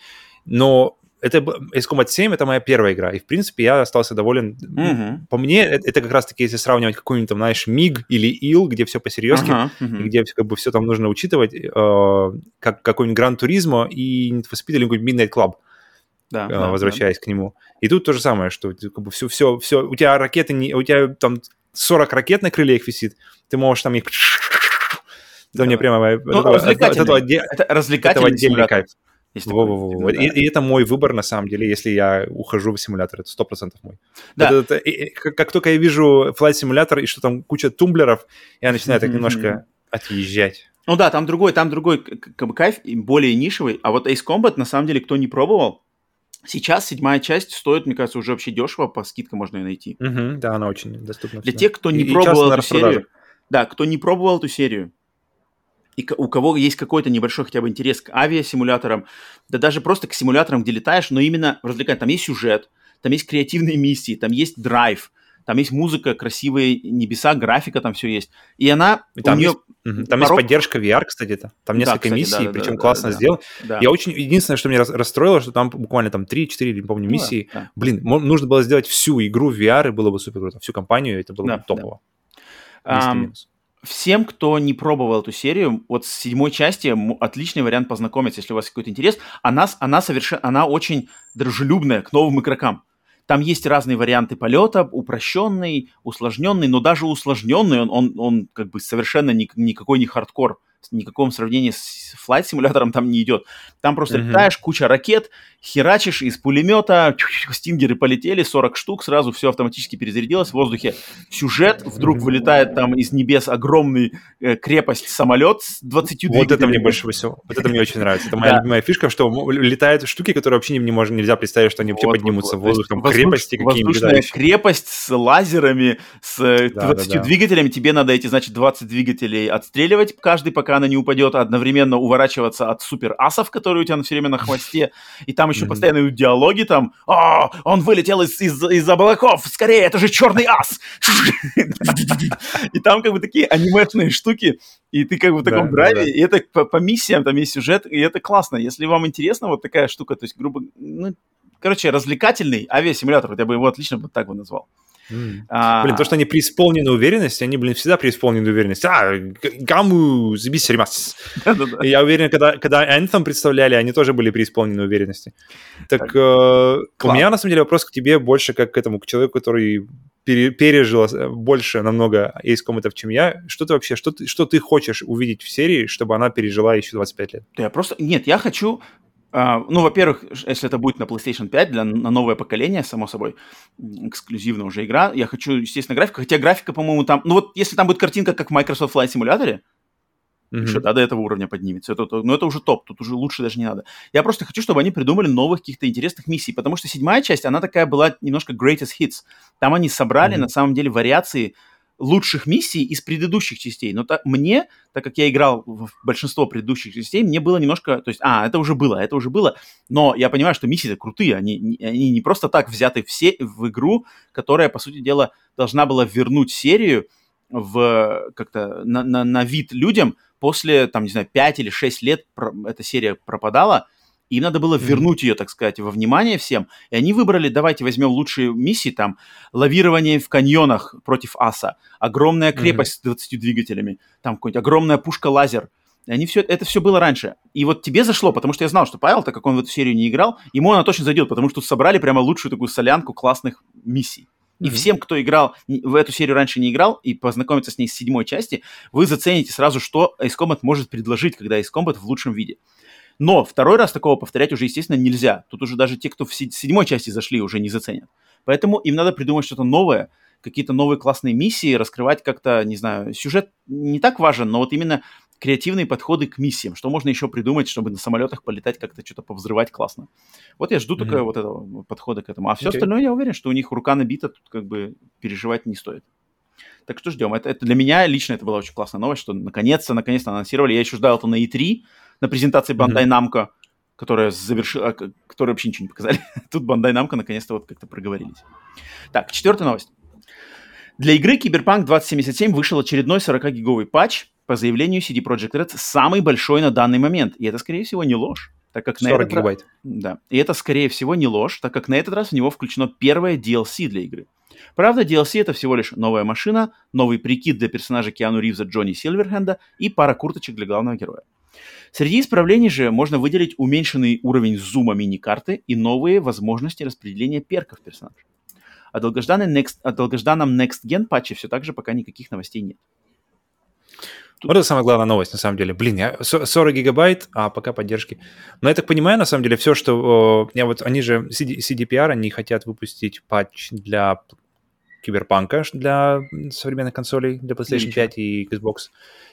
но это Combat 7 это моя первая игра, и в принципе я остался доволен. Mm-hmm. По мне это, это как раз-таки если сравнивать какой-нибудь там, знаешь, Миг или Ил, где все по-серьезки, uh-huh, uh-huh. и где как бы все там нужно учитывать, э, как какой-нибудь Гран Туризмо и Need for Speed или какой-нибудь Midnight Club. Да, э, да, возвращаясь да. к нему. И тут то же самое, что как бы все, все, все, у тебя ракеты, не, у тебя там 40 ракет на крыльях висит, ты можешь там их... Да, мне прямо... Ну, это, развлекательный. Это, это развлекательный это отдельный кайф. Во, во, во. И, и это мой выбор, на самом деле, если я ухожу в симулятор. Это сто процентов мой. Да. Это, это, и, как, как только я вижу Flight симулятор и что там куча тумблеров, я начинаю так немножко отъезжать. Ну да, там другой, там другой как бы кайф, более нишевый. А вот Ace Combat, на самом деле, кто не пробовал, сейчас седьмая часть стоит, мне кажется, уже вообще дешево, по скидкам можно ее найти. Угу, да, она очень доступна. Для тех, кто не и, пробовал и эту серию, да, кто не пробовал эту серию, и у кого есть какой-то небольшой хотя бы интерес к авиасимуляторам, да даже просто к симуляторам, где летаешь, но именно развлекать. Там есть сюжет, там есть креативные миссии, там есть драйв, там есть музыка, красивые небеса, графика, там все есть. И она и там у нее... Есть, там порог... есть поддержка VR, кстати, -то. там несколько да, кстати, миссий, да, причем да, классно да, сделано. Да. Я очень... Единственное, что меня расстроило, что там буквально там 3-4, не помню, миссии. Ну, да, да. Блин, нужно было сделать всю игру в VR, и было бы супер круто. Всю компанию, это было да, бы топово. Да. Um, всем, кто не пробовал эту серию, вот с седьмой части отличный вариант познакомиться, если у вас какой-то интерес. Она, она, совершенно, она очень дружелюбная к новым игрокам. Там есть разные варианты полета, упрощенный, усложненный, но даже усложненный, он, он, он как бы совершенно ни, никакой не хардкор, никаком сравнении с Flight симулятором там не идет. Там просто mm-hmm. летаешь, куча ракет, херачишь из пулемета, стингеры полетели, 40 штук, сразу все автоматически перезарядилось в воздухе. Сюжет, вдруг вылетает там из небес огромный э, крепость самолет с 20 двигателями. Вот это мне больше всего, вот это мне очень нравится. Это моя любимая фишка, что летают штуки, которые вообще не можно, нельзя представить, что они вообще поднимутся в воздух, там крепости какие-нибудь. Воздушная крепость с лазерами, с 20 двигателями, тебе надо эти, значит, 20 двигателей отстреливать каждый, пока она не упадет, одновременно уворачиваться от супер асов, которые у тебя все время на хвосте, и там еще mm-hmm. постоянные диалоги там, о, он вылетел из, из, из облаков, скорее, это же черный ас! И там как бы такие анимешные штуки, и ты как бы в таком драйве, и это по миссиям, там есть сюжет, и это классно. Если вам интересно вот такая штука, то есть, грубо, ну, короче, развлекательный авиасимулятор, вот я бы его отлично вот так бы назвал. Mm. А, блин, то, что они преисполнены уверенности, они, блин, всегда преисполнены уверенности. А, гаму, забись, ремас. Я уверен, когда, когда Anthem представляли, они тоже были преисполнены уверенности. Так, так э, у меня, на самом деле, вопрос к тебе больше как к этому, к человеку, который пере, пережил э, больше намного Ace Combat, чем я. Что ты вообще, что ты, что ты хочешь увидеть в серии, чтобы она пережила еще 25 лет? Я просто... Нет, я хочу Uh, ну, во-первых, если это будет на PlayStation 5, для, на новое поколение, само собой, эксклюзивная уже игра, я хочу, естественно, графику, хотя графика, по-моему, там... Ну, вот если там будет картинка, как в Microsoft Flight Simulator, mm-hmm. еще, да, до этого уровня поднимется, это, это, ну, это уже топ, тут уже лучше даже не надо. Я просто хочу, чтобы они придумали новых каких-то интересных миссий, потому что седьмая часть, она такая была немножко greatest hits. Там они собрали, mm-hmm. на самом деле, вариации лучших миссий из предыдущих частей. Но так, мне, так как я играл в большинство предыдущих частей, мне было немножко... То есть, а, это уже было, это уже было. Но я понимаю, что миссии-то крутые. Они, они не просто так взяты все в игру, которая, по сути дела, должна была вернуть серию в как-то на, на, на вид людям после, там, не знаю, 5 или 6 лет эта серия пропадала, им надо было вернуть ее, так сказать, во внимание всем. И они выбрали, давайте возьмем лучшие миссии, там, лавирование в каньонах против аса, огромная крепость mm-hmm. с 20 двигателями, там какая-нибудь огромная пушка-лазер. И они все, это все было раньше. И вот тебе зашло, потому что я знал, что Павел, так как он в эту серию не играл, ему она точно зайдет, потому что тут собрали прямо лучшую такую солянку классных миссий. И mm-hmm. всем, кто играл в эту серию раньше не играл, и познакомиться с ней с седьмой части, вы зацените сразу, что Ace Combat может предложить, когда Ace Combat в лучшем виде. Но второй раз такого повторять уже, естественно, нельзя. Тут уже даже те, кто в седьмой части зашли, уже не заценят. Поэтому им надо придумать что-то новое, какие-то новые классные миссии, раскрывать как-то, не знаю, сюжет не так важен, но вот именно креативные подходы к миссиям. Что можно еще придумать, чтобы на самолетах полетать, как-то что-то повзрывать классно. Вот я жду mm-hmm. только вот этого подхода к этому. А все okay. остальное я уверен, что у них рука набита, тут как бы переживать не стоит. Так что ждем. Это, это для меня лично это была очень классная новость, что наконец-то, наконец-то анонсировали. Я еще ждал это на E3, на презентации Bandai Namco, которая завершила, которая вообще ничего не показали. Тут Bandai Namco наконец-то вот как-то проговорились. Так, четвертая новость. Для игры Cyberpunk 2077 вышел очередной 40-гиговый патч по заявлению CD Projekt Red, самый большой на данный момент. И это, скорее всего, не ложь. Так как 40 на этот гигабайт. Раз... Да. И это, скорее всего, не ложь, так как на этот раз в него включено первое DLC для игры. Правда, DLC это всего лишь новая машина, новый прикид для персонажа Киану Ривза Джонни Сильверхенда и пара курточек для главного героя. Среди исправлений же можно выделить уменьшенный уровень зума мини-карты и новые возможности распределения перков персонажа. О, next, о долгожданном Next Gen патче все так же пока никаких новостей нет. Тут... Вот это самая главная новость, на самом деле. Блин, я 40 гигабайт, а пока поддержки. Но я так понимаю, на самом деле, все, что... Я вот, они же, CD, CDPR, они хотят выпустить патч для Киберпанка для современных консолей, для PlayStation 5 и Xbox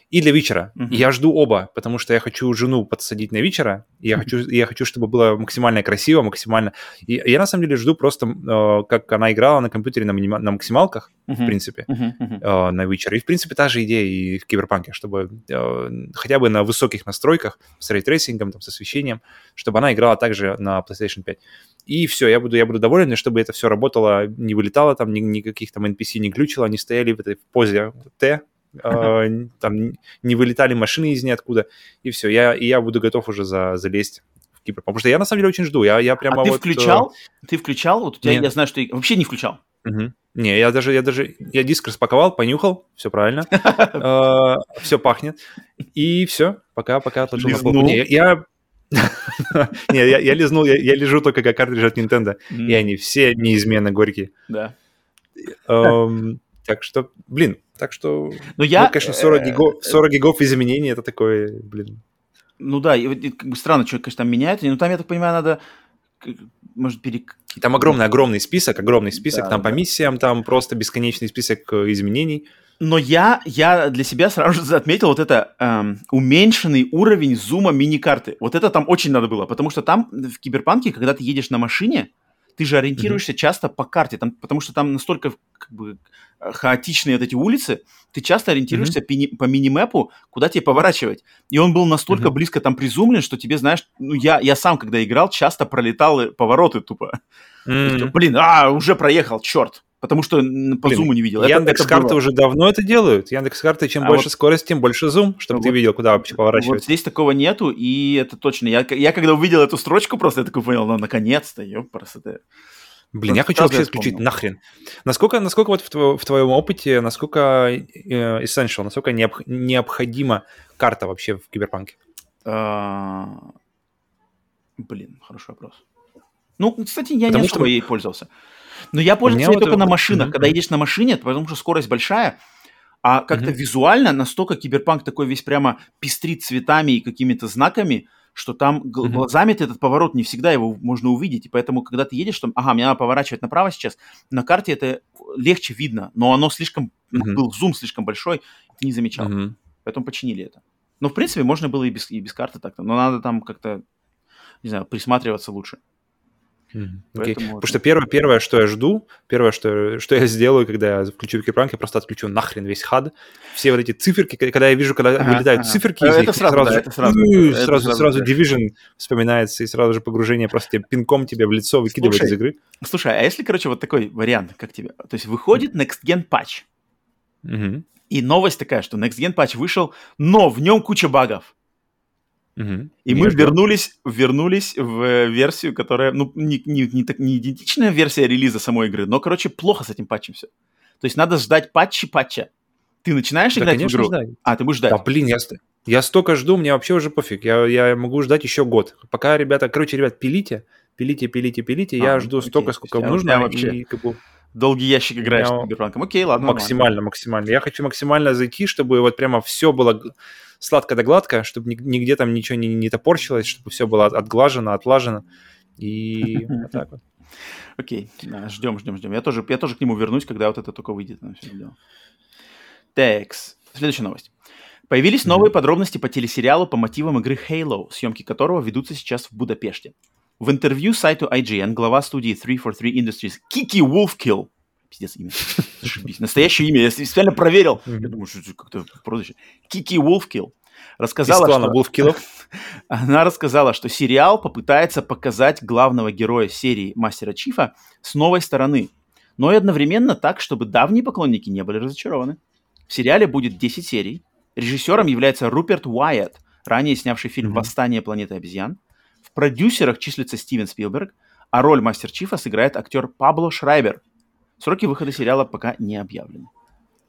и для вечера. Uh-huh. Я жду оба, потому что я хочу жену подсадить на Witcher а, и я хочу, я хочу, чтобы было максимально красиво, максимально... И я на самом деле жду просто, э, как она играла на компьютере на, миним... на максималках, uh-huh. в принципе, uh-huh. Uh-huh. Э, на Witcher. И, в принципе, та же идея и в Киберпанке, чтобы э, хотя бы на высоких настройках, с ray tracing ом, там, с освещением, чтобы она играла также на PlayStation 5. И все, я буду, я буду доволен, чтобы это все работало, не вылетало там, ни, никаких там NPC не глючило, они стояли в этой позе Т, а, там не вылетали машины из ниоткуда, и все, я, и я буду готов уже за, залезть в Кипр. Потому что я на самом деле очень жду. Я, я прямо а ты вот, включал? Э... Ты включал? Вот у тебя, я знаю, что ты вообще не включал. Угу. Не, я даже, я даже, я диск распаковал, понюхал, все правильно, а, все пахнет, и все, пока, пока отложил на полку. Я, не, я, я лизнул, я, лежу только как картриджи от Nintendo, и они все неизменно горькие. Да. Так что, блин, так что... Ну, я... Ну, конечно, 40 гигов, 40 гигов изменений, это такое, блин... Ну да, и, и как бы странно, что, конечно, там меняется. Но там, я так понимаю, надо может, перек... Там огромный-огромный список, огромный список, да, там да. по миссиям, там просто бесконечный список э, изменений. Но я, я для себя сразу же отметил вот это эм, уменьшенный уровень зума мини-карты. Вот это там очень надо было, потому что там в Киберпанке, когда ты едешь на машине, ты же ориентируешься mm-hmm. часто по карте, там, потому что там настолько как бы хаотичные вот эти улицы, ты часто ориентируешься mm-hmm. по мини-мэпу, куда тебе поворачивать. И он был настолько mm-hmm. близко там призумлен, что тебе, знаешь, ну я, я сам, когда играл, часто пролетал повороты тупо. Mm-hmm. Блин, а, уже проехал, черт. Потому что по Блин, зуму не видел. Яндекс карты уже давно это делают. Яндекс карты, чем а больше вот, скорость, тем больше зум, чтобы вот, ты видел, куда вообще поворачивать. Вот здесь такого нету, и это точно. Я, я когда увидел эту строчку, просто я такой понял, ну наконец-то, ёпарас, это Блин, я хочу вообще исключить нахрен. Насколько, насколько вот в, тво, в твоем опыте, насколько э, essential, насколько необ, необходима карта вообще в Киберпанке? А, блин, хороший вопрос. Ну, кстати, я Потому не особо что... ей пользовался. Но я ей только вот... на машинах. Mm-hmm. Когда едешь на машине, потому что скорость большая, а как-то mm-hmm. визуально настолько Киберпанк такой весь прямо пестрит цветами и какими-то знаками, что там mm-hmm. глазами ты этот поворот не всегда его можно увидеть, и поэтому, когда ты едешь, там, ага, мне надо поворачивать направо сейчас, на карте это легче видно, но оно слишком, mm-hmm. был зум слишком большой, ты не замечал, mm-hmm. поэтому починили это. Но, в принципе, можно было и без, и без карты так-то, но надо там как-то, не знаю, присматриваться лучше. Okay. Потому что первое, первое, что я жду, первое, что, что я сделаю, когда я включу Википранк, я просто отключу нахрен весь хад. Все вот эти циферки, когда я вижу, когда ага, вылетают ага. циферки из это них, сразу, сразу, да, это сразу, это сразу, сразу, Division вспоминается, и сразу же погружение просто тебе пинком тебе в лицо выкидывает слушай, из игры. Слушай, а если, короче, вот такой вариант, как тебе? То есть выходит Next Gen патч, mm-hmm. и новость такая, что Next Gen патч вышел, но в нем куча багов. Угу. И мы вернулись, вернулись в версию, которая, ну, не, не, не, так, не идентичная версия релиза самой игры, но, короче, плохо с этим патчем все. То есть надо ждать патчи патча. Ты начинаешь да, играть в игру? Ждать. А, ты будешь ждать. Да, блин, я, я столько жду, мне вообще уже пофиг. Я, я могу ждать еще год. Пока, ребята, короче, ребят, пилите, пилите, пилите, пилите. А, я жду окей. столько, сколько нужно. Вообще... И, как бы, долгий ящик играешь с Киберпанком. Окей, ладно. Максимально, ладно. максимально. Я хочу максимально зайти, чтобы вот прямо все было сладко да гладко, чтобы нигде там ничего не, не топорщилось, чтобы все было отглажено, отлажено. И вот так вот. Окей, ждем, ждем, ждем. Я тоже, я тоже к нему вернусь, когда вот это только выйдет. Текс. Следующая новость. Появились новые подробности по телесериалу по мотивам игры Halo, съемки которого ведутся сейчас в Будапеште. В интервью сайту IGN глава студии 343 Industries Кики Wolfkill Пиздец имя. Зашибись. Настоящее имя. Я специально проверил. Я думаю, что как-то прозвище. Кики Wolfkill. Рассказала, Из что... Wolfkillов. Она рассказала, что сериал попытается показать главного героя серии Мастера Чифа с новой стороны, но и одновременно так, чтобы давние поклонники не были разочарованы. В сериале будет 10 серий. Режиссером является Руперт Уайетт, ранее снявший фильм «Восстание планеты обезьян». В продюсерах числится Стивен Спилберг, а роль Мастер Чифа сыграет актер Пабло Шрайбер. Сроки выхода сериала пока не объявлены.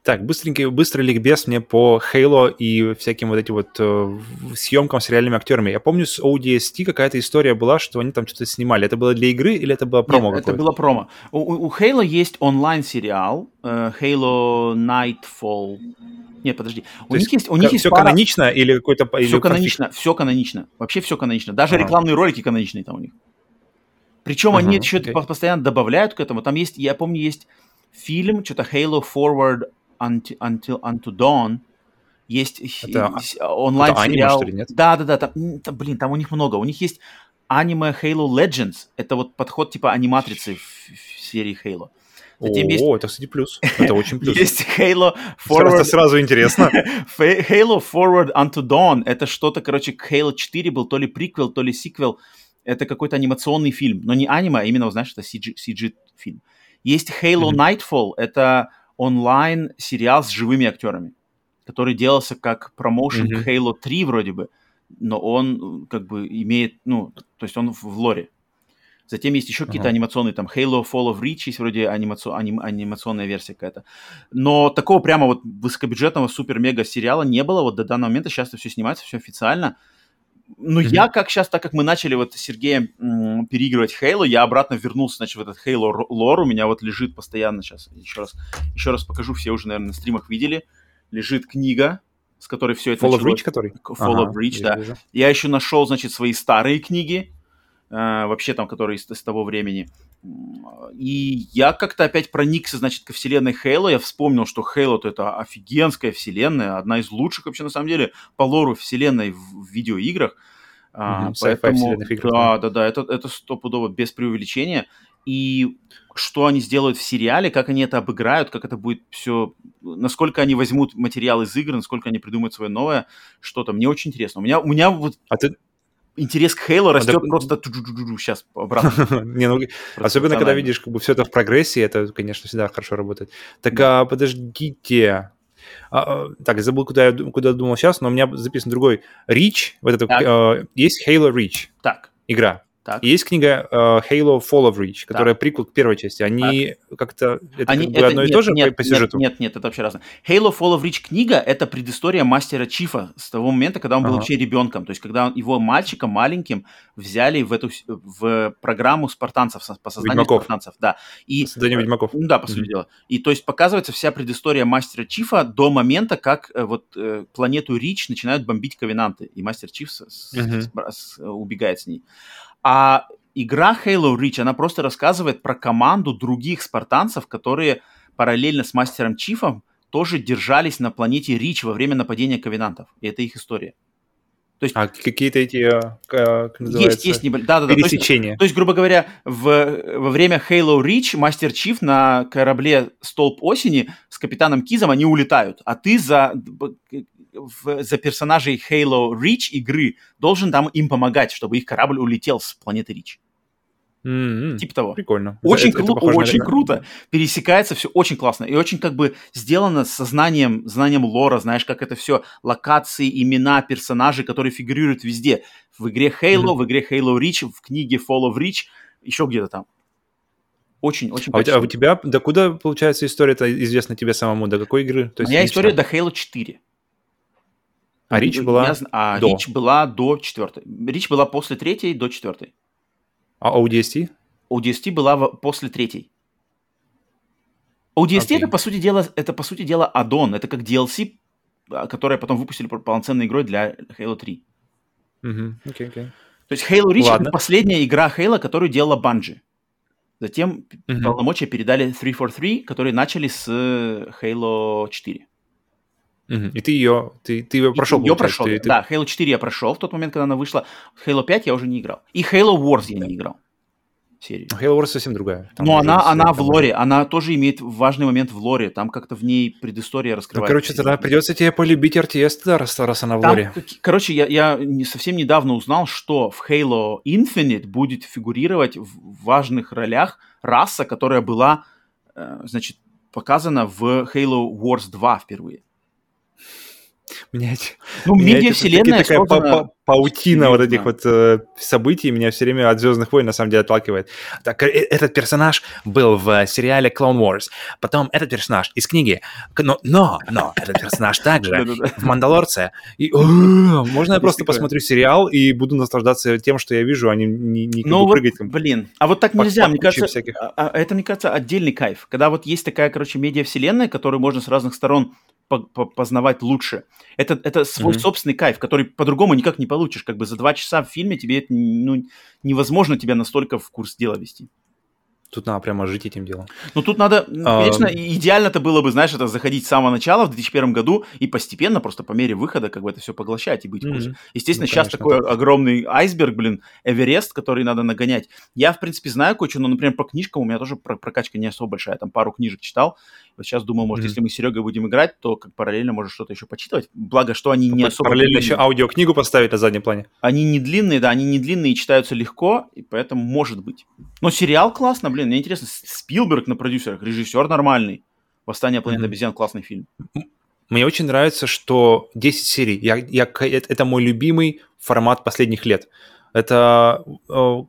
Так, быстренький, быстрый ликбез мне по Halo и всяким вот этим вот э, съемкам с реальными актерами. Я помню, с ODST какая-то история была, что они там что-то снимали. Это было для игры или это было промо Нет, это было промо. У, у Halo есть онлайн-сериал э, Halo Nightfall. Нет, подожди. У них есть, у них есть все пара... канонично или какой-то... Все или канонично, конфликт? все канонично. Вообще все канонично. Даже ага. рекламные ролики каноничные там у них. Причем uh-huh, они еще okay. постоянно добавляют к этому. Там есть, я помню, есть фильм, что-то Halo Forward Until, Until, Unto Dawn. Есть это, онлайн это сериал. Аниме, что ли, нет? Да, да, да. Там, там, блин, там у них много. У них есть аниме Halo Legends. Это вот подход типа аниматрицы в, в серии Halo. Затем О, есть... это, кстати, плюс. Это очень плюс. Есть Halo Forward... Это сразу интересно. Halo Forward Unto Dawn. Это что-то, короче, Halo 4 был то ли приквел, то ли сиквел это какой-то анимационный фильм, но не аниме, а именно, знаешь, это CG, CG фильм. Есть Halo mm-hmm. Nightfall, это онлайн сериал с живыми актерами, который делался как промоушен mm-hmm. Halo 3 вроде бы, но он как бы имеет, ну, то есть он в, в лоре. Затем есть еще uh-huh. какие-то анимационные, там Halo Fall of Reach есть вроде анимаци... аним... анимационная версия какая-то. Но такого прямо вот высокобюджетного супер-мега сериала не было вот до данного момента. Сейчас это все снимается, все официально. Ну, mm-hmm. я как сейчас, так как мы начали вот с Сергеем м, переигрывать Хейло, я обратно вернулся, значит, в этот Хейло лор, у меня вот лежит постоянно сейчас, еще раз, еще раз покажу, все уже, наверное, на стримах видели, лежит книга с которой все это Fall of Reach, который? Fall ага, of Reach, да. Вижу. Я еще нашел, значит, свои старые книги, э, вообще там, которые с, с того времени. И я как-то опять проникся, значит, ко вселенной Хейла. Я вспомнил, что Хейла это офигенская вселенная, одна из лучших вообще, на самом деле, по лору вселенной в, видеоиграх. Mm-hmm, поэтому, да, да, да, это, это стопудово без преувеличения. И что они сделают в сериале, как они это обыграют, как это будет все, насколько они возьмут материал из игр, насколько они придумают свое новое что-то. Мне очень интересно. У меня, у меня вот а ты... интерес к Хейлу растет а просто сейчас обратно. Не, ну, особенно, когда видишь как бы все это в прогрессии, это, конечно, всегда хорошо работает. Так, а, подождите, а, а, так, я забыл, куда я куда думал сейчас, но у меня записан другой. Reach, вот это, э, есть Halo Reach. Так. Игра. Так. есть книга uh, Halo Fall of Reach, которая так. приквел к первой части. Они так. как-то... Это Они, как бы это, одно нет, и то же нет, по, сюжету? Нет, нет, нет, это вообще разное. Halo Fall of Reach книга — это предыстория мастера Чифа с того момента, когда он был ага. вообще ребенком. То есть когда его мальчиком маленьким взяли в эту в программу спартанцев, по созданию Ведьмаков. спартанцев. Да. И, Создание Ведьмаков. Да, по сути mm-hmm. дела. И то есть показывается вся предыстория мастера Чифа до момента, как э, вот э, планету Рич начинают бомбить ковенанты, и мастер Чиф с, mm-hmm. с, с, убегает с ней. А игра Halo Reach, она просто рассказывает про команду других спартанцев, которые параллельно с Мастером Чифом тоже держались на планете Рич во время нападения ковенантов. И это их история. То есть, а какие-то эти, э, как есть, есть небольшие, да, да, да. пересечения. То есть, то есть, грубо говоря, в, во время Halo Reach Мастер Чиф на корабле Столб Осени с капитаном Кизом они улетают, а ты за в, за персонажей Halo Reach игры должен там им помогать, чтобы их корабль улетел с планеты Reach. Mm-hmm. Типа того. Прикольно. Очень, это, кру- это очень круто. Пересекается все очень классно. И очень как бы сделано со знанием, знанием лора, знаешь, как это все, локации, имена, персонажи, которые фигурируют везде. В игре Halo, mm-hmm. в игре Halo Reach, в книге Fall of Reach, еще где-то там. Очень, очень а у, тебя, а у тебя, докуда, получается, история-то известна тебе самому? До какой игры? То есть, Моя история до Halo 4. А Рич была я, а до? Рич была до четвертой. Рич была после третьей до четвертой. А ODST? ODST была в, после третьей. ODST okay. это по сути дела это по сути дела аддон, это как DLC, а, которое потом выпустили полноценной игрой для Halo 3. Угу, uh-huh. окей, okay, окей. Okay. То есть Halo Reach Ладно. это последняя игра Halo, которую делала Bungie. Затем uh-huh. полномочия передали 343, которые начали с Halo 4. Угу. И ты ее, ты, ты ее прошел, Ее прошел, ты, да. Halo 4 я прошел в тот момент, когда она вышла. Halo 5 я уже не играл. И Halo Wars я не играл. Серию. Halo Wars совсем другая. Там Но она, она в лоре, она тоже имеет важный момент в лоре. Там как-то в ней предыстория раскрывается. Ну, короче, тогда придется тебе полюбить RTS, да, раз, раз она в Там, лоре. Короче, я, я не, совсем недавно узнал, что в Halo Infinite будет фигурировать в важных ролях раса, которая была, э, значит, показана в Halo Wars 2 впервые. Меня, ну, медиа-вселенная такая создана... паутина вот этих вот э, событий меня все время от «Звездных войн» на самом деле отталкивает. Так, э, этот персонаж был в сериале Clone Wars, потом этот персонаж из книги, но, но, но этот персонаж также в «Мандалорце». И, можно я просто посмотрю сериал и буду наслаждаться тем, что я вижу, а не, не, не ну, вот, прыгать. Блин, а вот так нельзя, мне кажется, а, а, это, мне кажется, отдельный кайф. Когда вот есть такая, короче, медиа-вселенная, которую можно с разных сторон познавать лучше. Это, это свой mm-hmm. собственный кайф, который по-другому никак не получишь. Как бы за два часа в фильме тебе это ну, невозможно тебя настолько в курс дела вести. Тут надо прямо жить этим делом. Ну, тут надо, а... конечно, идеально-то было бы, знаешь, это заходить с самого начала в 2001 году и постепенно, просто по мере выхода, как бы это все поглощать и быть mm-hmm. Естественно, ну, сейчас такой так. огромный айсберг, блин, Эверест, который надо нагонять. Я, в принципе, знаю кое-что, но, например, по книжкам у меня тоже прокачка не особо большая. там пару книжек читал. Вот сейчас думаю, может, mm-hmm. если мы с Серегой будем играть, то как параллельно может что-то еще почитывать. Благо, что они не особо... Параллельно длинные. еще аудиокнигу поставить на заднем плане. Они не длинные, да, они не длинные и читаются легко, и поэтому может быть. Но сериал классно, блин, мне интересно, Спилберг на продюсерах, режиссер нормальный. «Восстание планеты обезьян» классный фильм. Мне очень нравится, что 10 серий. Я, я, это мой любимый формат последних лет. Это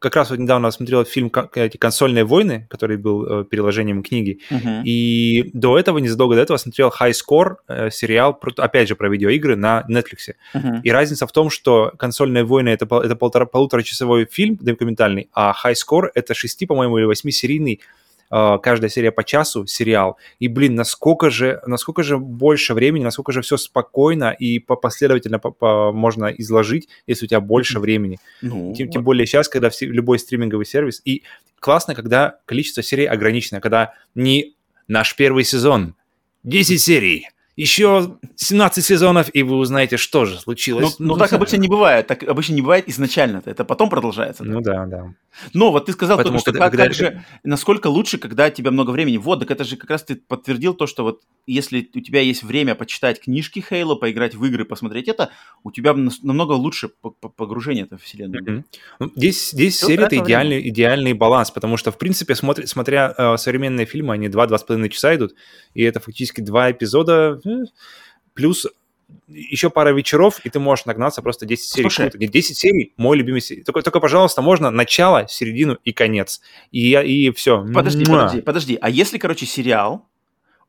как раз вот недавно смотрел фильм эти «Консольные войны», который был э, переложением книги. Uh-huh. И до этого, незадолго до этого, смотрел High Score, э, сериал, опять же, про видеоигры на Netflix. Uh-huh. И разница в том, что «Консольные войны» — это, это полтора, полуторачасовой фильм документальный, а High Score — это шести, по-моему, или восьмисерийный э, каждая серия по часу сериал. И, блин, насколько же, насколько же больше времени, насколько же все спокойно и последовательно по -по можно изложить, если у тебя больше времени. Ну, тем, тем более сейчас, когда все, любой стриминговый сервис. И классно, когда количество серий ограничено, когда не наш первый сезон, 10 серий, еще 17 сезонов, и вы узнаете, что же случилось. Ну, ну, ну так обычно не бывает. Так обычно не бывает изначально. Это потом продолжается. Ну да, да. Но вот ты сказал Поэтому, только что, когда, как, когда... как же, насколько лучше, когда у тебя много времени. Вот, так это же как раз ты подтвердил то, что вот если у тебя есть время почитать книжки Хейла, поиграть в игры, посмотреть это, у тебя намного лучше погружение в вселенную. Mm-hmm. Ну, здесь здесь серия это идеальный, идеальный баланс, потому что, в принципе, смотря, смотря э, современные фильмы, они 2-2,5 часа идут, и это фактически два эпизода, плюс еще пара вечеров, и ты можешь нагнаться просто 10 серий. Слушай, Круто. 10 серий, мой любимый серий. Только, только, пожалуйста, можно начало, середину и конец. И, и все. Подожди, Муа. подожди, подожди. А если, короче, сериал,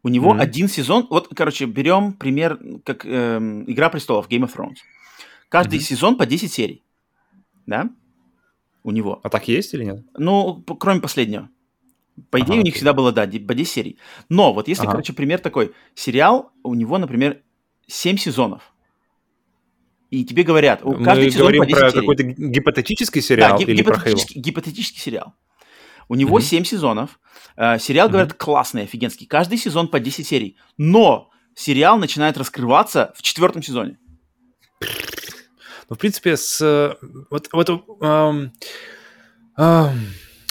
у него mm-hmm. один сезон, вот, короче, берем пример, как э, «Игра престолов», Game of Thrones. Каждый mm-hmm. сезон по 10 серий, да, у него. А так есть или нет? Ну, кроме последнего. По идее, ага, у них окей. всегда было, да, по 10 серий. Но вот если, ага. короче, пример такой, сериал, у него, например, 7 сезонов. И тебе говорят, у каждый Мы сезон говорим по 10 про серий. какой-то гипотетический сериал да, или гипотетический, про гипотетический сериал. У него mm-hmm. 7 сезонов. Э, сериал, mm-hmm. говорят, классный, офигенский. Каждый сезон по 10 серий. Но сериал начинает раскрываться в четвертом сезоне. Ну, в принципе, с... Вот, вот эм, эм,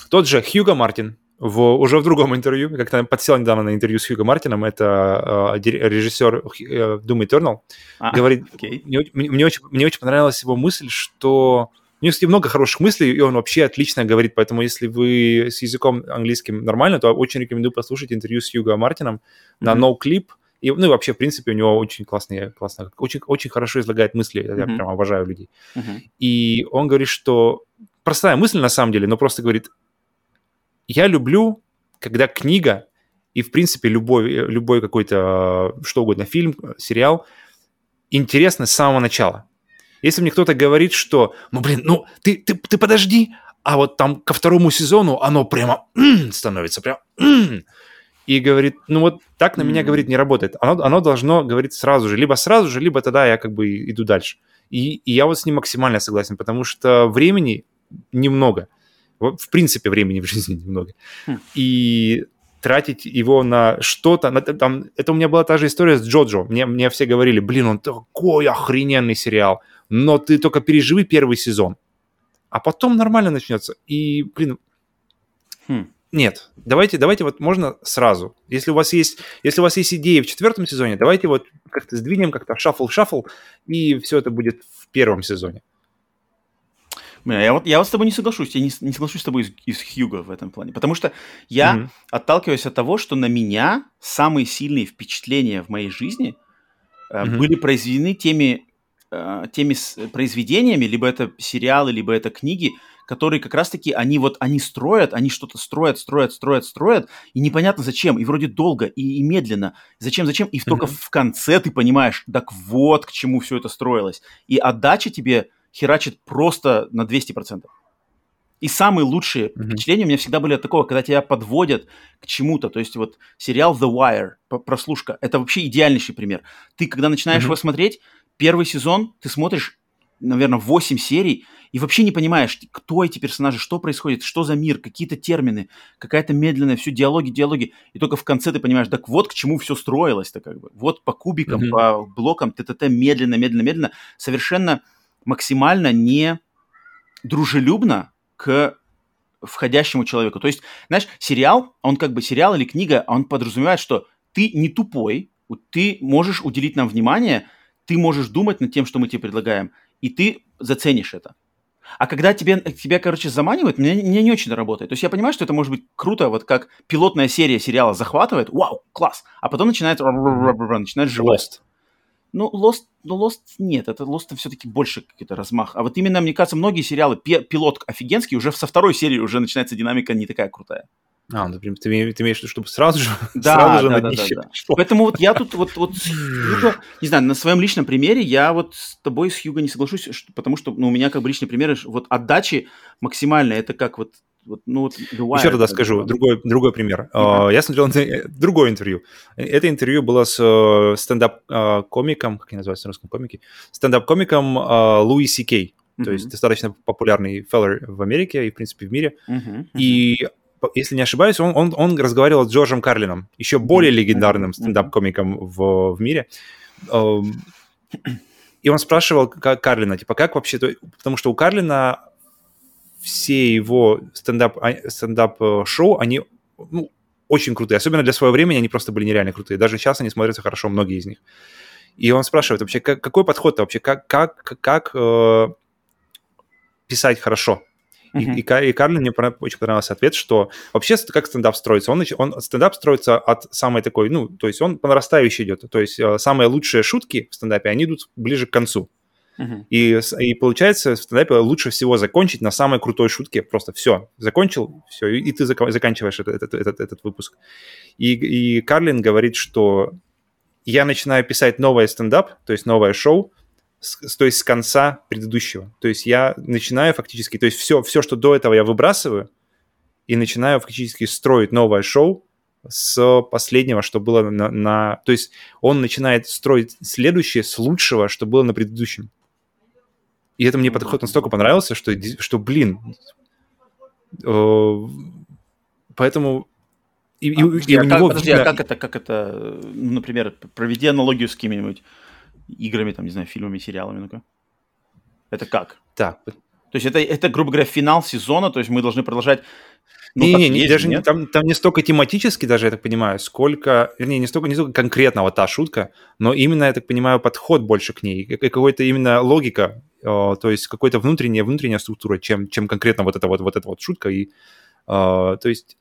тот же Хьюго Мартин, в, уже в другом интервью, как-то подсел недавно на интервью с Хьюго Мартином, это э, режиссер э, Doom Eternal, а, говорит, okay. мне, мне, очень, мне очень понравилась его мысль, что у него, кстати, много хороших мыслей, и он вообще отлично говорит, поэтому если вы с языком английским нормально, то очень рекомендую послушать интервью с Хьюго Мартином mm-hmm. на NoClip, и, ну и вообще, в принципе, у него очень классные, классно, очень, очень хорошо излагает мысли, mm-hmm. я прям обожаю людей. Mm-hmm. И он говорит, что простая мысль на самом деле, но просто говорит, я люблю, когда книга и, в принципе, любой, любой какой-то, что угодно, фильм, сериал, интересно с самого начала. Если мне кто-то говорит, что, ну, блин, ну, ты, ты, ты подожди, а вот там ко второму сезону оно прямо становится, прям и говорит, ну вот так на меня, говорит, не работает. Оно, оно должно говорить сразу же, либо сразу же, либо тогда я как бы иду дальше. И, и я вот с ним максимально согласен, потому что времени немного в принципе, времени в жизни немного. Хм. И тратить его на что-то. На, там, это у меня была та же история с Джоджо. Мне, мне все говорили, блин, он такой охрененный сериал, но ты только переживи первый сезон, а потом нормально начнется. И, блин, хм. нет, давайте, давайте вот можно сразу. Если у вас есть, если у вас есть идеи в четвертом сезоне, давайте вот как-то сдвинем, как-то шаффл-шаффл, и все это будет в первом сезоне. Я вот, я вот с тобой не соглашусь. Я не, не соглашусь с тобой из, из Хьюга в этом плане. Потому что я mm-hmm. отталкиваюсь от того, что на меня самые сильные впечатления в моей жизни э, mm-hmm. были произведены теми, э, теми произведениями, либо это сериалы, либо это книги, которые как раз-таки, они вот, они строят, они что-то строят, строят, строят, строят, и непонятно зачем, и вроде долго, и, и медленно. Зачем, зачем? И mm-hmm. только в конце ты понимаешь, так вот к чему все это строилось. И отдача тебе херачит просто на 200%. И самые лучшие mm-hmm. впечатления у меня всегда были от такого, когда тебя подводят к чему-то. То есть вот сериал The Wire, прослушка, это вообще идеальнейший пример. Ты, когда начинаешь mm-hmm. его смотреть, первый сезон, ты смотришь, наверное, 8 серий, и вообще не понимаешь, кто эти персонажи, что происходит, что за мир, какие-то термины, какая-то медленная, все диалоги, диалоги. И только в конце ты понимаешь, так вот к чему все строилось-то как бы. Вот по кубикам, mm-hmm. по блокам, ТТТ, медленно, медленно, медленно. Совершенно максимально не дружелюбно к входящему человеку. То есть, знаешь, сериал, он как бы сериал или книга, он подразумевает, что ты не тупой, ты можешь уделить нам внимание, ты можешь думать над тем, что мы тебе предлагаем, и ты заценишь это. А когда тебе, тебя, короче, заманивают, мне, мне не очень работает. То есть я понимаю, что это может быть круто, вот как пилотная серия сериала захватывает, вау, класс, а потом начинает, начинает жевать. Ну, Lost, ну, Lost нет, это Lost все-таки больше какой-то размах. А вот именно, мне кажется, многие сериалы, пилот офигенский, уже со второй серии уже начинается динамика не такая крутая. А, ну, ты, ты, ты имеешь в виду, чтобы сразу же, да, сразу же да, на да, да, да. Поэтому вот я тут вот, вот Хьюго, не знаю, на своем личном примере я вот с тобой с Хьюго не соглашусь, что, потому что ну, у меня как бы личный пример, вот отдачи максимально, это как вот вот, ну, вот Еще тогда скажу, другой, другой пример. Uh-huh. Я смотрел другое интервью. Это интервью было с э, стендап-комиком, как они называются на русском комике, стендап-комиком Луи Си Кей. То есть достаточно популярный феллер в Америке и, в принципе, в мире. Uh-huh. Uh-huh. И если не ошибаюсь, он, он, он разговаривал с Джорджем Карлином, еще более легендарным стендап-комиком в, в мире. И он спрашивал как Карлина, типа, как вообще... Потому что у Карлина все его стендап, а, стендап-шоу, они ну, очень крутые. Особенно для своего времени они просто были нереально крутые. Даже сейчас они смотрятся хорошо, многие из них. И он спрашивает вообще, как, какой подход вообще, как, как, как э, писать хорошо? Mm-hmm. И, и, и Карлин мне очень понравился ответ, что вообще как стендап строится? Он, он стендап строится от самой такой, ну, то есть он по нарастающей идет. То есть э, самые лучшие шутки в стендапе, они идут ближе к концу. И, и получается в стендапе лучше всего закончить на самой крутой шутке. Просто все, закончил, все, и, и ты зак- заканчиваешь этот, этот, этот, этот выпуск. И, и Карлин говорит, что я начинаю писать новое стендап, то есть новое шоу, с, то есть с конца предыдущего. То есть я начинаю фактически, то есть все, все, что до этого я выбрасываю, и начинаю фактически строить новое шоу с последнего, что было на, на... То есть он начинает строить следующее с лучшего, что было на предыдущем. И это мне подход настолько понравился, что, что блин, э, поэтому и, и, подожди, и у а него... Подожди, а как это, как это, ну, например, проведи аналогию с какими-нибудь играми, там, не знаю, фильмами, сериалами, ну-ка. Это как? Да. То есть это, это, грубо говоря, финал сезона, то есть мы должны продолжать ну, не, не, не, даже нет? там, там не столько тематически даже, я так понимаю, сколько, вернее, не столько, не столько конкретно вот та шутка, но именно, я так понимаю, подход больше к ней, какой-то именно логика, то есть какая-то внутренняя, внутренняя структура, чем, чем конкретно вот эта вот, вот эта вот шутка. И, э, то есть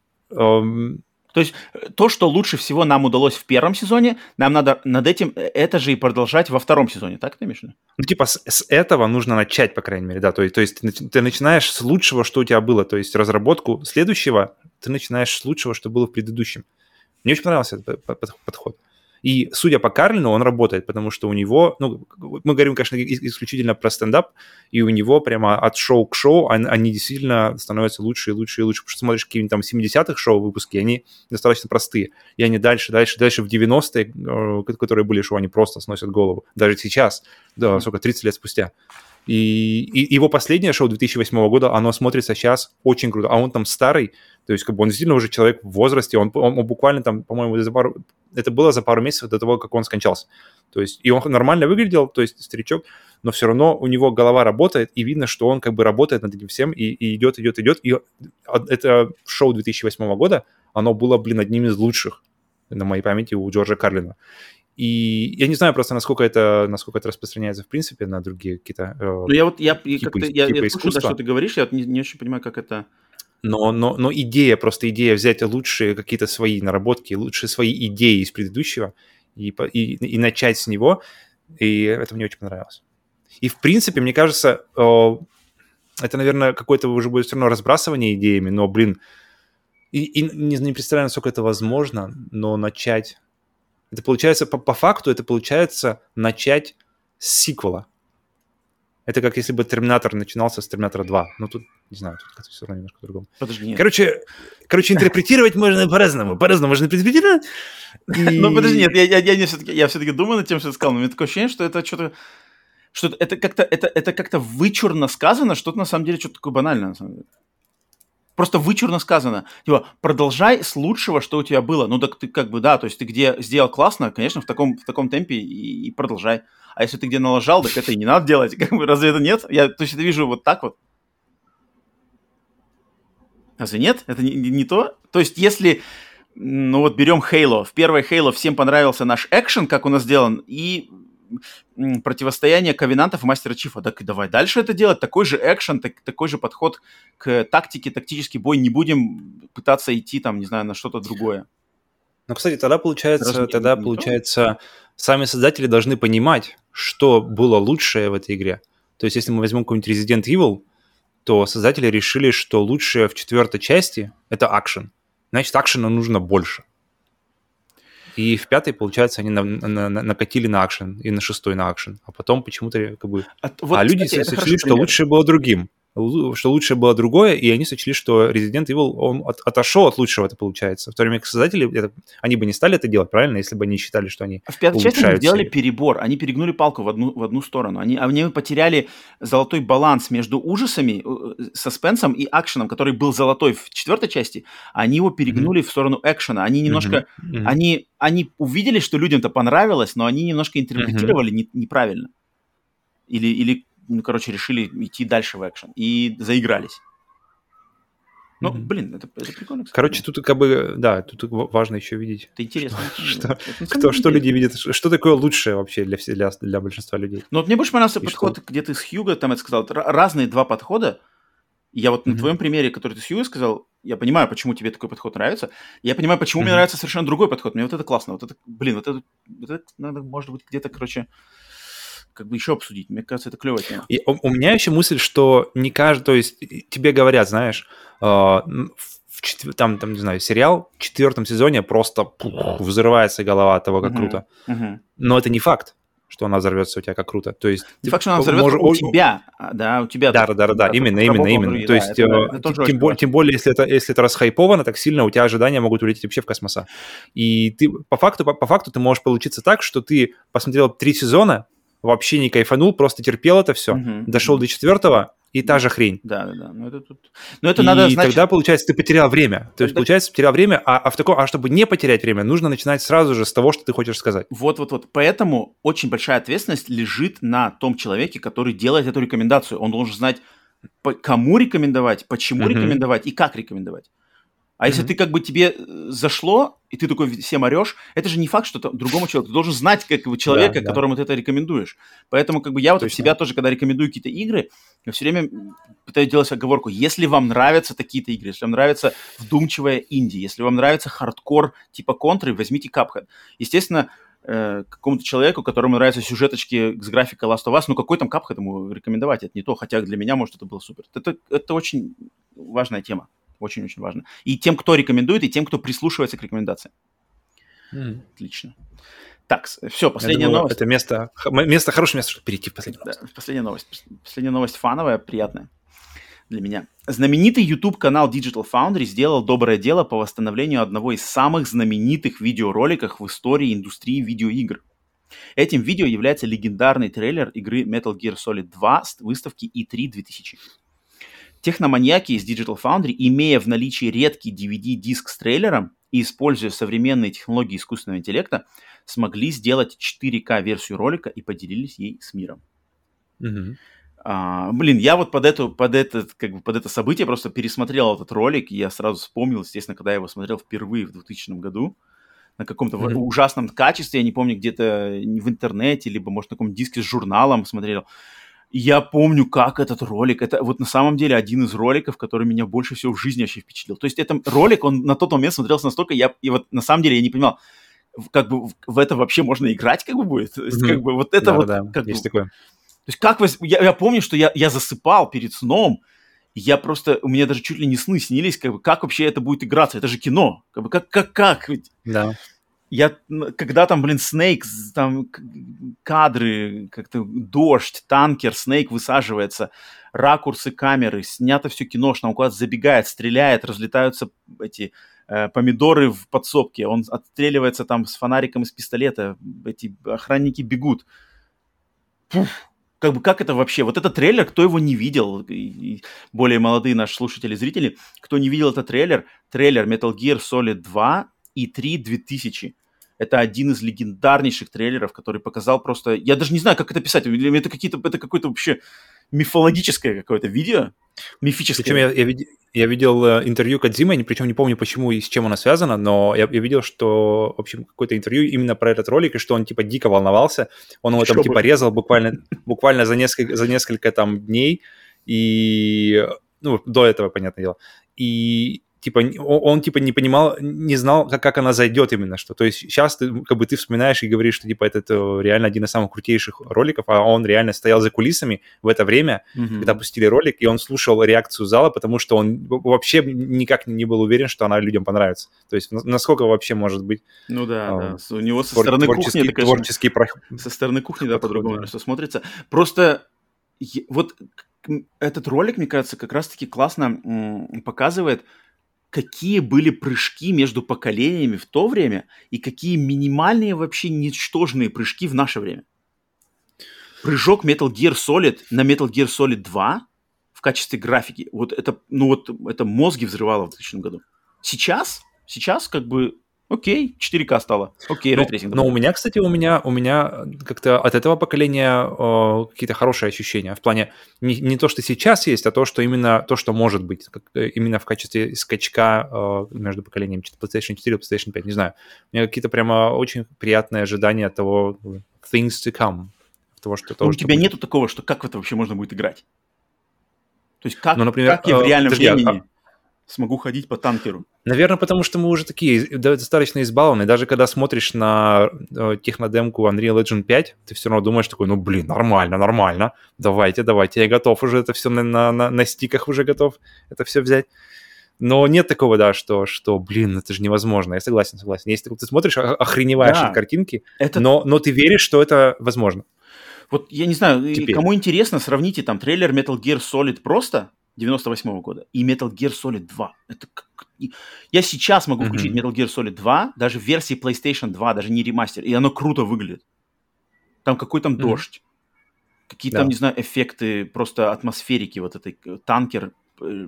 то есть э, то, что лучше всего нам удалось в первом сезоне, нам надо над этим э, это же и продолжать во втором сезоне, так ты имеешь? Ну, типа с, с этого нужно начать, по крайней мере, да. То есть, то есть ты, ты начинаешь с лучшего, что у тебя было. То есть разработку следующего ты начинаешь с лучшего, что было в предыдущем. Мне очень понравился этот подход. И судя по Карлину, он работает, потому что у него, ну, мы говорим, конечно, исключительно про стендап, и у него прямо от шоу к шоу они действительно становятся лучше и лучше и лучше. Потому что смотришь какие-нибудь там 70-х шоу выпуски, они достаточно простые. И они дальше, дальше, дальше в 90-е, э, которые были шоу, они просто сносят голову. Даже сейчас, да, сколько, 30 лет спустя. И, и его последнее шоу 2008 года, оно смотрится сейчас очень круто. А он там старый, то есть как бы он действительно уже человек в возрасте, он, он, он буквально там, по-моему, за пару, это было за пару месяцев до того, как он скончался. То есть и он нормально выглядел, то есть старичок, но все равно у него голова работает, и видно, что он как бы работает над этим всем, и, и идет, идет, идет. И это шоу 2008 года, оно было, блин, одним из лучших на моей памяти у Джорджа Карлина. И я не знаю просто, насколько это, насколько это распространяется в принципе на другие какие-то э, Ну, я вот, я, типы, я, типа я слушаю, да, что ты говоришь, я вот не, не очень понимаю, как это... Но, но, но идея, просто идея взять лучшие какие-то свои наработки, лучшие свои идеи из предыдущего и, и, и начать с него, и это мне очень понравилось. И, в принципе, мне кажется, это, наверное, какое-то уже будет все равно разбрасывание идеями, но, блин, и, и не, не представляю, насколько это возможно, но начать это получается, по, по факту, это получается начать с сиквела. Это как если бы Терминатор начинался с Терминатора 2. Ну, тут, не знаю, тут все равно немножко по-другому. Подожди, нет. Короче, короче, интерпретировать можно по-разному. По-разному можно интерпретировать. Ну, подожди, нет, я, я, я, все-таки, я все-таки думаю над тем, что ты сказал, но у меня такое ощущение, что это что-то что это как-то это, это как-то вычурно сказано, что-то на самом деле что-то такое банальное, на самом деле. Просто вычурно сказано. Типа, продолжай с лучшего, что у тебя было. Ну, так ты как бы, да, то есть ты где сделал классно, конечно, в таком, в таком темпе и, и продолжай. А если ты где налажал, так это и не надо делать. Как бы, разве это нет? Я, то есть это вижу вот так вот. Разве нет? Это не, не то? То есть если, ну вот берем Halo. В первой Halo всем понравился наш экшен, как у нас сделан, и противостояние ковенантов и мастера Чифа. Так и давай дальше это делать. Такой же экшен, так, такой же подход к тактике, тактический бой. Не будем пытаться идти там, не знаю, на что-то другое. Ну, кстати, тогда получается, Разве тогда получается, то? сами создатели должны понимать, что было лучшее в этой игре. То есть, если мы возьмем какой-нибудь Resident Evil, то создатели решили, что лучшее в четвертой части — это акшен. Значит, акшена нужно больше. И в пятой, получается, они на, на, на, накатили на акшен, и на шестой на акшен. А потом почему-то как бы... А, вот, а люди кстати, сочли, что лучше было другим. Что лучшее было другое, и они сочли, что Resident Evil, он от, отошел от лучшего, это получается. В то время как создатели, это, они бы не стали это делать, правильно, если бы они считали, что они В пятой части они сделали перебор, они перегнули палку в одну, в одну сторону. Они, они потеряли золотой баланс между ужасами, э, саспенсом и акшеном, который был золотой в четвертой части, они его перегнули mm-hmm. в сторону экшена. Они немножко, mm-hmm. Mm-hmm. они, они увидели, что людям это понравилось, но они немножко интерпретировали mm-hmm. не, неправильно. Или, или ну, короче, решили идти дальше в экшен и заигрались. Ну, mm-hmm. блин, это, это прикольно. Кстати. Короче, тут как бы, да, тут важно еще видеть. Это интересно. Что, это кто, что люди видят, что такое лучшее вообще для, для, для большинства людей. Ну, вот мне больше понравился и подход, что? где ты с Хьюго там это сказал, разные два подхода. Я вот mm-hmm. на твоем примере, который ты с Хьюго сказал, я понимаю, почему тебе такой подход нравится. Я понимаю, почему mm-hmm. мне нравится совершенно другой подход. Мне вот это классно. Вот это, блин, вот это, вот это надо, может быть, где-то, короче, как бы еще обсудить. Мне кажется, это клевая тема. И у, у меня еще мысль, что не каждый, то есть тебе говорят, знаешь, э, в четвер... там, там, не знаю, сериал в четвертом сезоне просто пух, взрывается голова от того, как uh-huh, круто. Uh-huh. Но это не факт что она взорвется у тебя как круто. То есть не факт, что она взорвется мож... у тебя, да, у тебя. Да, да, да, да, да именно, именно, именно. Другие, То да, есть это, э, это тем, более, тем более, если это если это расхайповано так сильно, у тебя ожидания могут улететь вообще в космоса. И ты по факту по, по факту ты можешь получиться так, что ты посмотрел три сезона, вообще не кайфанул, просто терпел это все, угу, дошел до четвертого, и та же хрень. Да, да, да. Но это тут. Но это и надо. Значит... тогда получается ты потерял время. То есть получается потерял время, а, а в таком, а чтобы не потерять время, нужно начинать сразу же с того, что ты хочешь сказать. Вот, вот, вот. Поэтому очень большая ответственность лежит на том человеке, который делает эту рекомендацию. Он должен знать, кому рекомендовать, почему uh-huh. рекомендовать и как рекомендовать. А mm-hmm. если ты как бы тебе э, зашло, и ты такой всем орешь, это же не факт, что там, другому человеку. Ты должен знать как бы, человека, да, да. которому ты это рекомендуешь. Поэтому как бы я вот Точно. себя тоже, когда рекомендую какие-то игры, я все время пытаюсь делать оговорку. Если вам нравятся такие-то игры, если вам нравится вдумчивая инди, если вам нравится хардкор типа контры, возьмите Cuphead. Естественно, э, какому-то человеку, которому нравятся сюжеточки с графикой Last of Us, ну какой там Cuphead ему рекомендовать? Это не то, хотя для меня, может, это было супер. Это, это очень важная тема. Очень-очень важно. И тем, кто рекомендует, и тем, кто прислушивается к рекомендациям. Mm. Отлично. Так, все, последняя думаю, новость. Это место, место, хорошее место, чтобы перейти в последнюю новость. Да, последняя новость. Последняя новость фановая, приятная для меня. Знаменитый YouTube-канал Digital Foundry сделал доброе дело по восстановлению одного из самых знаменитых видеороликов в истории индустрии видеоигр. Этим видео является легендарный трейлер игры Metal Gear Solid 2 с выставки E3 2000. Техноманьяки из Digital Foundry, имея в наличии редкий DVD-диск с трейлером и используя современные технологии искусственного интеллекта, смогли сделать 4К-версию ролика и поделились ей с миром. Mm-hmm. А, блин, я вот под, эту, под, этот, как бы под это событие просто пересмотрел этот ролик, и я сразу вспомнил, естественно, когда я его смотрел впервые в 2000 году, на каком-то mm-hmm. ужасном качестве, я не помню, где-то в интернете, либо, может, на каком-то диске с журналом смотрел я помню, как этот ролик, это вот на самом деле один из роликов, который меня больше всего в жизни вообще впечатлил. То есть это ролик, он на тот момент смотрелся настолько, я, и вот на самом деле я не понимал, как бы в, в это вообще можно играть, как бы будет. То есть, mm-hmm. как бы вот это да, вот... Да, как есть бы, такое. То есть как вы... Я, я помню, что я, я засыпал перед сном, я просто... У меня даже чуть ли не сны снились, как бы, как вообще это будет играться? Это же кино. Как бы, как, как, как? Ведь... Да я, когда там, блин, Снейк, там кадры, как-то дождь, танкер, Снейк высаживается, ракурсы камеры, снято все киношно, он куда-то забегает, стреляет, разлетаются эти э, помидоры в подсобке, он отстреливается там с фонариком из пистолета, эти охранники бегут. Фух, как бы как это вообще? Вот этот трейлер, кто его не видел, и более молодые наши слушатели, зрители, кто не видел этот трейлер, трейлер Metal Gear Solid 2 и 3 2000 это один из легендарнейших трейлеров, который показал просто... Я даже не знаю, как это писать. Это, какие-то, это какое-то вообще мифологическое какое-то видео. Мифическое. Причем я, я, я видел э, интервью Кадзимы, причем не помню, почему и с чем оно связано, но я, я видел, что, в общем, какое-то интервью именно про этот ролик, и что он, типа, дико волновался. Он его там, типа, резал буквально, буквально за несколько, за несколько там дней, и... Ну, до этого, понятное дело. И типа, он, типа, не понимал, не знал, как, как она зайдет именно что. То есть сейчас ты, как бы, ты вспоминаешь и говоришь, что, типа, это, это реально один из самых крутейших роликов, а он реально стоял за кулисами в это время, mm-hmm. когда пустили ролик, и он слушал реакцию зала, потому что он вообще никак не был уверен, что она людям понравится. То есть насколько вообще может быть... Ну да, э, да. У него со стороны кухни... Это, конечно, творческий Со стороны кухни, да, по-другому все смотрится. Просто вот этот ролик, мне кажется, как раз-таки классно показывает, какие были прыжки между поколениями в то время и какие минимальные вообще ничтожные прыжки в наше время. Прыжок Metal Gear Solid на Metal Gear Solid 2 в качестве графики, вот это, ну вот, это мозги взрывало в 2000 году. Сейчас, сейчас как бы Окей, 4К стало. Окей, но, ray tracing. Но у меня, кстати, у меня, у меня как-то от этого поколения э, какие-то хорошие ощущения. В плане не, не то, что сейчас есть, а то, что именно то, что может быть. Как, э, именно в качестве скачка э, между поколениями PlayStation 4 и PlayStation 5. Не знаю. У меня какие-то прямо очень приятные ожидания от того things to come. Того, что, того, ну, у тебя будет. нету такого, что как в это вообще можно будет играть? То есть как, ну, например, как я в реальном подожди, а времени... А смогу ходить по танкеру? Наверное, потому что мы уже такие достаточно избалованы. Даже когда смотришь на э, технодемку Unreal Engine 5, ты все равно думаешь такой, ну, блин, нормально, нормально. Давайте, давайте, я готов уже это все на, на, на, на стиках уже готов это все взять. Но нет такого, да, что, что, блин, это же невозможно. Я согласен, согласен. Если ты смотришь, охреневаешь да, от картинки, это... но, но ты веришь, что это возможно. Вот я не знаю, Теперь. кому интересно, сравните там трейлер Metal Gear Solid просто 98 -го года и Metal Gear Solid 2. Это как... Я сейчас могу включить mm-hmm. Metal Gear Solid 2, даже в версии PlayStation 2, даже не ремастер, и оно круто выглядит. Там какой там mm-hmm. дождь, какие да. там, не знаю, эффекты, просто атмосферики, вот этой э, танкер э,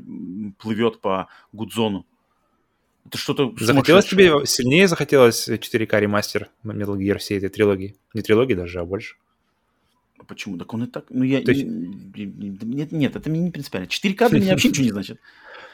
плывет по Гудзону. Это что-то Захотелось тебе, сильнее захотелось 4К ремастер Metal Gear всей этой трилогии? Не трилогии даже, а больше? Почему? Так он и так... Ну, я... есть... Нет, нет, это мне не принципиально. 4К для меня вообще ничего не значит.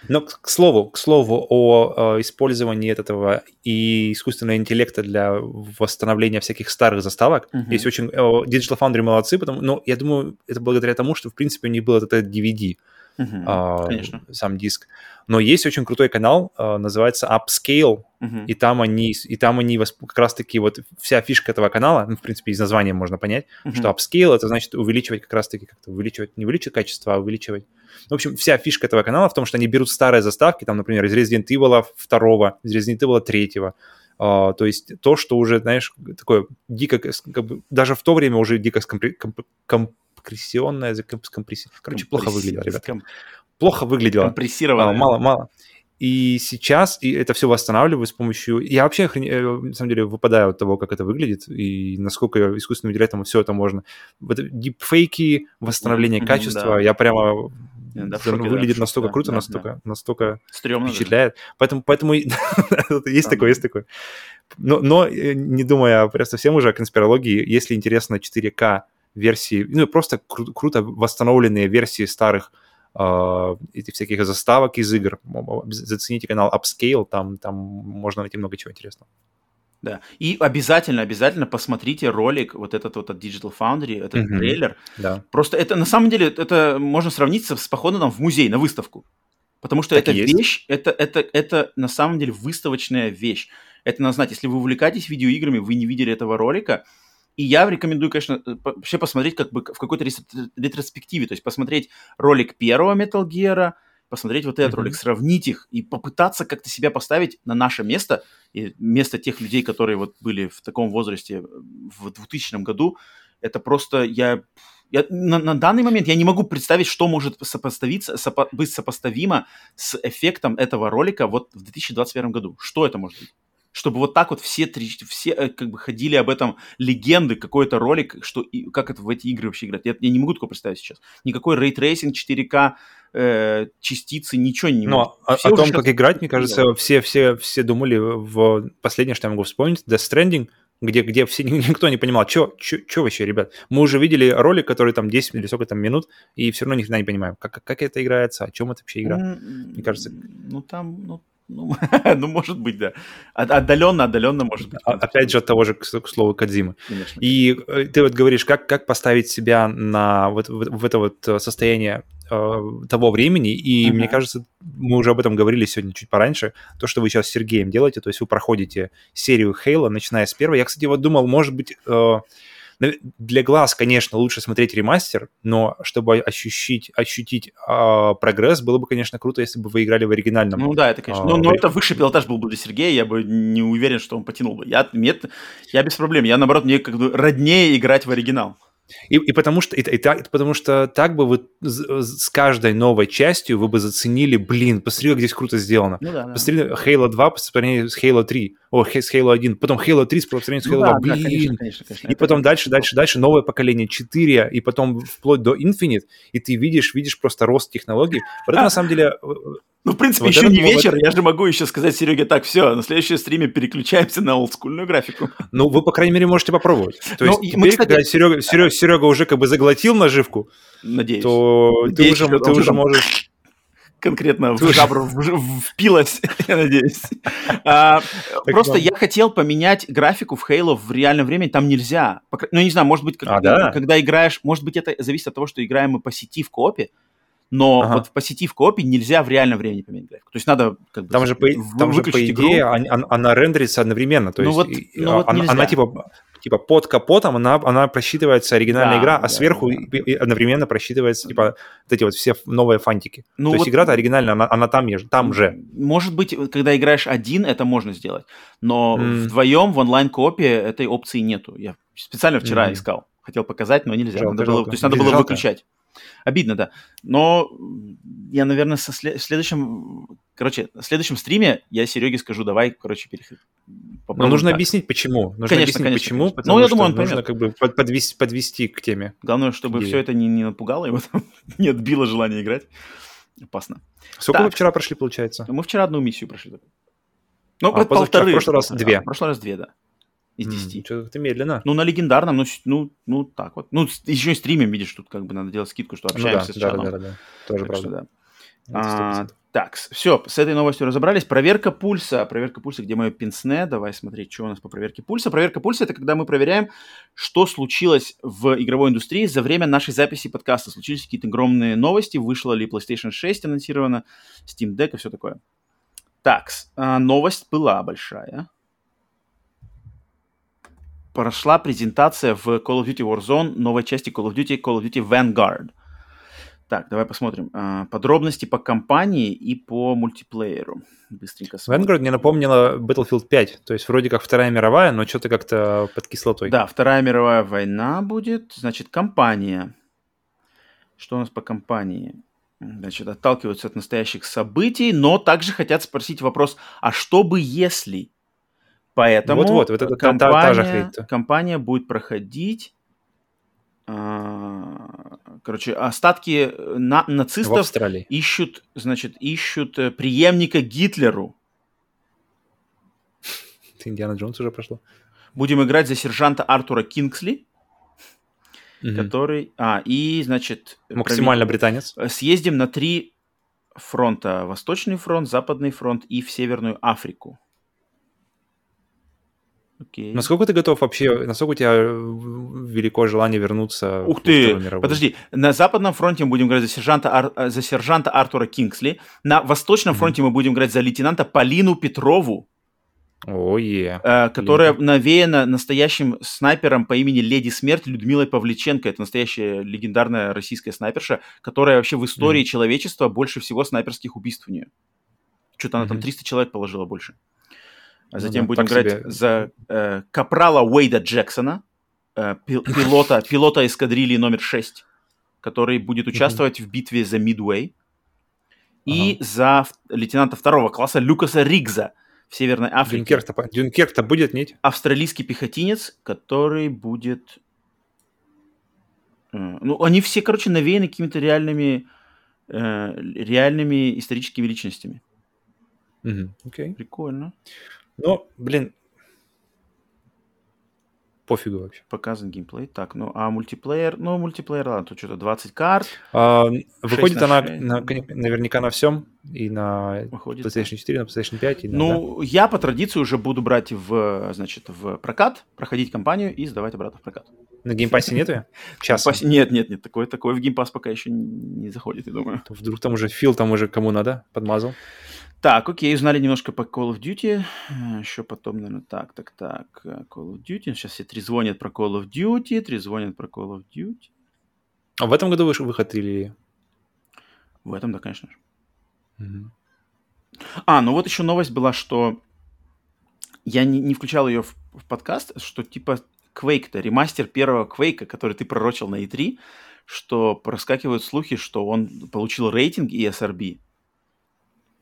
Но к слову, к слову о, о использовании этого и искусственного интеллекта для восстановления всяких старых заставок, uh-huh. есть очень Digital Foundry молодцы, потому, но я думаю, это благодаря тому, что в принципе у них был этот DVD, uh-huh. а, Конечно. сам диск. Но есть очень крутой канал, а, называется Upscale, uh-huh. и там они, и там они как раз-таки вот вся фишка этого канала, ну, в принципе, из названия можно понять, uh-huh. что Upscale это значит увеличивать как раз-таки как-то увеличивать, не увеличивать качество, а увеличивать. В общем, вся фишка этого канала в том, что они берут старые заставки, там, например, из Resident Evil 2, из Resident Evil 3, Uh, то есть то, что уже, знаешь, такое дико, как бы, даже в то время уже дико скомпри... комп... компрессионное, скомпресси... Короче, плохо выглядело, ребята плохо выглядело. Компрессировано. А, мало, мало. И сейчас и это все восстанавливаю с помощью... Я вообще, э, на самом деле, выпадаю от того, как это выглядит и насколько искусственным интеллектом все это можно. Вот дипфейки, восстановление mm-hmm, качества, да. я прямо... Да, шоке, выглядит да, настолько да, круто, да, настолько, да. настолько Стремно впечатляет. Даже. Поэтому, поэтому есть такое, есть такое. Но, но э, не думая просто совсем уже о конспирологии, если интересно 4К версии, ну просто кру- круто восстановленные версии старых э, этих всяких заставок из игр. Зацените канал Upscale, там, там можно найти много чего интересного. Да. И обязательно, обязательно посмотрите ролик, вот этот вот от Digital Foundry, этот mm-hmm. трейлер. Да. Просто это, на самом деле, это можно сравнить с, с походом в музей, на выставку. Потому что так эта вещь, это, это, это на самом деле выставочная вещь. Это надо знать, если вы увлекаетесь видеоиграми, вы не видели этого ролика, и я рекомендую, конечно, э, вообще посмотреть как бы в какой-то ретроспективе, то есть посмотреть ролик первого Metal Gear, посмотреть вот этот mm-hmm. ролик, сравнить их и попытаться как-то себя поставить на наше место, и место тех людей, которые вот были в таком возрасте э, в 2000 году, это просто я... Я, на, на данный момент я не могу представить, что может сопоставиться, сопо, быть сопоставимо с эффектом этого ролика вот в 2021 году. Что это может быть? Чтобы вот так вот все, три, все э, как бы ходили об этом легенды, какой-то ролик, что, и, как это в эти игры вообще играть. Я, я не могу такого представить сейчас. Никакой ray tracing, 4К, э, частицы, ничего не Но о, о том, как играть, мне кажется, все, все, все думали в... Последнее, что я могу вспомнить, Death Stranding, где, где все, никто не понимал, что вообще, ребят. Мы уже видели ролик, который там 10 или сколько там минут, и все равно ни не понимаем, как, как это играется, о чем это вообще игра. Мне кажется... Ну, там, ну, ну, ну, может быть, да. Отдаленно, отдаленно, может быть. А, опять же, от того же, к, слову, Кадзимы. Конечно. И э, ты вот говоришь, как, как поставить себя на вот, в, в это вот э, состояние э, того времени, и uh-huh. мне кажется, мы уже об этом говорили сегодня чуть пораньше, то, что вы сейчас с Сергеем делаете, то есть вы проходите серию Хейла, начиная с первой. Я, кстати, вот думал, может быть... Э, для глаз, конечно, лучше смотреть ремастер, но чтобы ощутить, ощутить э, прогресс, было бы, конечно, круто, если бы вы играли в оригинальном. Ну да, это, конечно. Э, но, но это высший пилотаж был бы для Сергея, я бы не уверен, что он потянул бы. Я, мне, я без проблем. Я, наоборот, мне как бы роднее играть в оригинал. И, и потому что и, и так, потому что так бы вы с каждой новой частью вы бы заценили, блин, посмотри, как здесь круто сделано. Ну, да, да. Посмотри Halo 2 по сравнению с Halo 3, о, с Halo 1, потом Halo 3 по сравнению с Halo ну, 2, да, блин. Да, конечно, конечно, конечно. И потом дальше, дальше, дальше новое поколение 4, и потом вплоть до Infinite, и ты видишь, видишь просто рост технологий. Вот это на самом деле ну, в принципе, вот еще не вечер, вот... я же могу еще сказать Сереге, так, все, на следующем стриме переключаемся на олдскульную графику. Ну, вы, по крайней мере, можете попробовать. То ну, есть теперь, мы, кстати... когда Серега, Серега, Серега уже как бы заглотил наживку, Надеюсь. то Надеюсь, ты уже, ты уже можешь конкретно в жабру впилась, я надеюсь. А, просто я хотел поменять графику в Halo в реальном времени, там нельзя. Ну, не знаю, может быть, а, когда играешь, может быть, это зависит от того, что играем мы по сети в коопе, но ага. вот по сети в коопе нельзя в реальном времени поменять графику. То есть надо как бы там же по, там же, по идее игру. она, она рендерится одновременно. То ну есть вот, ну вот она, она типа типа под капотом она, она просчитывается оригинальная да, игра, а да, сверху да. Одновременно просчитывается типа вот эти вот все новые фантики. Ну, То вот, есть игра-то оригинальная, она, она там, там же. Может быть, когда играешь один, это можно сделать, но mm. вдвоем в онлайн-коопе этой опции нету. Я специально вчера mm. искал, хотел показать, но нельзя. Жалко, надо было, то есть надо было жалко. выключать. Обидно, да. Но я, наверное, со след... в следующем, короче, в следующем стриме я Сереге скажу, давай, короче, переход. Но нужно так. объяснить, почему. Нужно конечно, объяснить, конечно, почему, конечно. потому ну, я думаю, он нужно поймет. как бы подвести, подвести к теме. Главное, чтобы все это не, не напугало его, не отбило желание играть. Опасно. Сколько так. вы вчера прошли, получается? Мы вчера одну миссию прошли. Ну, а, полторы. В прошлый раз две. в прошлый раз две, да из 10. Mm, что-то медленно. Ну, на легендарном, ну, ну, ну, так вот. Ну, еще и стримим, видишь, тут как бы надо делать скидку, что общаемся ну, да, с чатом. Да, да, да, Тоже так правда. Что, да. А, так, все, с этой новостью разобрались. Проверка пульса. Проверка пульса, где мое пинсне. Давай смотреть, что у нас по проверке пульса. Проверка пульса – это когда мы проверяем, что случилось в игровой индустрии за время нашей записи подкаста. Случились какие-то огромные новости, вышла ли PlayStation 6 анонсирована, Steam Deck и все такое. Так, а, новость была большая прошла презентация в Call of Duty Warzone новой части Call of Duty, Call of Duty Vanguard. Так, давай посмотрим. А, подробности по кампании и по мультиплееру. Быстренько смотрим. Vanguard мне напомнила Battlefield 5. То есть вроде как Вторая мировая, но что-то как-то под кислотой. Да, Вторая мировая война будет. Значит, кампания. Что у нас по кампании? Значит, отталкиваются от настоящих событий, но также хотят спросить вопрос, а что бы если? Поэтому вот, вот, вот это компания, та, та компания будет проходить а, короче, остатки на, нацистов ищут, значит, ищут э, преемника Гитлеру. Индиана Джонс уже прошло. Будем играть за сержанта Артура Кингсли, угу. который... А, и, значит... Максимально провед... британец. Съездим на три фронта. Восточный фронт, Западный фронт и в Северную Африку. Окей. Насколько ты готов вообще, насколько у тебя э, велико желание вернуться Ух ты, подожди, на Западном фронте мы будем играть за сержанта, Ар... Э, за сержанта Артура Кингсли, на Восточном mm-hmm. фронте мы будем играть за лейтенанта Полину Петрову, oh, yeah. э, которая yeah. навеяна настоящим снайпером по имени Леди Смерть Людмилой Павличенко. Это настоящая легендарная российская снайперша, которая вообще в истории mm-hmm. человечества больше всего снайперских убийств у нее. Что-то mm-hmm. она там 300 человек положила больше. А ну затем ну, да, будем играть себе. за э, капрала Уэйда Джексона, э, пилота, пилота эскадрильи номер 6, который будет участвовать mm-hmm. в битве за Мидуэй. И ага. за лейтенанта второго класса Люкаса Ригза в Северной Африке. Дюнкерк-то, Дюнкерк-то будет, нет? Австралийский пехотинец, который будет... Э, ну, они все, короче, навеяны какими-то реальными, э, реальными историческими личностями. Угу, окей. Прикольно. Ну, блин, пофигу вообще. Показан геймплей. Так, ну а мультиплеер? Ну, мультиплеер, ладно, тут что-то 20 карт. А, выходит на она на, наверняка на всем. И на выходит, PlayStation 4, на PlayStation 5. И на, ну, да. я по традиции уже буду брать в, значит, в прокат, проходить кампанию и сдавать обратно в прокат. На Game Pass е нету? Сейчас. Нет, нет, нет, такое, такое в Game Pass пока еще не заходит, я думаю. Вдруг там уже фил, там уже кому надо, подмазал. Так, окей, узнали немножко по Call of Duty. Э, Еще потом, наверное, так, так, так. Call of Duty. Сейчас все трезвонят про Call of Duty, трезвонят про Call of Duty. А в этом году вышел выход или... В этом, да, конечно же. Угу. А, ну вот еще новость была, что я не, не включал ее в, в подкаст, что типа Quake-то, ремастер первого Quake, который ты пророчил на E3, что проскакивают слухи, что он получил рейтинг ESRB.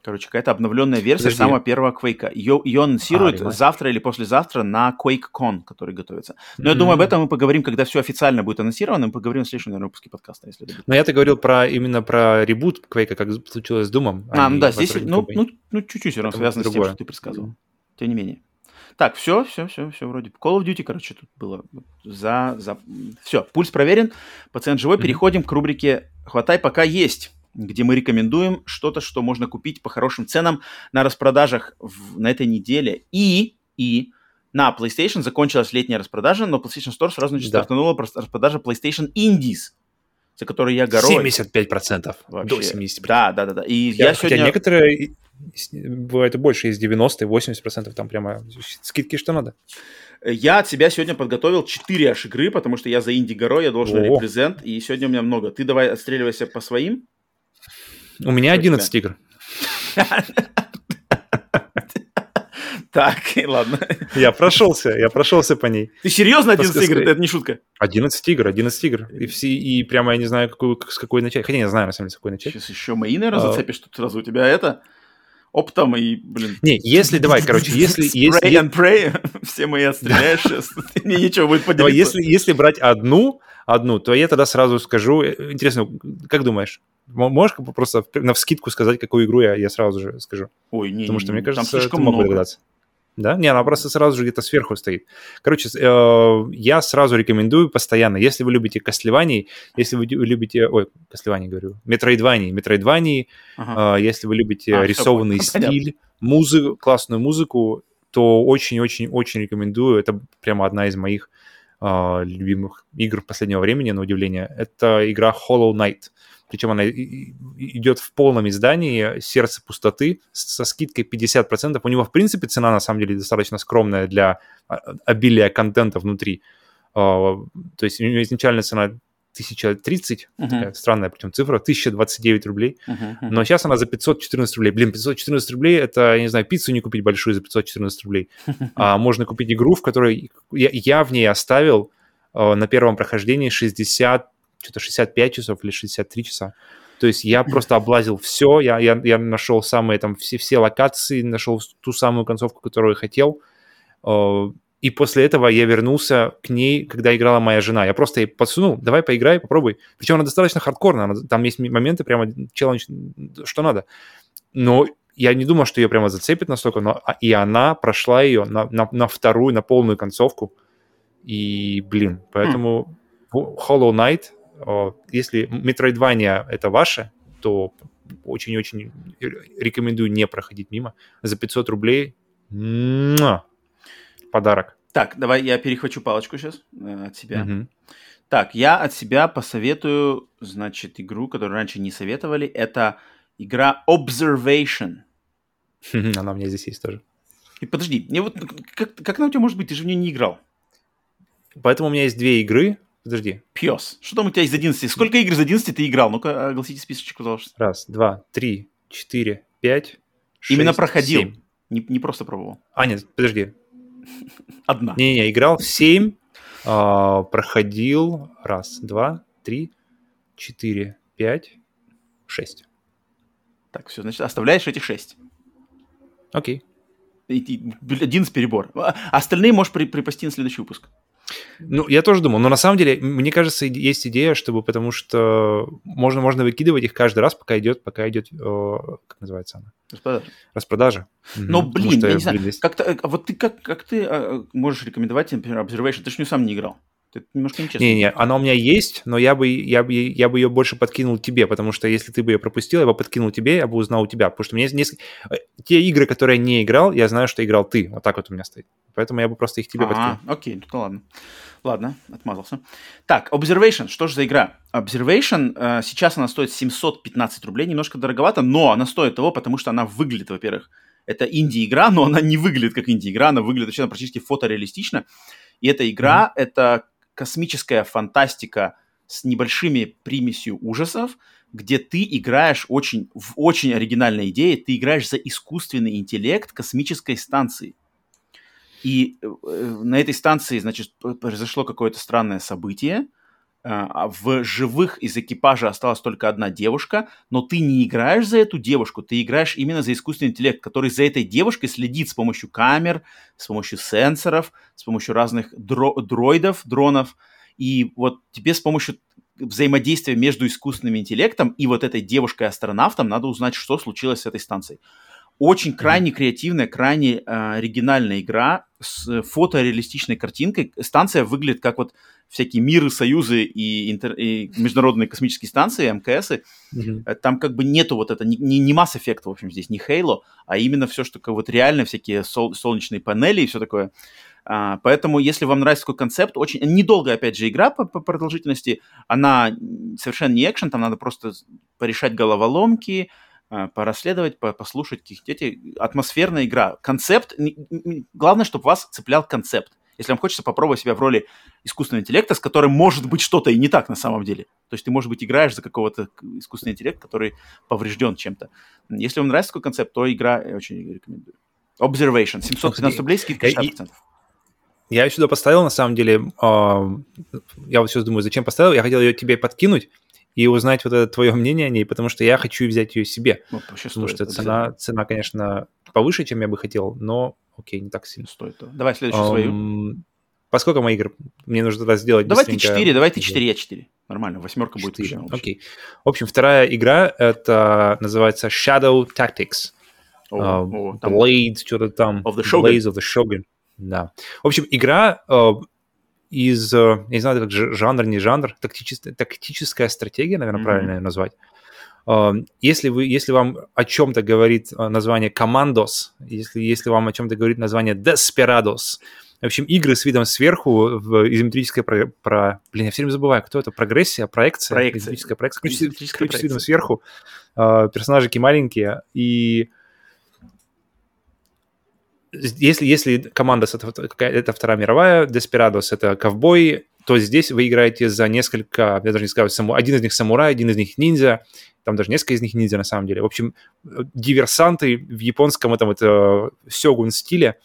Короче, какая-то обновленная версия Подожди. самого первого Quake. Ее, ее анонсируют а, завтра или послезавтра на QuakeCon, который готовится. Но mm-hmm. я думаю, об этом мы поговорим, когда все официально будет анонсировано. Мы поговорим в следующем, наверное, выпуске подкаста, если Но я-то говорил про именно про ребут Quake, как случилось с Думом. А, а ну да, здесь ну, ну, ну, чуть-чуть все равно связано другое. с тем, что ты предсказывал. Mm-hmm. Тем не менее. Так, все, все, все, все вроде. Call of Duty, короче, тут было за... за... Все, пульс проверен, пациент живой. Mm-hmm. Переходим к рубрике «Хватай, пока есть» где мы рекомендуем что-то, что можно купить по хорошим ценам на распродажах в, на этой неделе. И, и на PlayStation закончилась летняя распродажа, но PlayStation Store сразу да. стартанула распродажа PlayStation Indies, за которые я горой. 75%. Вообще. До 70%. Да, да, да. да. И я, я сегодня... Некоторые, бывает и больше, есть 90 80%, там прямо скидки что надо. Я от себя сегодня подготовил 4 аж игры, потому что я за инди горой, я должен О. репрезент, и сегодня у меня много. Ты давай отстреливайся по своим. У меня 11 игр. Так, ладно. Я прошелся, я прошелся по ней. Ты серьезно 11 игр? Это не шутка. 11 игр, 11 игр. И, все, и прямо я не знаю, какую, с какой начать. Хотя не знаю, на самом деле, с какой начать. Сейчас еще мои, наверное, а. зацепишь, тут сразу у тебя это оптом и, блин... Не, если, давай, короче, если... Spray если... and pray, все мои отстреляешь мне нечего будет поделиться. Если, если брать одну, одну, то я тогда сразу скажу... Э, интересно, как думаешь, Можешь просто на вскидку сказать, какую игру я, я сразу же скажу? Ой, не, Потому что, мне кажется, там слишком много. догадаться. Да? Не, она просто сразу же где-то сверху стоит. Короче, э, я сразу рекомендую постоянно, если вы любите Костлеваний, если вы любите... Ой, Костлеваний говорю. Метроидваний. Метроидваний, ага. э, если вы любите а, рисованный все, стиль, музыку, классную музыку, то очень-очень-очень рекомендую. Это прямо одна из моих э, любимых игр последнего времени, на удивление. Это игра Hollow Knight причем она идет в полном издании «Сердце пустоты» со скидкой 50%. У него, в принципе, цена, на самом деле, достаточно скромная для а, обилия контента внутри. А, то есть у него изначальная цена 1030, uh-huh. такая странная причем цифра, 1029 рублей, uh-huh, uh-huh. но сейчас она за 514 рублей. Блин, 514 рублей, это, я не знаю, пиццу не купить большую за 514 рублей. А можно купить игру, в которой я, я в ней оставил э, на первом прохождении 60 что-то 65 часов или 63 часа. То есть я просто облазил все, я, я, я нашел самые там все, все локации, нашел ту самую концовку, которую я хотел. Э, и после этого я вернулся к ней, когда играла моя жена. Я просто ей подсунул, давай поиграй, попробуй. Причем она достаточно хардкорная, там есть моменты прямо челлендж, что надо. Но я не думал, что ее прямо зацепит настолько, но а, и она прошла ее на, на, на вторую, на полную концовку. И, блин, поэтому Hollow Knight если Metroidvania это ваше, то очень-очень рекомендую не проходить мимо. За 500 рублей подарок. Так, давай я перехвачу палочку сейчас э, от себя. Угу. Так, я от себя посоветую, значит, игру, которую раньше не советовали. Это игра Observation. Она у меня здесь есть тоже. И подожди, мне вот как, как она у тебя может быть? Ты же в нее не играл. Поэтому у меня есть две игры. Подожди. Пес. Что там у тебя из 11? Сколько игр из 11 ты играл? Ну-ка, огласите списочек, пожалуйста. Раз, два, три, четыре, пять, шесть, Именно проходил. Семь. Не, не просто пробовал. А, нет, подожди. Одна. Не-не, играл в семь, э, проходил раз, два, три, четыре, пять, шесть. Так, все, значит, оставляешь эти шесть. Окей. Один с перебор. А остальные можешь при, припасти на следующий выпуск. Ну, я тоже думал, но на самом деле, мне кажется, есть идея, чтобы, потому что можно, можно выкидывать их каждый раз, пока идет, пока идет, о, как называется она? Распродажа. Распродажа. Но, угу. блин, я не знаю, как-то, э, вот ты как, как ты а, можешь рекомендовать, например, Observation? Ты же не сам не играл. Это немножко нечестно. Не-не, она у меня есть, но я бы, я, бы, я бы ее больше подкинул тебе, потому что если ты бы ее пропустил, я бы подкинул тебе, я бы узнал у тебя. Потому что у меня есть несколько... Э, те игры, которые я не играл, я знаю, что играл ты. Вот так вот у меня стоит. Поэтому я бы просто их тебе а, подкинул. окей, ну ладно. Ладно, отмазался. Так, Observation, что же за игра? Observation, э, сейчас она стоит 715 рублей, немножко дороговато, но она стоит того, потому что она выглядит, во-первых, это инди-игра, но она не выглядит как инди-игра, она выглядит вообще практически фотореалистично. И эта игра, mm-hmm. это космическая фантастика с небольшими примесью ужасов, где ты играешь очень, в очень оригинальной идее, ты играешь за искусственный интеллект космической станции. И э, на этой станции, значит, произошло какое-то странное событие, в живых из экипажа осталась только одна девушка, но ты не играешь за эту девушку, ты играешь именно за искусственный интеллект, который за этой девушкой следит с помощью камер, с помощью сенсоров, с помощью разных дро- дроидов, дронов. И вот тебе с помощью взаимодействия между искусственным интеллектом и вот этой девушкой-астронавтом надо узнать, что случилось с этой станцией. Очень крайне креативная, крайне э, оригинальная игра с фотореалистичной картинкой. Станция выглядит как вот всякие миры, союзы и, интер... и международные космические станции, МКСы. Mm-hmm. Там как бы нету вот это, не, не Mass Effect, в общем, здесь, не Halo, а именно все, что вот реально всякие сол... солнечные панели и все такое. А, поэтому, если вам нравится такой концепт, очень недолгая, опять же, игра по, по продолжительности, она совершенно не экшен, там надо просто порешать головоломки, порасследовать, послушать каких-то эти... Атмосферная игра. Концепт... Главное, чтобы вас цеплял концепт. Если вам хочется попробовать себя в роли искусственного интеллекта, с которым может быть что-то и не так на самом деле. То есть ты, может быть, играешь за какого-то искусственного интеллекта, который поврежден чем-то. Если вам нравится такой концепт, то игра я очень рекомендую. Observation. 715 рублей, скидка 60%. Я ее сюда поставил, на самом деле. Я вот сейчас думаю, зачем поставил. Я хотел ее тебе подкинуть, и узнать вот это твое мнение о ней, потому что я хочу взять ее себе. Ну, потому что цена, цена, конечно, повыше, чем я бы хотел, но окей, не так сильно. Стоит. Давай следующую um, свою. Поскольку мои игры? Мне нужно тогда сделать Давай ты 4, давай ты 4, я 4. Нормально, восьмерка 4. будет лишняя. Окей. В общем, вторая игра, это называется Shadow Tactics. Oh, uh, oh, Blade, что-то там. Of the Shogun. Of the Shogun. Да. В общем, игра uh, из, э, я не знаю, как жанр, не жанр, тактическая, тактическая стратегия, наверное, mm-hmm. правильно ее назвать. Эм, если, вы, если вам о чем-то говорит э, название Commandos, если, если вам о чем-то говорит название Desperados, в общем, игры с видом сверху в изометрической про, про... Блин, я все время забываю, кто это? Прогрессия, проекция? Проекция. Изометрическая проекция. Ключ, изометрическая ключ с видом сверху. Э, персонажики маленькие. И если, если команда это, это Вторая мировая, Desperados это ковбой, то здесь вы играете за несколько, я даже не скажу, саму, один из них самурай, один из них ниндзя, там даже несколько из них ниндзя на самом деле. В общем, диверсанты в японском этом это сёгун стиле,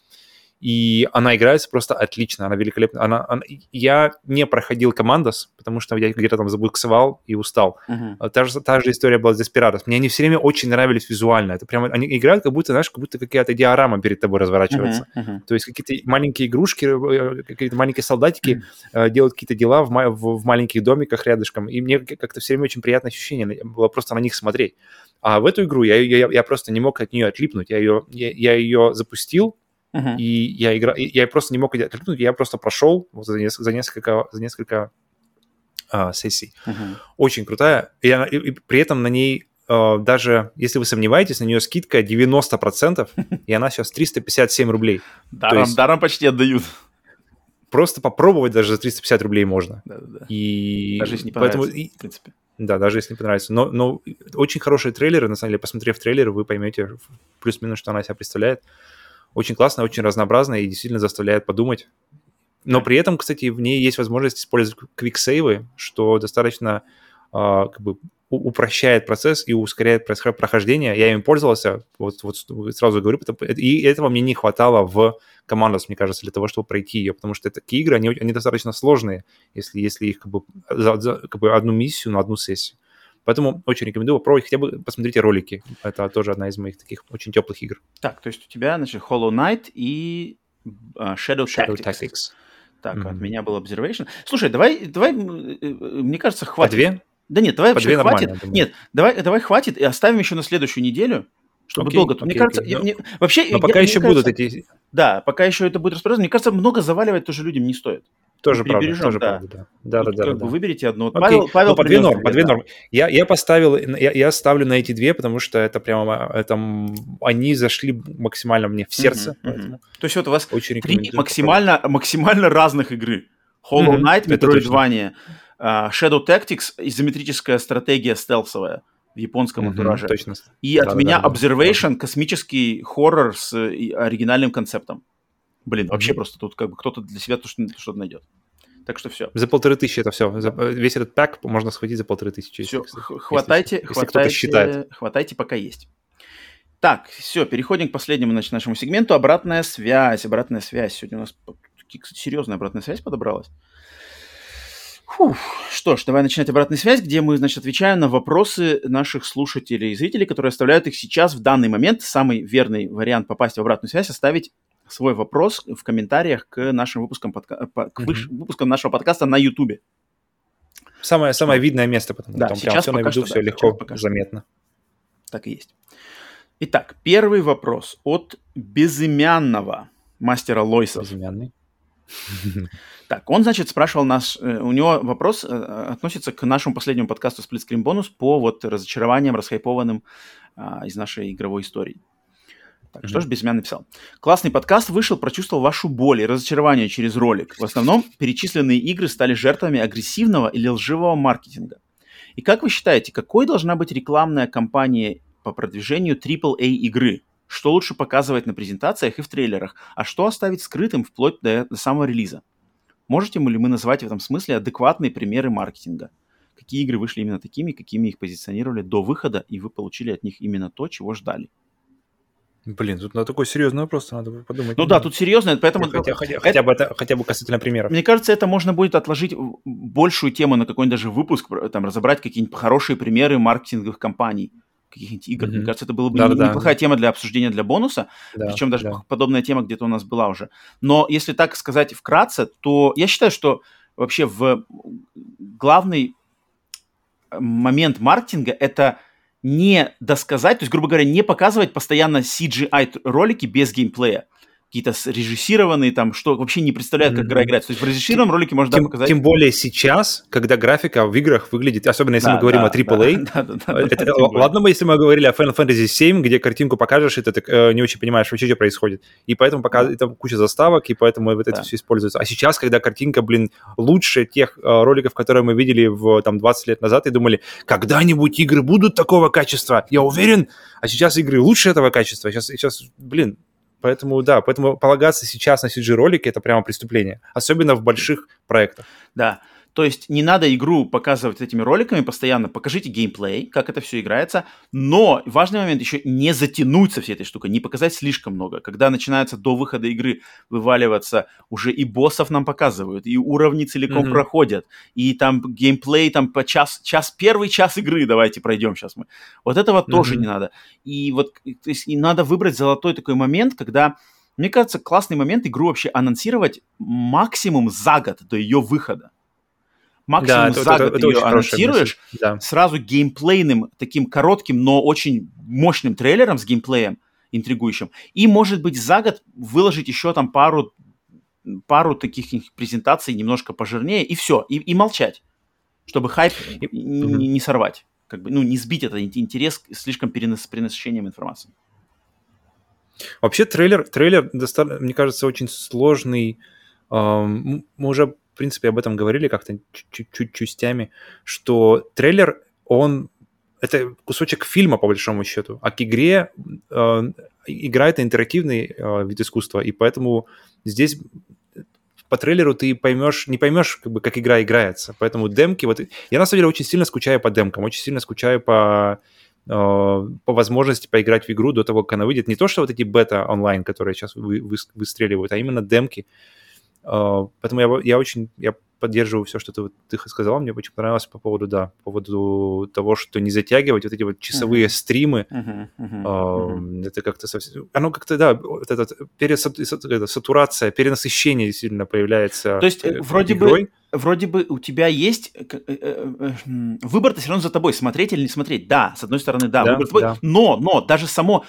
и она играется просто отлично, она великолепна. Она, она, я не проходил Командос, потому что я где-то там забуксовал и устал. Uh-huh. Та, же, та же история была с Desperados. Мне они все время очень нравились визуально. Это прямо, они играют как будто, знаешь, как будто какая-то диорама перед тобой разворачивается. Uh-huh. Uh-huh. То есть какие-то маленькие игрушки, э, какие-то маленькие солдатики uh-huh. делают какие-то дела в, в, в маленьких домиках рядышком, и мне как-то все время очень приятное ощущение было просто на них смотреть. А в эту игру я, я, я просто не мог от нее отлипнуть. Я ее, я, я ее запустил, Uh-huh. И я играл, я просто не мог откликнуть, я просто прошел вот за, несколько, за несколько, за несколько а, сессий. Uh-huh. Очень крутая. И, она, и, и при этом на ней а, даже, если вы сомневаетесь, на нее скидка 90%, и она сейчас 357 рублей. Даром, есть, даром почти отдают. Просто попробовать даже за 350 рублей можно. Да-да-да. И даже если не понравится, Поэтому, и, в принципе. Да, даже если не понравится. Но, но очень хорошие трейлеры, на самом деле, посмотрев трейлер, вы поймете плюс-минус, что она себя представляет очень классная, очень разнообразная и действительно заставляет подумать. Но при этом, кстати, в ней есть возможность использовать квиксейвы, что достаточно э, как бы упрощает процесс и ускоряет прохождение. Я им пользовался, вот, вот сразу говорю, и этого мне не хватало в командах, мне кажется, для того, чтобы пройти ее, потому что такие игры, они, они достаточно сложные, если, если их как бы, за, за, как бы одну миссию на одну сессию. Поэтому очень рекомендую попробовать, хотя бы посмотрите ролики. Это тоже одна из моих таких очень теплых игр. Так, то есть у тебя, значит, Hollow Knight и uh, Shadow, Shadow Tactics. Tactics. Так, mm-hmm. от меня был Observation. Слушай, давай, давай, э, э, мне кажется, хватит. По две? Да нет, давай По вообще хватит. Нет, давай, давай хватит и оставим еще на следующую неделю, чтобы окей, долго. Окей, мне окей, кажется, окей. Я, мне, вообще. Но я, пока я, еще будут кажется, эти. Да, пока еще это будет распространено. Мне кажется, много заваливать тоже людям не стоит. Тоже правда, тоже да. правда, да. Да, да, да, да. выберите одну. Окей. Павел, Павел ну, по две нормы, по две нормы. Я, я поставил, я, я ставлю на эти две, потому что это прямо, это, они зашли максимально мне в сердце. Mm-hmm, mm-hmm. То есть вот у вас Очень три максимально, максимально разных игры. Hollow Knight, mm-hmm, Metroidvania, uh, Shadow Tactics, изометрическая стратегия стелсовая в японском антураже. Точно. И да, от да, меня да, Observation, да. космический хоррор с оригинальным концептом. Блин, вообще mm-hmm. просто тут как бы кто-то для себя что-то найдет. Так что все. За полторы тысячи это все. За, весь этот пак можно схватить за полторы тысячи. Все, если, хватайте, если, хватайте, если считает. хватайте, пока есть. Так, все, переходим к последнему значит, нашему сегменту. Обратная связь. Обратная связь. Сегодня у нас, кстати, серьезная обратная связь подобралась. Фух. Что ж, давай начинать обратную связь, где мы, значит, отвечаем на вопросы наших слушателей и зрителей, которые оставляют их сейчас в данный момент. Самый верный вариант попасть в обратную связь – оставить свой вопрос в комментариях к нашим выпускам, подка... к выш... mm-hmm. выпускам нашего подкаста на YouTube. Самое, самое видное место, потому да, там сейчас все на виду, что, все да, легко, пока заметно. Так и есть. Итак, первый вопрос от безымянного мастера Лойса. Безымянный. Так, он, значит, спрашивал нас, э, у него вопрос э, относится к нашему последнему подкасту Split Screen Bonus по вот разочарованиям, расхайпованным а, из нашей игровой истории. Так, mm-hmm. что же Безымян написал? Классный подкаст вышел, прочувствовал вашу боль и разочарование через ролик. В основном перечисленные игры стали жертвами агрессивного или лживого маркетинга. И как вы считаете, какой должна быть рекламная кампания по продвижению AAA игры? Что лучше показывать на презентациях и в трейлерах, а что оставить скрытым вплоть до, до самого релиза? Можете ли мы назвать в этом смысле адекватные примеры маркетинга? Какие игры вышли именно такими, какими их позиционировали до выхода, и вы получили от них именно то, чего ждали? Блин, тут на такой серьезный вопрос надо подумать. Ну да, тут серьезно, поэтому... Хотя, хотя, это, хотя, бы это, хотя бы касательно примеров. Мне кажется, это можно будет отложить большую тему на какой-нибудь даже выпуск, там, разобрать какие-нибудь хорошие примеры маркетинговых компаний, каких-нибудь игр. Mm-hmm. Мне кажется, это была бы да, не, да, неплохая да. тема для обсуждения для бонуса, да, причем даже да. подобная тема где-то у нас была уже. Но если так сказать вкратце, то я считаю, что вообще в главный момент маркетинга – это – не досказать, то есть, грубо говоря, не показывать постоянно CGI-ролики без геймплея какие-то срежиссированные, там, что вообще не представляют, как mm-hmm. игра играется. То есть в режиссированном ролике можно тем, показать. Тем более сейчас, когда графика в играх выглядит, особенно если да, мы говорим да, о AAA. Да, да, да, это, да, ладно, если мы говорили о Final Fantasy VII, где картинку покажешь, и ты так, э, не очень понимаешь вообще, что происходит. И поэтому пока там куча заставок, и поэтому вот это да. все используется. А сейчас, когда картинка, блин, лучше тех э, роликов, которые мы видели в, там 20 лет назад, и думали, когда-нибудь игры будут такого качества, я уверен. А сейчас игры лучше этого качества. Сейчас, сейчас блин, Поэтому, да, поэтому полагаться сейчас на CG-ролики – это прямо преступление, особенно в больших проектах. Да, то есть не надо игру показывать этими роликами постоянно. Покажите геймплей, как это все играется. Но важный момент еще не затянуть со всей этой штукой, не показать слишком много. Когда начинается до выхода игры вываливаться, уже и боссов нам показывают, и уровни целиком mm-hmm. проходят, и там геймплей там по час, час, первый час игры давайте пройдем сейчас мы. Вот этого mm-hmm. тоже не надо. И вот то есть, и надо выбрать золотой такой момент, когда мне кажется, классный момент игру вообще анонсировать максимум за год до ее выхода максимум да, за это, год это, ее анонсируешь, да. сразу геймплейным, таким коротким, но очень мощным трейлером с геймплеем интригующим. И, может быть, за год выложить еще там пару, пару таких презентаций немножко пожирнее, и все, и, и молчать, чтобы хайп и, не, не сорвать, как бы, ну, не сбить этот интерес слишком перенос, перенасыщением информации. Вообще трейлер, трейлер, мне кажется, очень сложный. Мы уже в принципе, об этом говорили как-то чуть-чуть частями, что трейлер, он это кусочек фильма, по большому счету, а к игре э, игра — это интерактивный э, вид искусства, и поэтому здесь по трейлеру ты поймешь, не поймешь, как, бы, как игра играется. Поэтому демки, вот я на самом деле очень сильно скучаю по демкам, очень сильно скучаю по э, по возможности поиграть в игру до того, как она выйдет. Не то, что вот эти бета онлайн, которые сейчас вы, вы, выстреливают, а именно демки, поэтому я, я очень я поддерживаю все, что ты, ты сказал. Мне очень понравилось по поводу, да, по поводу того, что не затягивать вот эти вот часовые uh-huh. стримы. Uh-huh. Uh-huh. Uh-huh. Это как-то совсем... Оно как-то, да, вот этот пересатурация, перенасыщение действительно появляется То есть э, вроде игрой. бы вроде бы у тебя есть э, э, выбор-то все равно за тобой, смотреть или не смотреть. Да, с одной стороны, да, да выбор тобой. Да. Но, но даже само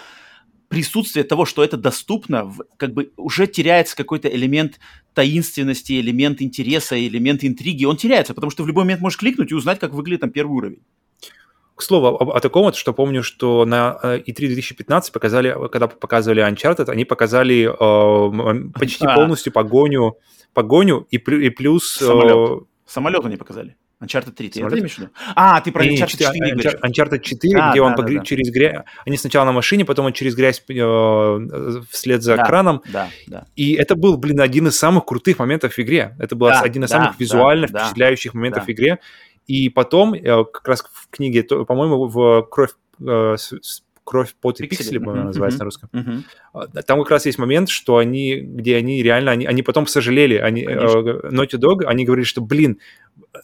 присутствие того, что это доступно, как бы уже теряется какой-то элемент таинственности, элемент интереса, элемент интриги. Он теряется, потому что в любой момент можешь кликнуть и узнать, как выглядит там первый уровень. К слову, о, о таком вот, что помню, что на E3 э, 2015 показали, когда показывали Uncharted, они показали э, почти а. полностью погоню, погоню и, и плюс... Самолет. Э, Самолет они показали. Uncharted 3, ты это имеешь в виду? А, ты про Uncharted 4 Uncharted, говоришь. Uncharted 4, а, где да, он да, да. через грязь... Они сначала на машине, потом он через грязь э, вслед за да, краном. Да, да. И это был, блин, один из самых крутых моментов в игре. Это был да, один из да, самых визуально да, впечатляющих моментов да. в игре. И потом, э, как раз в книге, по-моему, в «Кровь, э, кровь, пот и пиксели, по uh-huh, называется uh-huh, на русском. Uh-huh. Там как раз есть момент, что они, где они реально, они, они потом сожалели, они, uh, Naughty Dog, они говорили, что, блин,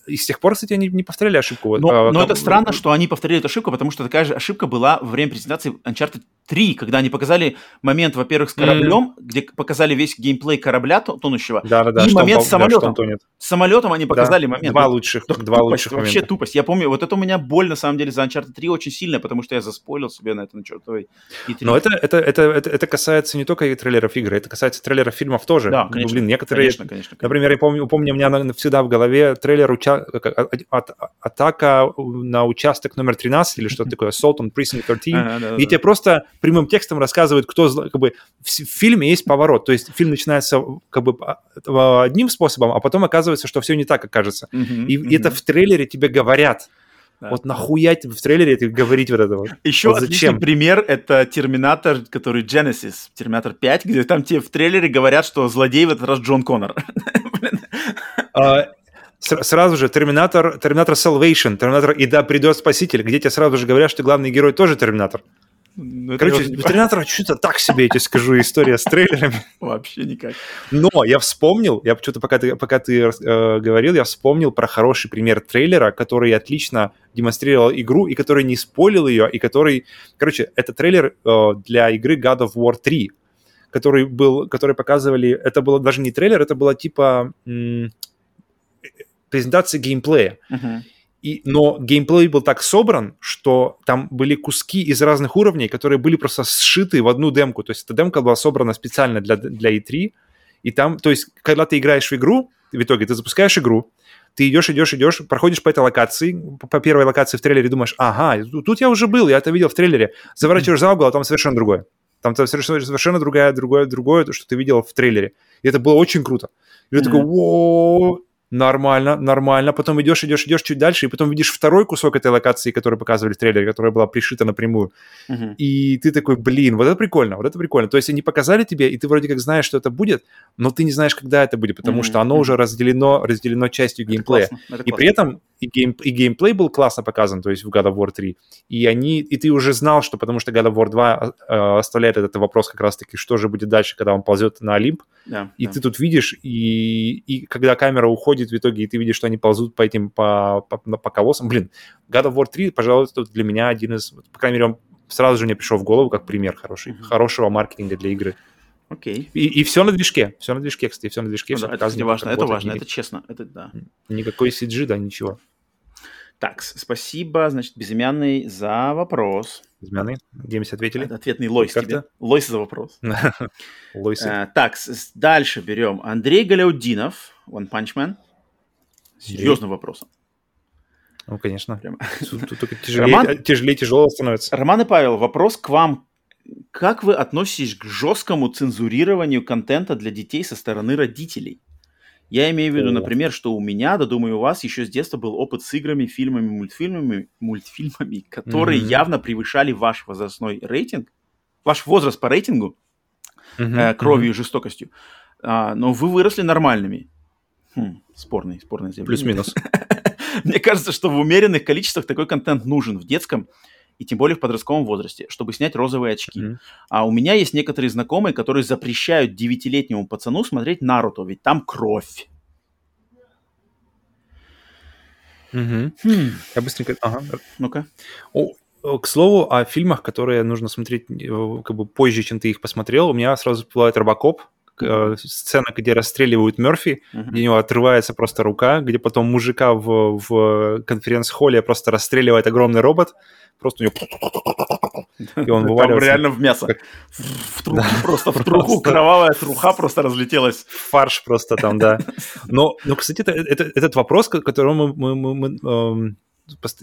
и с тех пор, кстати, они не повторяли ошибку. Но, а, но там... это странно, что они повторили эту ошибку, потому что такая же ошибка была во время презентации Uncharted 3, когда они показали момент, во-первых, с кораблем, mm. где показали весь геймплей корабля тонущего, да, да, да, и момент он, с самолетом. Да, с самолетом они показали да, момент. Два лучших, Только два тупость, лучших Вообще момента. тупость. Я помню, вот это у меня боль, на самом деле, за Uncharted 3 очень сильная, потому что я заспойлил себе на этом чертовой E3. Но это, это, это, это, это касается не только трейлеров игры, это касается трейлеров фильмов тоже. Да, конечно. Блин, некоторые... Конечно, конечно, конечно. Например, я помню, помню, у меня всегда в голове трейлер уча... от, атака на участок номер 13 или что-то такое, Assault on Precinct 13, ага, да, где да. тебе просто прямым текстом рассказывают, кто... Как бы, в фильме есть поворот, то есть фильм начинается как бы одним способом, а потом оказывается, что все не так, как кажется. И это в трейлере тебе говорят. Да. Вот нахуя в трейлере это говорить вот это вот? Еще вот зачем? пример — это Терминатор, который Genesis, Терминатор 5, где там тебе в трейлере говорят, что злодей в этот раз Джон Коннор. А, сразу же Терминатор, Терминатор Salvation, Терминатор «И да, придет Спаситель», где тебе сразу же говорят, что главный герой тоже Терминатор. Ну, Короче, у Терминатора что-то так себе, я тебе скажу, история с трейлерами. Вообще никак. Но я вспомнил, я что-то пока ты, пока ты э, говорил, я вспомнил про хороший пример трейлера, который отлично демонстрировал игру и который не спойлил ее, и который... Короче, это трейлер э, для игры God of War 3, который был, который показывали... Это было даже не трейлер, это было типа м- презентация геймплея. Uh-huh. И, но геймплей был так собран, что там были куски из разных уровней, которые были просто сшиты в одну демку. То есть эта демка была собрана специально для, для E3. И там, то есть, когда ты играешь в игру, в итоге ты запускаешь игру, ты идешь, идешь, идешь, проходишь по этой локации, по первой локации в трейлере, думаешь, ага, тут я уже был, я это видел в трейлере. Заворачиваешь за угол, а там совершенно другое. Там совершенно, совершенно другое, другое, другое, что ты видел в трейлере. И это было очень круто. И ты mm-hmm. такой, Нормально, нормально. Потом идешь, идешь, идешь чуть дальше, и потом видишь второй кусок этой локации, который показывали в трейлере, которая была пришита напрямую. Uh-huh. И ты такой, блин, вот это прикольно, вот это прикольно. То есть они показали тебе, и ты вроде как знаешь, что это будет, но ты не знаешь, когда это будет, потому uh-huh. что оно uh-huh. уже разделено, разделено частью это геймплея. Классно, это и при этом и, гейм, и геймплей был классно показан, то есть в God of War 3. И они, и ты уже знал, что потому что God of War 2 э, оставляет этот вопрос как раз-таки, что же будет дальше, когда он ползет на Олимп. Yeah, и yeah. ты тут видишь, и, и когда камера уходит в итоге, и ты видишь, что они ползут по этим, по, по, по колоссам. Блин, God of War 3, пожалуй, тут для меня один из, по крайней мере, он сразу же мне пришел в голову как пример хороший, mm-hmm. хорошего маркетинга для игры. Окей. И, и все на движке. Все на движке, кстати, все на движке. Ну, все да, это не важно, это важно, это честно. Это, да. Никакой CG, да, ничего. Так, спасибо, значит, безымянный за вопрос. Безымянный? Геймс ответили? Ответный Лойс Карта? тебе. Лойс за вопрос. Лойс. Э, так, дальше берем. Андрей Галяудинов, One Punch Man. Серьезным вопросом. Ну, конечно. Прямо. Тут только тяжелее, Роман... тяжелее тяжело становится. Роман и Павел, вопрос к вам. Как вы относитесь к жесткому цензурированию контента для детей со стороны родителей? Я имею в виду, например, что у меня, да думаю, у вас еще с детства был опыт с играми, фильмами, мультфильмами, мультфильмами, которые mm-hmm. явно превышали ваш возрастной рейтинг, ваш возраст по рейтингу, mm-hmm. э, кровью mm-hmm. и жестокостью. А, но вы выросли нормальными. Хм, спорный, спорный заявление. Плюс-минус. Мне кажется, что в умеренных количествах такой контент нужен в детском и тем более в подростковом возрасте, чтобы снять розовые очки. Mm-hmm. А у меня есть некоторые знакомые, которые запрещают девятилетнему пацану смотреть Наруто, ведь там кровь. Угу. Хм. Я быстренько... Ага. Ну-ка. О, к слову, о фильмах, которые нужно смотреть э, как бы позже, чем ты их посмотрел, у меня сразу всплывает Робокоп, сцена, где расстреливают Мерфи, uh-huh. где у него отрывается просто рука, где потом мужика в, в конференц-холле просто расстреливает огромный робот, просто у него... И он вываливается. реально в мясо. В труху, просто в труху, кровавая труха просто разлетелась. Фарш просто там, да. Но, но кстати, это, это, этот вопрос, к которому мы, мы, мы, мы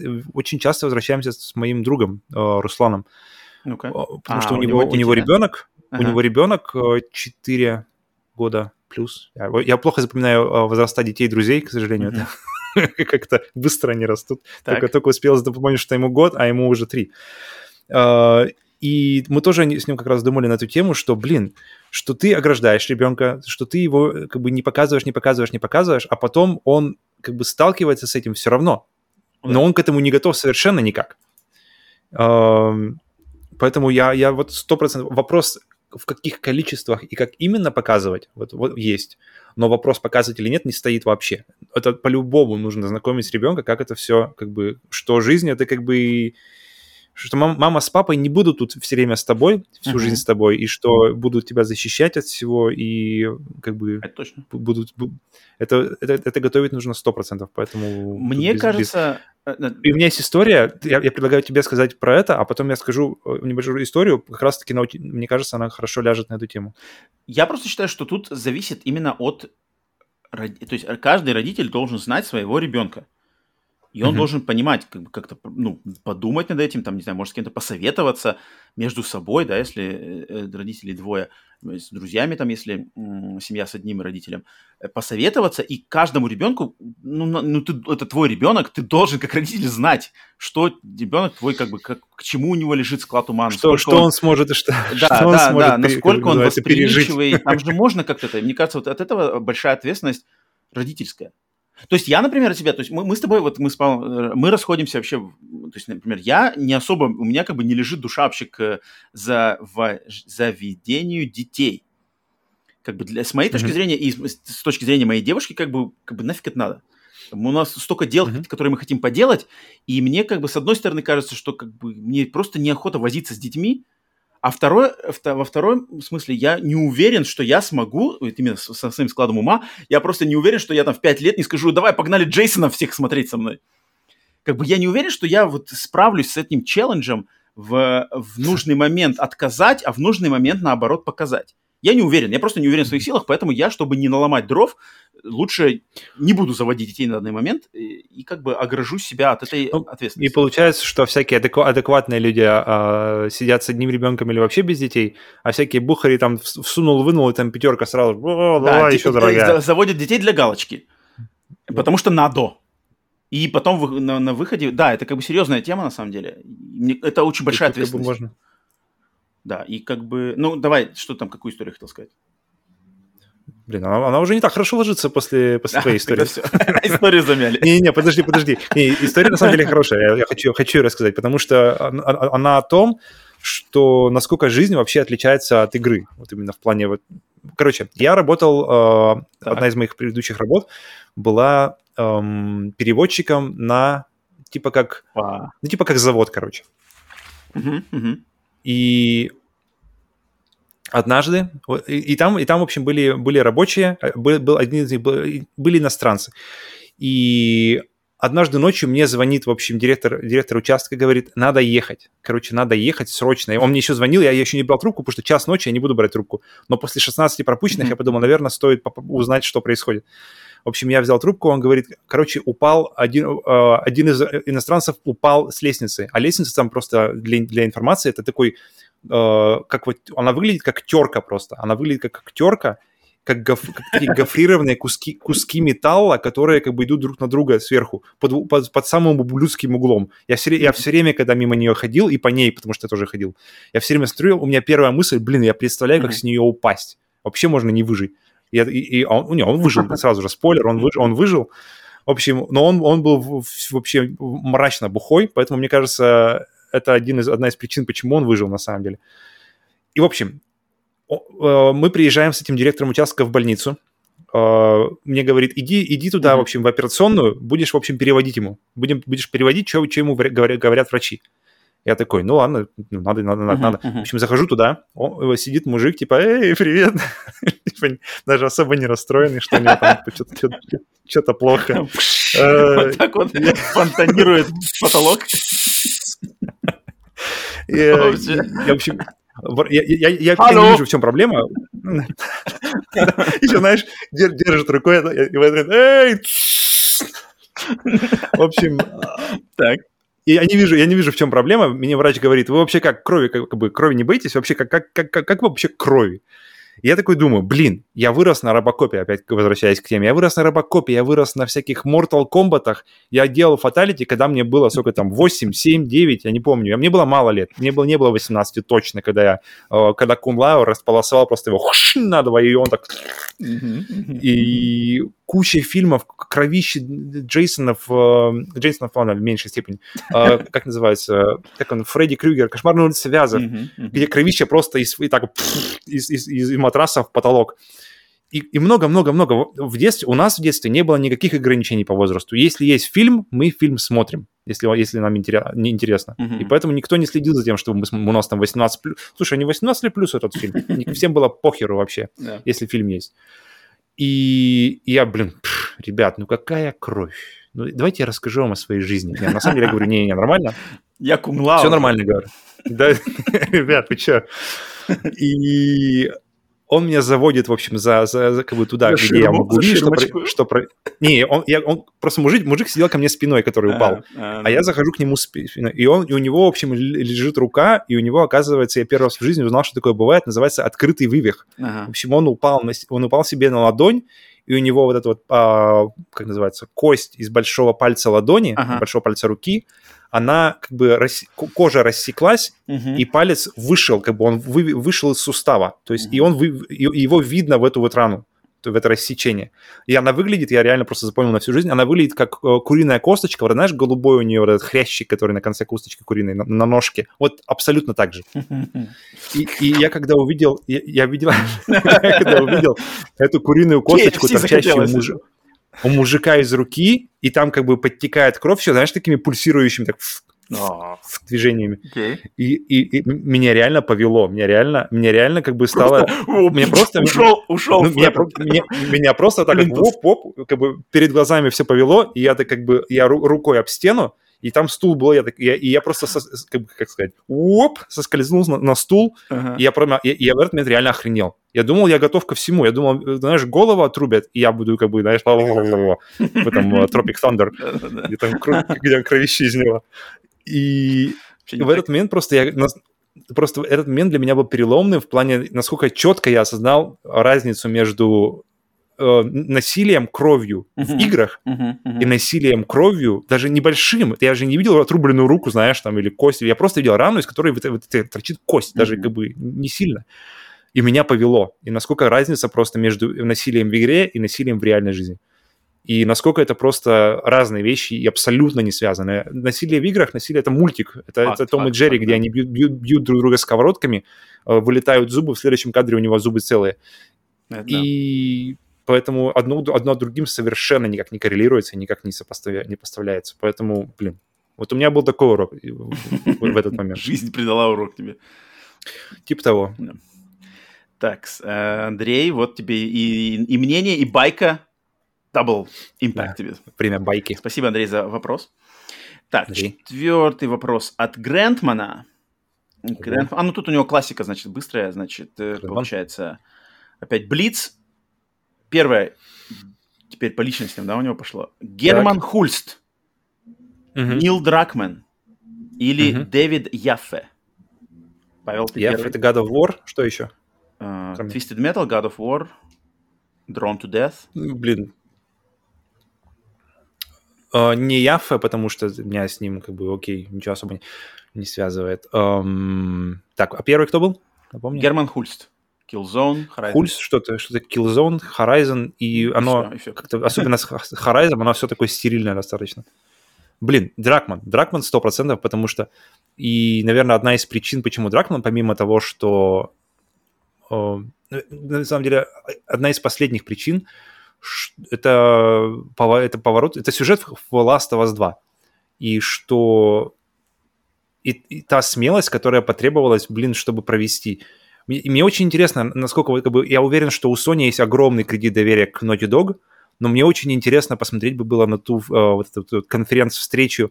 э, очень часто возвращаемся с моим другом э, Русланом. Ну-ка. Потому а, что у, у него, него, у него да? ребенок, ага. у него ребенок 4 э, года плюс. Я, плохо запоминаю э, возраста детей и друзей, к сожалению. Mm-hmm. как-то быстро они растут. Только, только успел запомнить, что ему год, а ему уже три. А, и мы тоже с ним как раз думали на эту тему, что, блин, что ты ограждаешь ребенка, что ты его как бы не показываешь, не показываешь, не показываешь, а потом он как бы сталкивается с этим все равно. Но он к этому не готов совершенно никак. поэтому я, я вот сто процентов... Вопрос в каких количествах и как именно показывать, вот, вот есть. Но вопрос показывать или нет не стоит вообще. Это по-любому нужно знакомить с ребенком, как это все, как бы, что жизнь это как бы что мама, мама с папой не будут тут все время с тобой, всю uh-huh. жизнь с тобой, и что будут тебя защищать от всего, и как бы это точно. будут... Это, это, это готовить нужно сто процентов, поэтому... Мне без, кажется... Без... Э, и у меня есть история, я, я предлагаю тебе сказать про это, а потом я скажу э, небольшую историю, как раз-таки, мне кажется, она хорошо ляжет на эту тему. Я просто считаю, что тут зависит именно от... То есть каждый родитель должен знать своего ребенка. И он mm-hmm. должен понимать, как бы как-то, ну, подумать над этим, там, не знаю, может, с кем-то посоветоваться между собой, да, если э, э родители двое, с друзьями, там, если семья с одним родителем, э, посоветоваться, и каждому ребенку, ну, ну ты, это твой ребенок, ты должен, как родитель, знать, что ребенок твой, как бы, как, к чему у него лежит склад ума. Что, что он, он сможет, что, да, что он да, сможет, да, насколько он восприимчивый. Там же можно как-то, мне кажется, вот от этого большая ответственность родительская. То есть я, например, тебя, то есть мы, мы с тобой, вот мы, с, э, мы расходимся вообще, то есть, например, я не особо, у меня как бы не лежит душа вообще к за, в, заведению детей. Как бы для, с моей mm-hmm. точки зрения и с, с точки зрения моей девушки, как бы, как бы нафиг это надо. У нас столько дел, mm-hmm. которые мы хотим поделать, и мне как бы с одной стороны кажется, что как бы мне просто неохота возиться с детьми, а второе, во втором смысле я не уверен, что я смогу, именно со своим складом ума, я просто не уверен, что я там в пять лет не скажу, давай, погнали Джейсона всех смотреть со мной. Как бы я не уверен, что я вот справлюсь с этим челленджем в, в нужный момент отказать, а в нужный момент, наоборот, показать. Я не уверен, я просто не уверен в своих силах, поэтому я, чтобы не наломать дров, лучше не буду заводить детей на данный момент и, и как бы огражу себя от этой ну, ответственности. И получается, что всякие адеку- адекватные люди а, сидят с одним ребенком или вообще без детей, а всякие бухари там всунул, вынул, и там пятерка сразу, О, да, давай еще, дорогая. Заводят детей для галочки, потому что надо. И потом на, на выходе, да, это как бы серьезная тема на самом деле. Это очень большая ответственность. Как бы можно да, и как бы... Ну, давай, что там, какую историю хотел сказать? Блин, она, она уже не так хорошо ложится после, после твоей истории. Историю замяли. Не-не, подожди, подожди. Не, история на самом деле хорошая, я хочу, хочу ее рассказать, потому что она, она о том, что насколько жизнь вообще отличается от игры. Вот именно в плане вот... Короче, я работал... Э, одна из моих предыдущих работ была эм, переводчиком на типа как... А. Ну, типа как завод, короче. Угу, угу. И однажды, и, и там, и там, в общем, были, были рабочие, э, был, был один из них, был, были иностранцы. И однажды ночью мне звонит, в общем, директор, директор участка, говорит, надо ехать. Короче, надо ехать срочно. И он мне еще звонил, я еще не брал трубку, потому что час ночи я не буду брать трубку. Но после 16 пропущенных mm-hmm. я подумал, наверное, стоит узнать, что происходит. В общем, я взял трубку, он говорит, короче, упал, один, э, один из иностранцев упал с лестницы. А лестница там просто для, для информации, это такой, э, как вот, она выглядит как терка просто. Она выглядит как, как терка, как, гоф, как такие гофрированные куски, куски металла, которые как бы идут друг на друга сверху, под, под, под самым ублюдским углом. Я все, я все время, когда мимо нее ходил, и по ней, потому что я тоже ходил, я все время смотрю, у меня первая мысль, блин, я представляю, как mm-hmm. с нее упасть. Вообще можно не выжить. И, и, и он, не, он выжил, сразу же спойлер, он выжил, он выжил. В общем, но он, он был вообще мрачно бухой, поэтому, мне кажется, это один из, одна из причин, почему он выжил на самом деле. И, в общем, э, мы приезжаем с этим директором участка в больницу. Э, мне говорит, иди, иди туда, mm-hmm. в общем, в операционную, будешь, в общем, переводить ему. Будем, будешь переводить, что, что ему говорят, говорят врачи. Я такой, ну ладно, ну, надо, надо, надо, uh-huh, надо. Uh-huh. В общем, захожу туда, он, сидит мужик, типа, эй, привет. Типа, даже особо не расстроенный, что у него там что-то плохо. Э, вот так вот фонтанирует потолок. Я, в общем, я, я, я, я не вижу, в чем проблема. Еще, знаешь, держит рукой и говорит, эй! В общем, так. И я не вижу, я не вижу, в чем проблема. Мне врач говорит, вы вообще как крови, как, бы крови не боитесь? Вообще как, как, как, как, как вообще крови? И я такой думаю, блин, я вырос на робокопе, опять возвращаясь к теме, я вырос на робокопе, я вырос на всяких Mortal Kombat'ах, я делал фаталити, когда мне было, сколько там, 8, 7, 9, я не помню, мне было мало лет, мне было, не было 18 точно, когда я, э, когда Кун Лао располосовал просто его надо, и он так... И куча фильмов, кровище Джейсонов, э, Джейсонов, ладно, в меньшей степени, э, как называется, как он, Фредди Крюгер, Кошмар на улице Вязов, где кровище просто из, и так, из, из, из матраса в потолок и много-много-много. В детстве, у нас в детстве не было никаких ограничений по возрасту. Если есть фильм, мы фильм смотрим, если, если нам интерес, не интересно. Uh-huh. И поэтому никто не следил за тем, чтобы мы, у нас там 18 плюс. Слушай, не 18 ли плюс этот фильм? Всем было похеру вообще, yeah. если фильм есть. И я, блин, пфф, ребят, ну какая кровь. Ну, давайте я расскажу вам о своей жизни. Я на самом деле говорю, не-не, нормально. Я кумлау. Все нормально, говорю. Да, ребят, вы что? И он меня заводит, в общем, за, за, за как бы туда, за где ширму, я могу видеть, что, про, что про... Не, он, я, он просто мужик, мужик сидел ко мне спиной, который упал, а, а, а я захожу к нему спиной, и он, и у него, в общем, лежит рука, и у него, оказывается, я первый раз в жизни узнал, что такое бывает, называется открытый вывих. Ага. В общем, он упал, на, он упал себе на ладонь, и у него вот эта вот, а, как называется, кость из большого пальца ладони, ага. большого пальца руки, она как бы рас... кожа рассеклась, угу. и палец вышел, как бы он вы... вышел из сустава, то есть угу. и он вы... его видно в эту вот рану в это рассечение. И она выглядит, я реально просто запомнил на всю жизнь, она выглядит как э, куриная косточка, вот знаешь, голубой у нее вот этот хрящик, который на конце косточки куриной, на, на ножке. Вот абсолютно так же. И, и я когда увидел, я, я видел, когда увидел эту куриную косточку, торчащую мужу, у мужика из руки, и там как бы подтекает кровь, все, знаешь, такими пульсирующими так, oh. движениями. Okay. И, и, и меня реально повело, меня реально, меня реально как бы стало... Меня просто... Ушел, ушел. Ну, меня, меня, меня просто так как оп, оп, как бы перед глазами все повело, и я так как бы, я рукой об стену, и там стул был, я так, я, и я просто, со, как, как сказать, оп, соскользнул на, на стул, uh-huh. и я, прямо, я, я в этот момент реально охренел. Я думал, я готов ко всему. Я думал, знаешь, голову отрубят, и я буду как бы, знаешь, в этом э, Tropic Thunder, где там кровище из него. И в этот момент просто я просто этот момент для меня был переломным в плане, насколько четко я осознал разницу между э, насилием кровью uh-huh. в играх uh-huh, uh-huh. и насилием кровью, даже небольшим. Я же не видел отрубленную руку, знаешь, там, или кость. Я просто видел рану, из которой вот, вот, торчит кость, uh-huh. даже как бы не сильно. И меня повело. И насколько разница просто между насилием в игре и насилием в реальной жизни. И насколько это просто разные вещи и абсолютно не связаны. Насилие в играх, насилие — это мультик. Это, факт, это Том факт, и Джерри, факт, где да. они бьют, бьют, бьют друг друга сковородками, э, вылетают зубы, в следующем кадре у него зубы целые. Это и да. Поэтому одно, одно другим совершенно никак не коррелируется, никак не, сопоставля, не поставляется. Поэтому, блин, вот у меня был такой урок в этот момент. Жизнь придала урок тебе. Типа того. Так, э, Андрей, вот тебе и, и мнение, и байка. Double impact тебе. Время байки. Спасибо, Андрей, за вопрос. Так, Андрей. четвертый вопрос от Грантмана. Гранд... А, ну тут у него классика, значит, быстрая, значит. Э, получается, опять Блиц, Первое, теперь по личностям, да, у него пошло. Герман так. Хульст, угу. Нил Дракмен или угу. Дэвид Яффе. Павел, ты Яффе это God of War, что еще? Uh, Twisted Metal, God of War, Drawn to Death. Блин. Uh, не Яффе, потому что меня с ним как бы окей, ничего особо не, не связывает. Um, так, а первый кто был? Напомни. Герман Хульст. Killzone, Horizon. Пульс, что-то, что-то Killzone, Horizon, и оно, и все, и как-то, особенно с Horizon, оно все такое стерильное достаточно. Блин, Дракман. Дракман 100%, потому что... И, наверное, одна из причин, почему Дракман, помимо того, что... Э, на самом деле, одна из последних причин, это, это поворот, это сюжет в Last of Us 2. И что... И, и та смелость, которая потребовалась, блин, чтобы провести мне очень интересно, насколько как бы, я уверен, что у Sony есть огромный кредит доверия к Naughty Dog, но мне очень интересно посмотреть бы было на ту э, вот эту, эту конференц-встречу.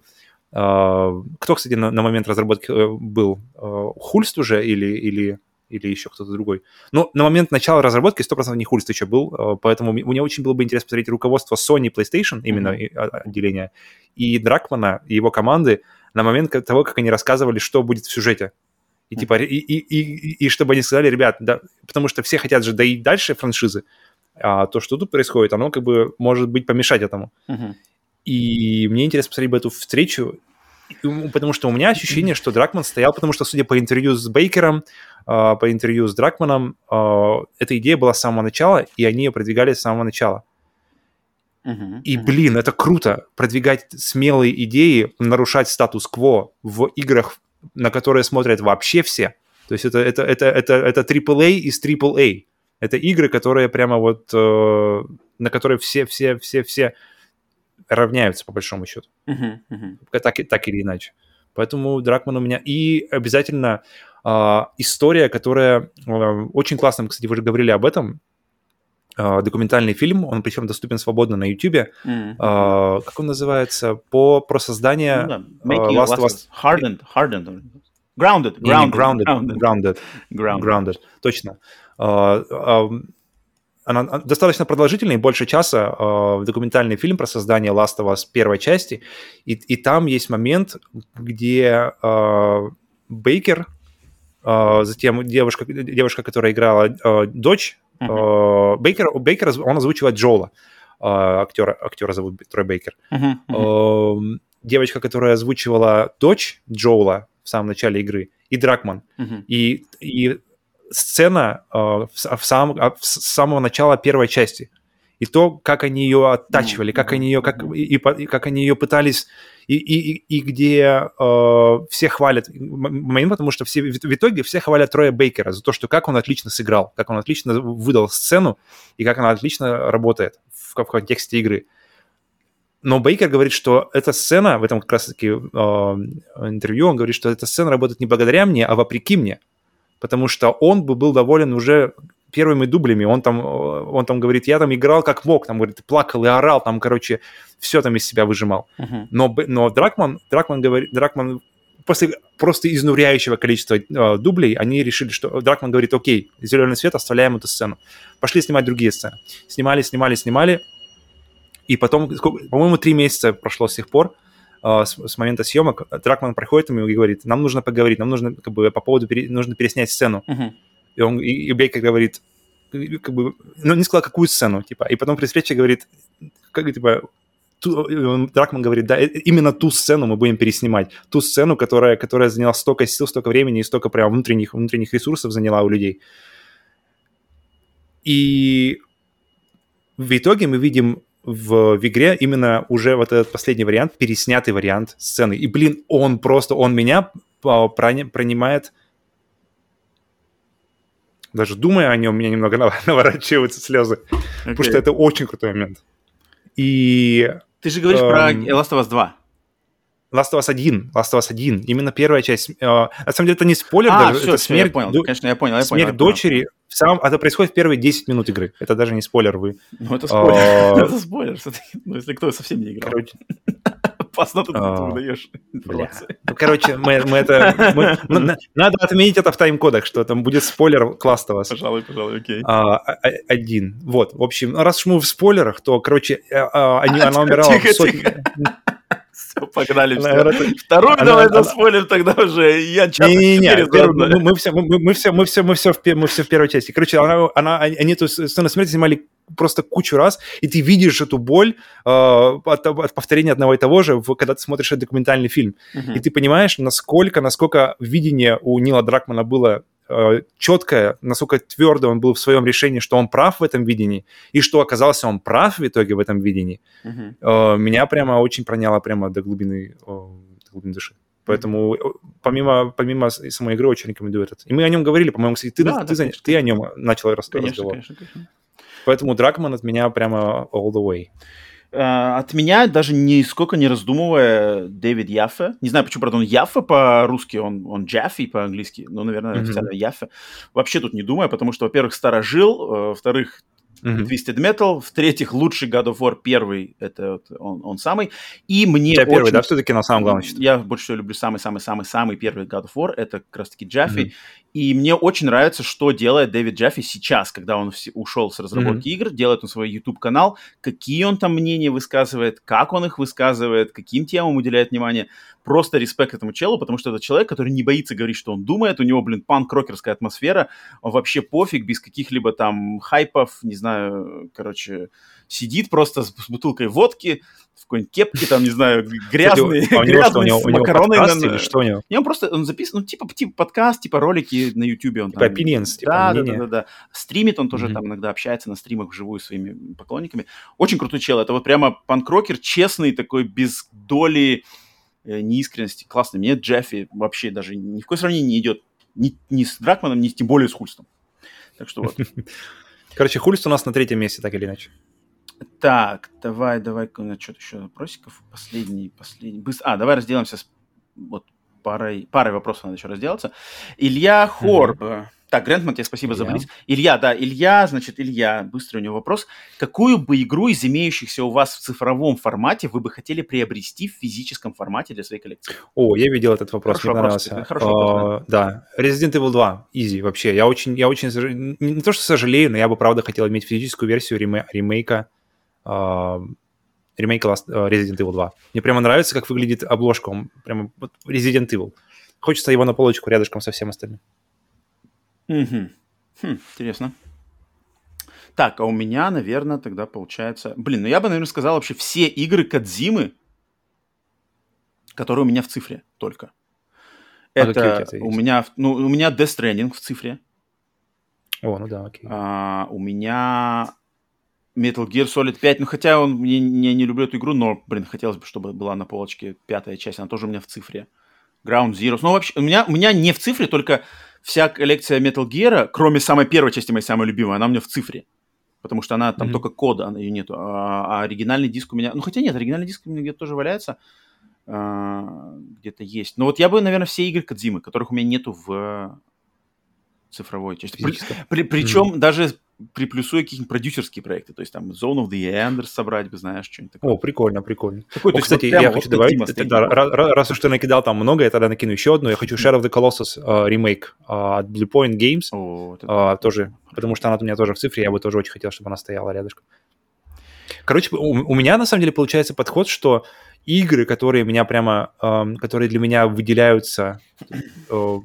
Э, кто, кстати, на, на момент разработки э, был? Хульст уже или, или, или еще кто-то другой? Но на момент начала разработки 100% не Хульст еще был, поэтому мне очень было бы интересно посмотреть руководство Sony PlayStation, именно mm-hmm. отделение, и Дракмана, и его команды на момент того, как они рассказывали, что будет в сюжете И, типа, и, и, и, и чтобы они сказали, ребят, да, потому что все хотят же доить дальше франшизы, а то, что тут происходит, оно как бы может быть помешать этому. Uh-huh. И мне интересно посмотреть бы эту встречу, потому что у меня ощущение, что Дракман стоял, потому что, судя по интервью с Бейкером, а, по интервью с Дракманом, а, эта идея была с самого начала, и они ее продвигали с самого начала. Uh-huh, и, блин, это круто, продвигать смелые идеи, нарушать статус-кво в играх, на которые смотрят вообще все. То есть это, это, это, это, это AAA из AAA. Это игры, которые прямо вот, э, на которые все, все, все, все равняются, по большому счету. Uh-huh, uh-huh. Так, так или иначе. Поэтому Дракман у меня... И обязательно э, история, которая... Э, очень классно, кстати, вы же говорили об этом. Э, документальный фильм, он причем доступен свободно на YouTube. Mm-hmm. Э, как он называется? По, про создание ну, да. Making Last Us... Hardened. Hardened. Grounded. Grounded. Grounded. Grounded. Grounded. Grounded. Grounded. Точно. Uh, uh, она достаточно продолжительная, больше часа, э, документальный фильм про создание Last of Us первой части, и, и там есть момент, где э, Бейкер, э, затем девушка, девушка, которая играла э, дочь, uh-huh. э, Бейкер, Бейкер, он озвучивает Джола, э, актера, актера зовут Трой Бейкер. Uh-huh. Uh-huh. Э, девочка, которая озвучивала дочь Джоула в самом начале игры, и Дракман. Uh-huh. И, и сцена э, в, в, сам, с самого начала первой части. И то, как они ее оттачивали, как они ее, как, и, и, как они ее пытались, и, и, и где э, все хвалят, моим, потому что все, в итоге все хвалят Троя Бейкера за то, что как он отлично сыграл, как он отлично выдал сцену, и как она отлично работает в, в контексте игры. Но Бейкер говорит, что эта сцена, в этом как раз-таки э, интервью, он говорит, что эта сцена работает не благодаря мне, а вопреки мне потому что он бы был доволен уже первыми дублями. Он там, он там говорит, я там играл как мог, там, говорит, плакал и орал, там, короче, все там из себя выжимал. Uh-huh. Но, но Дракман, Дракман говорит, Дракман после просто изнуряющего количества э, дублей они решили, что Дракман говорит, окей, зеленый свет, оставляем эту сцену. Пошли снимать другие сцены. Снимали, снимали, снимали. И потом, по-моему, три месяца прошло с тех пор, с, с момента съемок, Дракман проходит ему и говорит, нам нужно поговорить, нам нужно как бы по поводу, пере, нужно переснять сцену. Uh-huh. И, он, и, и Бейкер говорит, как бы, ну, не сказал, какую сцену, типа, и потом при встрече говорит, как, типа, ту, Дракман говорит, да, э, именно ту сцену мы будем переснимать, ту сцену, которая, которая заняла столько сил, столько времени и столько прям внутренних, внутренних ресурсов заняла у людей. И в итоге мы видим в, в игре именно уже вот этот последний вариант, переснятый вариант сцены. И, блин, он просто, он меня пронимает... Даже думая о нем, меня немного наворачиваются слезы. Okay. Потому что это очень крутой момент. И... Ты же говоришь эм... про Last of Us 2. Last of Us 1, Last of Us 1, именно первая часть. Э, на самом деле это не спойлер, а, даже, все, это все, смерть, я понял, до... конечно, я понял, я смерть понял, дочери, понял. в самом, это происходит в первые 10 минут игры, это даже не спойлер, вы. Ну это спойлер, а, это спойлер, ну если кто совсем не играл. Короче, опасно тут выдаешь Ну, короче, мы, мы это... Мы, мы, надо отменить это в тайм-кодах, что там будет спойлер класс вас. Пожалуй, пожалуй, окей. А, а, один. Вот, в общем, раз уж мы в спойлерах, то, короче, а, они, она умирала в сотни... Все, погнали. Вторую она, давай заспойлим тогда уже. Я час не, не, не, мы, все, мы, все, мы, все, мы, все в, мы все в первой части. Короче, она, она, они эту сцену смерти снимали просто кучу раз, и ты видишь эту боль э, от, от повторения одного и того же, в, когда ты смотришь этот документальный фильм. Uh-huh. И ты понимаешь, насколько, насколько видение у Нила Дракмана было э, четкое, насколько твердо он был в своем решении, что он прав в этом видении, и что оказался он прав в итоге в этом видении, э, меня прямо очень проняло прямо до глубины, э, до глубины души. Поэтому помимо, помимо самой игры очень рекомендую этот. И мы о нем говорили, по-моему, кстати, ты, да, ты, да, ты, ты о нем начал рассказывать. Конечно, конечно, конечно. Поэтому Дракман от меня прямо all the way. Uh, от меня, даже нисколько не раздумывая, Дэвид Яффе. Не знаю, почему, правда, он Яффе по-русски, он, он Джаффи по-английски, но, наверное, mm-hmm. официально Яффе. Вообще тут не думая, потому что, во-первых, старожил, uh, во-вторых, mm-hmm. Twisted Metal, в-третьих, лучший God of War первый, это вот он, он самый. И мне Я очень... первый, да, все-таки на самом главном Я больше всего люблю самый-самый-самый-самый первый God of War, это как раз-таки Джаффи. Mm-hmm. И мне очень нравится, что делает Дэвид Джаффи сейчас, когда он ушел с разработки mm-hmm. игр, делает он свой YouTube-канал, какие он там мнения высказывает, как он их высказывает, каким темам уделяет внимание. Просто респект этому челу, потому что это человек, который не боится говорить, что он думает. У него, блин, панк-рокерская атмосфера. Он вообще пофиг, без каких-либо там хайпов, не знаю, короче, сидит просто с, с бутылкой водки, в какой-нибудь кепке, там, не знаю, грязный, грязный с макароной. или что у него? Не, он просто, он записан, ну, типа, типа подкаст, типа ролики на YouTube. Он, типа opinions, типа да, да, да, да. Стримит он тоже там иногда общается на стримах вживую с своими поклонниками. Очень крутой чел. Это вот прямо панкрокер, честный такой, без доли э, неискренности. Классный. Мне Джеффи вообще даже ни в коем сравнении не идет ни, ни с Дракманом, ни тем более с Хульстом. Так что вот. Короче, Хульст у нас на третьем месте, так или иначе. Так, давай, давай, у нас что-то еще вопросиков. Последний, последний. Быстро. А, давай разделаемся с вот парой, парой вопросов надо еще разделаться. Илья Хорб. Mm-hmm. Так, Грентман, тебе спасибо Илья. за близ. Илья, да, Илья, значит, Илья, быстрый у него вопрос. Какую бы игру из имеющихся у вас в цифровом формате вы бы хотели приобрести в физическом формате для своей коллекции? О, я видел этот вопрос, хороший мне вопрос, понравился. Хороший вопрос, да. да. Resident Evil 2, easy вообще. Я очень, я очень, не, не то что сожалею, но я бы, правда, хотел иметь физическую версию ремейка ремейка Last, uh, Resident Evil 2. Мне прямо нравится, как выглядит обложка. Он прямо вот Resident Evil. Хочется его на полочку рядышком со всем остальным. Угу. Хм, интересно. Так, а у меня, наверное, тогда получается... Блин, ну я бы, наверное, сказал вообще все игры Кадзимы, которые у меня в цифре только. А Это у, у меня, ну, у меня Death Stranding в цифре. О, ну да, окей. А, у меня Metal Gear Solid 5, ну хотя он, я, я не люблю эту игру, но, блин, хотелось бы, чтобы была на полочке пятая часть, она тоже у меня в цифре. Ground Zero. Ну, вообще, у меня, у меня не в цифре, только вся коллекция Metal Gear, кроме самой первой части, моей самой любимой, она у меня в цифре. Потому что она там mm-hmm. только кода, она ее нету. А, а оригинальный диск у меня... Ну, хотя нет, оригинальный диск у меня где-то тоже валяется. А, где-то есть. Но вот я бы, наверное, все игры Кадзимы, которых у меня нету в цифровой части. При, при, причем mm-hmm. даже приплюсуя какие-нибудь продюсерские проекты, то есть там Zone of the Enders собрать бы, знаешь, что-нибудь такое. О, прикольно, прикольно. Такой, О, кстати, вот я хочу добавить, тогда, раз уж ты накидал там много, я тогда накину еще одну. Я хочу Shadow of the Colossus uh, ремейк uh, от Blue Point Games, О, uh, тоже, потому что она у меня тоже в цифре, я бы тоже очень хотел, чтобы она стояла рядышком. Короче, у, у меня на самом деле получается подход, что игры, которые меня прямо, um, которые для меня выделяются, uh,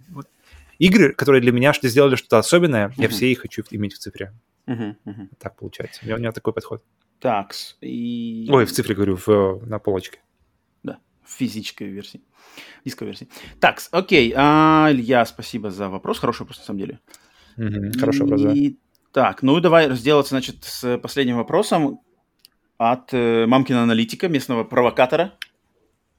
игры, которые для меня что сделали что-то особенное, uh-huh. я все их хочу иметь в цифре. Uh-huh, uh-huh. Так получается. У меня, у меня такой подход. Так, и... Ой, в цифре говорю, в, на полочке. Да, в физической версии. Дисковой версии. Так, окей. А, Илья, спасибо за вопрос. Хороший вопрос, на самом деле. Uh-huh, хороший вопрос, да. Так, ну и давай разделаться, значит, с последним вопросом от э, мамкина аналитика, местного провокатора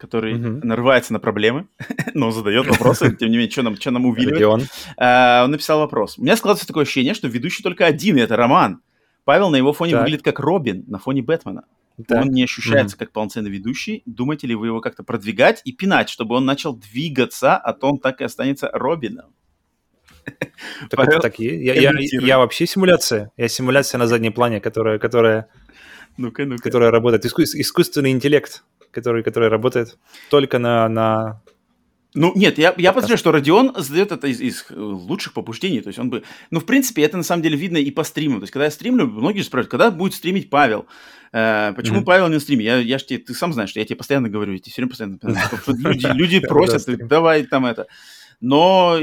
который угу. нарывается на проблемы, но задает вопросы, тем не менее, что нам, что нам увидели. Он. А, он написал вопрос. У меня складывается такое ощущение, что ведущий только один, и это Роман. Павел на его фоне так. выглядит как Робин на фоне Бэтмена. Так. Он не ощущается mm как полноценный ведущий. Думаете ли вы его как-то продвигать и пинать, чтобы он начал двигаться, а то он так и останется Робином? Так Павел, это так я, я, я вообще симуляция. Я симуляция на заднем плане, которая, которая, ну-ка, ну-ка. которая работает. Иску, искусственный интеллект который, который работает только на, на ну, нет, я, я подозреваю, что Родион задает это из, из лучших побуждений. То есть он бы... Ну, в принципе, это на самом деле видно и по стриму. То есть, когда я стримлю, многие же спрашивают, когда будет стримить Павел? Э, почему mm-hmm. Павел не на стриме? Я, я ж тебе, ты сам знаешь, что я тебе постоянно говорю, я тебе все время постоянно... Люди, люди просят, давай там это. Но,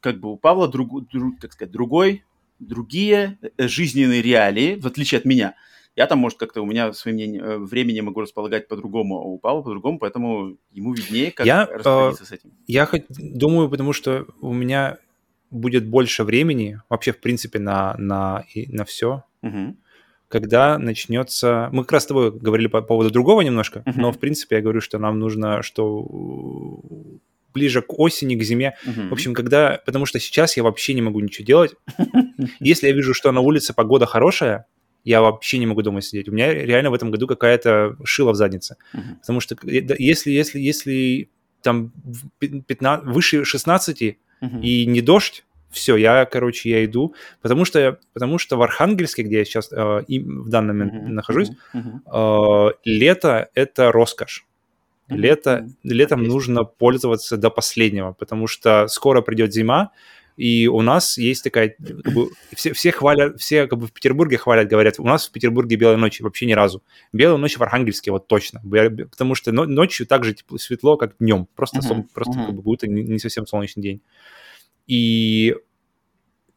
как бы, у Павла, друг, друг, как сказать, другой, другие э, жизненные реалии, в отличие от меня – я там, может, как-то у меня своим мнением, э, времени могу располагать по-другому, а у Павла по-другому, поэтому ему виднее, как я, распорядиться э, с этим. Я хоть думаю, потому что у меня будет больше времени вообще, в принципе, на, на, на все. Угу. Когда начнется... Мы как раз с тобой говорили по поводу другого немножко, uh но, в принципе, я говорю, что нам нужно, что ближе к осени, к зиме. uh В общем, когда... Потому что сейчас я вообще не могу ничего делать. Если я вижу, что на улице погода хорошая, я вообще не могу дома сидеть. У меня реально в этом году какая-то шила в заднице. Uh-huh. Потому что если, если, если там 15, выше 16 uh-huh. и не дождь, все, я, короче, я иду, потому что, потому что в Архангельске, где я сейчас э, и в данный момент uh-huh. нахожусь, uh-huh. Э, лето — это роскошь. Лето, uh-huh. летом Есть. нужно пользоваться до последнего, потому что скоро придет зима, И у нас есть такая, как бы, все, все хвалят, все как бы в Петербурге хвалят, говорят, у нас в Петербурге белой ночи вообще ни разу. Белая ночь в Архангельске вот точно, потому что ночью так же тепло, светло, как днем, просто, uh-huh, просто uh-huh. как бы будто не совсем солнечный день. И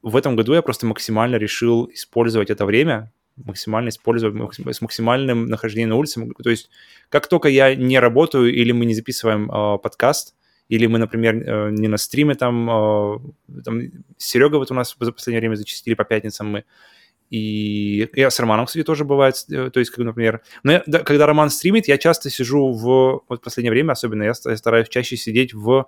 в этом году я просто максимально решил использовать это время, максимально использовать с максимальным нахождением на улице. То есть как только я не работаю или мы не записываем э, подкаст, или мы, например, э, не на стриме там, э, там Серега вот у нас за последнее время зачистили по пятницам мы, и я с Романом, кстати, тоже бывает, э, то есть, как, например, но я, да, когда Роман стримит, я часто сижу в, вот в последнее время особенно, я стараюсь чаще сидеть в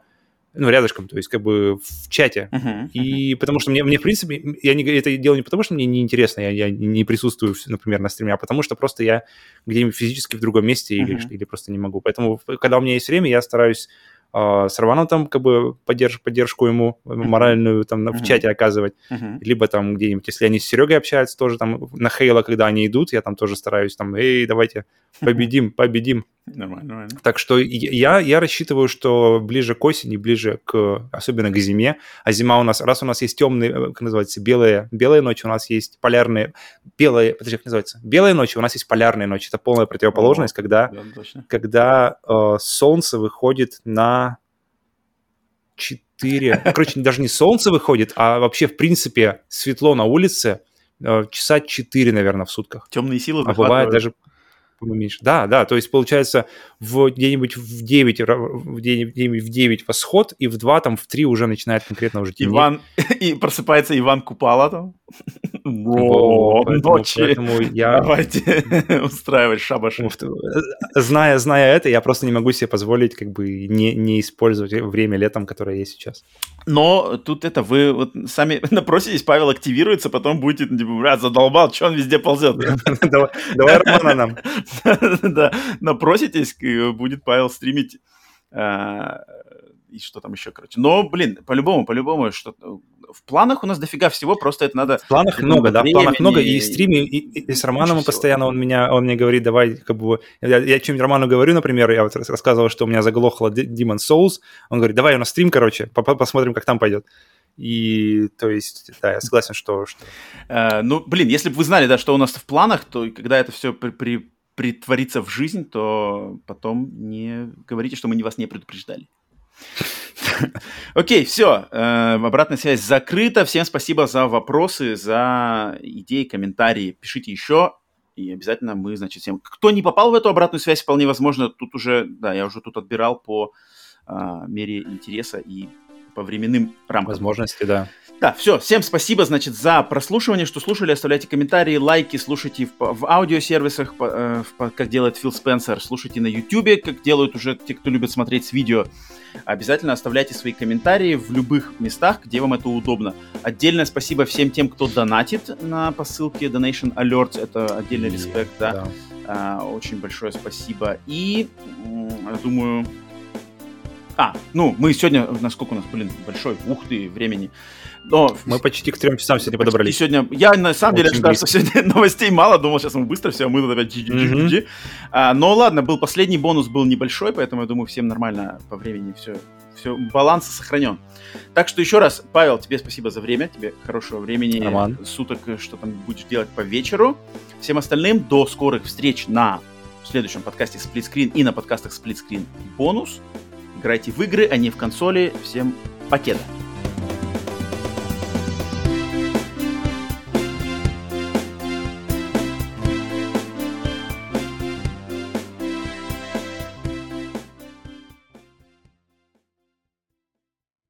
ну, рядышком, то есть как бы в чате. Uh-huh, uh-huh. И потому что мне, мне, в принципе, я не, это делаю не потому, что мне неинтересно, я, я не присутствую, например, на стриме, а потому что просто я где-нибудь физически в другом месте uh-huh. или, или просто не могу. Поэтому, когда у меня есть время, я стараюсь э, с Раваном там как бы поддерж, поддержку ему моральную там в чате оказывать, uh-huh. либо там где-нибудь, если они с Серегой общаются, тоже там на Хейла, когда они идут, я там тоже стараюсь там, эй, давайте победим, победим. Нормально, нормально. Так что я, я рассчитываю, что ближе к осени, ближе к, особенно к зиме, а зима у нас, раз у нас есть темные, э, как называется, белые, белые ночи, у нас есть полярные, белые, подожди, как называется, белые ночи, у нас есть полярные ночи, это полная противоположность, О, когда, да, когда э, солнце выходит на 4, короче, даже не солнце выходит, а вообще, в принципе, светло на улице, э, часа 4, наверное, в сутках. Темные силы А бывает даже по-моему, меньше. Да, да, то есть получается в где-нибудь в 9, в где-нибудь в 9 восход, и в 2, там, в 3 уже начинает конкретно уже темнеть. Иван, и просыпается Иван Купала там. Ночи. Поэтому я... Давайте устраивать шабаш. Зная, зная это, я просто не могу себе позволить как бы не, не использовать время летом, которое есть сейчас. Но тут это вы вот сами напроситесь, Павел активируется, потом будете, типа, брат, задолбал, что он везде ползет? Давай Романа нам. Да, напроситесь, будет Павел стримить а, и что там еще, короче. Но, блин, по-любому, по-любому, что в планах у нас дофига всего, просто это надо... В планах много, да, в планах много, и стриме, и, и, и с Романом постоянно он меня, он мне говорит, давай, как бы, я, я чем-нибудь Роману говорю, например, я вот рассказывал, что у меня заглохло Demon Souls, он говорит, давай на стрим, короче, посмотрим, как там пойдет. И, то есть, да, я согласен, что... что... Uh, ну, блин, если бы вы знали, да, что у нас в планах, то когда это все при, при, притворится в жизнь, то потом не говорите, что мы вас не предупреждали. Окей, все. Э, обратная связь закрыта. Всем спасибо за вопросы, за идеи, комментарии. Пишите еще. И обязательно мы, значит, всем... Кто не попал в эту обратную связь, вполне возможно, тут уже, да, я уже тут отбирал по а, мере интереса и по временным рамкам. Возможности, да. Да, все, всем спасибо, значит, за прослушивание, что слушали, оставляйте комментарии, лайки, слушайте в, в аудиосервисах, э, в, как делает Фил Спенсер, слушайте на YouTube, как делают уже те, кто любит смотреть с видео. Обязательно оставляйте свои комментарии в любых местах, где вам это удобно. Отдельное спасибо всем тем, кто донатит на посылке Donation Alerts, это отдельный респект, да. да. А, очень большое спасибо. И, думаю, а, ну, мы сегодня, насколько у нас, блин, большой, ух ты, времени. Но... Мы почти к трем часам сегодня подобрались. Сегодня, я на самом деле ожидал, что сегодня новостей мало, думал, сейчас мы быстро все, мы тут опять mm-hmm. а, Но ладно, был последний бонус был небольшой, поэтому я думаю, всем нормально по времени все, все баланс сохранен. Так что еще раз, Павел, тебе спасибо за время, тебе хорошего времени, Роман. суток, что там будешь делать по вечеру. Всем остальным до скорых встреч на следующем подкасте Screen и на подкастах Screen бонус. Играйте в игры, а не в консоли. Всем покеда.